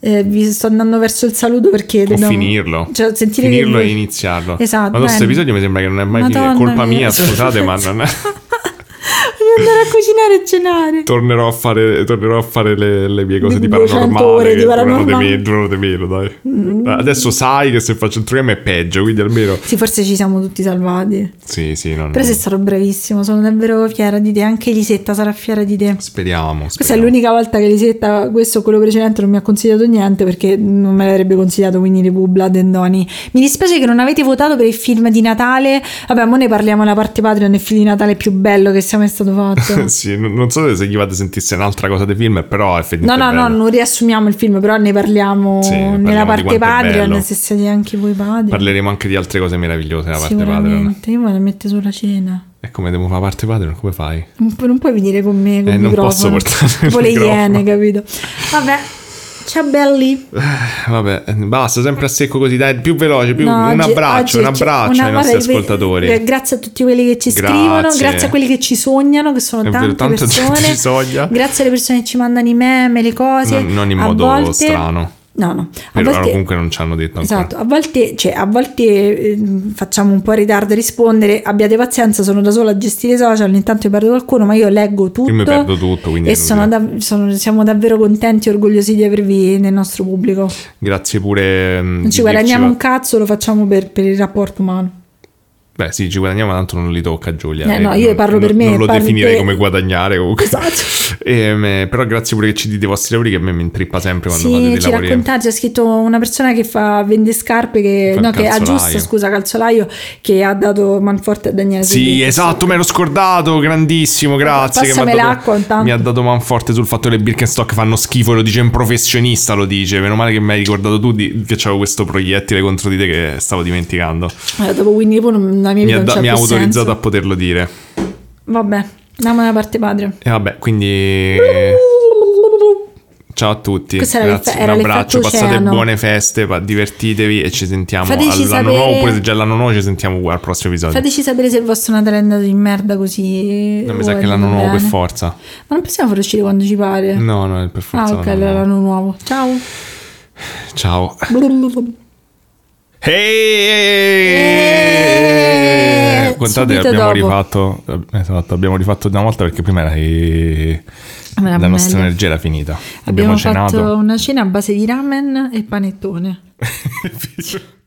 Speaker 1: Eh, vi sto andando verso il saluto perché dobbiamo
Speaker 3: finirlo.
Speaker 1: Cioè, sentire che
Speaker 3: finirlo
Speaker 1: voi-
Speaker 3: e iniziarlo.
Speaker 1: Esatto.
Speaker 3: Ma questo episodio mi sembra che non è mai
Speaker 1: Madonna
Speaker 3: finito. È colpa
Speaker 1: mia.
Speaker 3: mia, scusate, ma non è.
Speaker 1: Voglio andare a cucinare e cenare.
Speaker 3: Tornerò a fare, tornerò a fare le, le mie cose
Speaker 1: Di
Speaker 3: di
Speaker 1: 200
Speaker 3: paranormale.
Speaker 1: ore di
Speaker 3: che durano di meno, dai.
Speaker 1: Mm.
Speaker 3: Adesso sai che se faccio il programma è peggio, quindi almeno.
Speaker 1: Sì, forse ci siamo tutti salvati.
Speaker 3: Sì, sì, non...
Speaker 1: Però sei stato bravissimo, sono davvero fiera di te. Anche Lisetta sarà fiera di te.
Speaker 3: Speriamo.
Speaker 1: Questa è
Speaker 3: speriamo.
Speaker 1: l'unica volta che Lisetta, questo o quello precedente, non mi ha consigliato niente perché non me l'avrebbe consigliato Pooh, Blood and Donny. Mi dispiace che non avete votato per il film di Natale. Vabbè, ora ne parliamo alla parte Patreon, il film di Natale più bello che sia mai stato fatto.
Speaker 3: sì, non so se gli fate sentisse un'altra cosa del film, però
Speaker 1: No,
Speaker 3: effettivamente.
Speaker 1: no, no,
Speaker 3: bello.
Speaker 1: non riassumiamo il film, però ne parliamo
Speaker 3: Sì, parliamo
Speaker 1: nella parte Patreon, se siete anche voi padri.
Speaker 3: Parleremo anche di altre cose meravigliose nella parte Patreon.
Speaker 1: Io me la metto sulla cena.
Speaker 3: E come devo fare la parte Patreon? Come fai?
Speaker 1: Non, pu- non puoi venire con me con
Speaker 3: Eh,
Speaker 1: il
Speaker 3: non
Speaker 1: microfono.
Speaker 3: posso portare
Speaker 1: Tipo le iene, capito? Vabbè, ciao belli.
Speaker 3: Vabbè, basta, sempre a secco così, dai, più veloce, più...
Speaker 1: No,
Speaker 3: un
Speaker 1: oggi-
Speaker 3: abbraccio, un
Speaker 1: oggi
Speaker 3: abbraccio
Speaker 1: una-
Speaker 3: ai nostri
Speaker 1: guarda,
Speaker 3: ascoltatori.
Speaker 1: eh, Grazie a tutti quelli che ci scrivono, grazie a quelli che ci sognano, che sono
Speaker 3: vero,
Speaker 1: tante
Speaker 3: gente
Speaker 1: persone. Grazie alle persone che ci mandano i meme, le cose.
Speaker 3: Non- non in
Speaker 1: A
Speaker 3: modo
Speaker 1: volte-
Speaker 3: strano.
Speaker 1: No, no. A
Speaker 3: Però
Speaker 1: volte...
Speaker 3: comunque non ci hanno detto ancora.
Speaker 1: Esatto, a volte, cioè, a volte eh, facciamo un po' in ritardo a rispondere, abbiate pazienza, sono da sola a gestire i social, ogni tanto mi perdo qualcuno, ma io leggo tutto.
Speaker 3: Io mi perdo tutto, quindi
Speaker 1: E sono dav- sono- siamo davvero contenti e orgogliosi di avervi nel nostro pubblico.
Speaker 3: Grazie pure... mm,
Speaker 1: Non ci guadagniamo un cazzo, lo facciamo per, per il rapporto umano.
Speaker 3: Beh sì, ci guadagniamo, ma tanto non li tocca Giulia.
Speaker 1: Eh,
Speaker 3: E
Speaker 1: no, io
Speaker 3: non-
Speaker 1: parlo per me,
Speaker 3: Non lo definirei
Speaker 1: te.
Speaker 3: come guadagnare comunque.
Speaker 1: Esatto.
Speaker 3: Ehm, eh, però grazie pure che ci dite i vostri lavori che a me mi intrippa sempre quando fate
Speaker 1: Sì,
Speaker 3: dei
Speaker 1: ci
Speaker 3: lavori.
Speaker 1: raccontate, c'è scritto una persona che fa vende scarpe che, no, che aggiusta, scusa, calzolaio che ha dato manforte a Daniele
Speaker 3: Sì,
Speaker 1: Seghetti.
Speaker 3: esatto, me l'ero scordato, grandissimo, grazie. mi ha
Speaker 1: Passami l'acqua intanto.
Speaker 3: Mi ha dato manforte sul fatto che le Birkenstock fanno schifo, lo dice un professionista, lo dice. Meno male che mi hai ricordato tu di- che c'avevo questo proiettile contro di te che stavo dimenticando.
Speaker 1: Eh, dopo Winnie Pooh non- la mia
Speaker 3: Mi ha, da- mi ha
Speaker 1: più
Speaker 3: autorizzato
Speaker 1: senso.
Speaker 3: a poterlo dire.
Speaker 1: Vabbè, andiamo alla parte padre.
Speaker 3: E vabbè, quindi... Ciao a tutti, grazie, un abbraccio, passate buone feste, divertitevi e ci sentiamo
Speaker 1: Fateci
Speaker 3: all'anno
Speaker 1: sapere-
Speaker 3: nuovo, oppure se già l'anno nuovo ci sentiamo al prossimo episodio.
Speaker 1: Fateci sapere se il vostro Natale è andato in merda così.
Speaker 3: non mi sa che l'anno nuovo per
Speaker 1: bene.
Speaker 3: forza.
Speaker 1: Ma non possiamo far uscire quando ci pare.
Speaker 3: No, no, è per
Speaker 1: ah,
Speaker 3: forza.
Speaker 1: ok,
Speaker 3: l'anno
Speaker 1: allora l'anno nuovo. Ciao.
Speaker 3: Ciao. Hey! Guardate,
Speaker 1: subito
Speaker 3: abbiamo
Speaker 1: dopo.
Speaker 3: rifatto. Esatto, abbiamo rifatto una volta perché prima era che la nostra energia era finita.
Speaker 1: Abbiamo
Speaker 3: cenato.
Speaker 1: fatto una cena a base di ramen e panettone.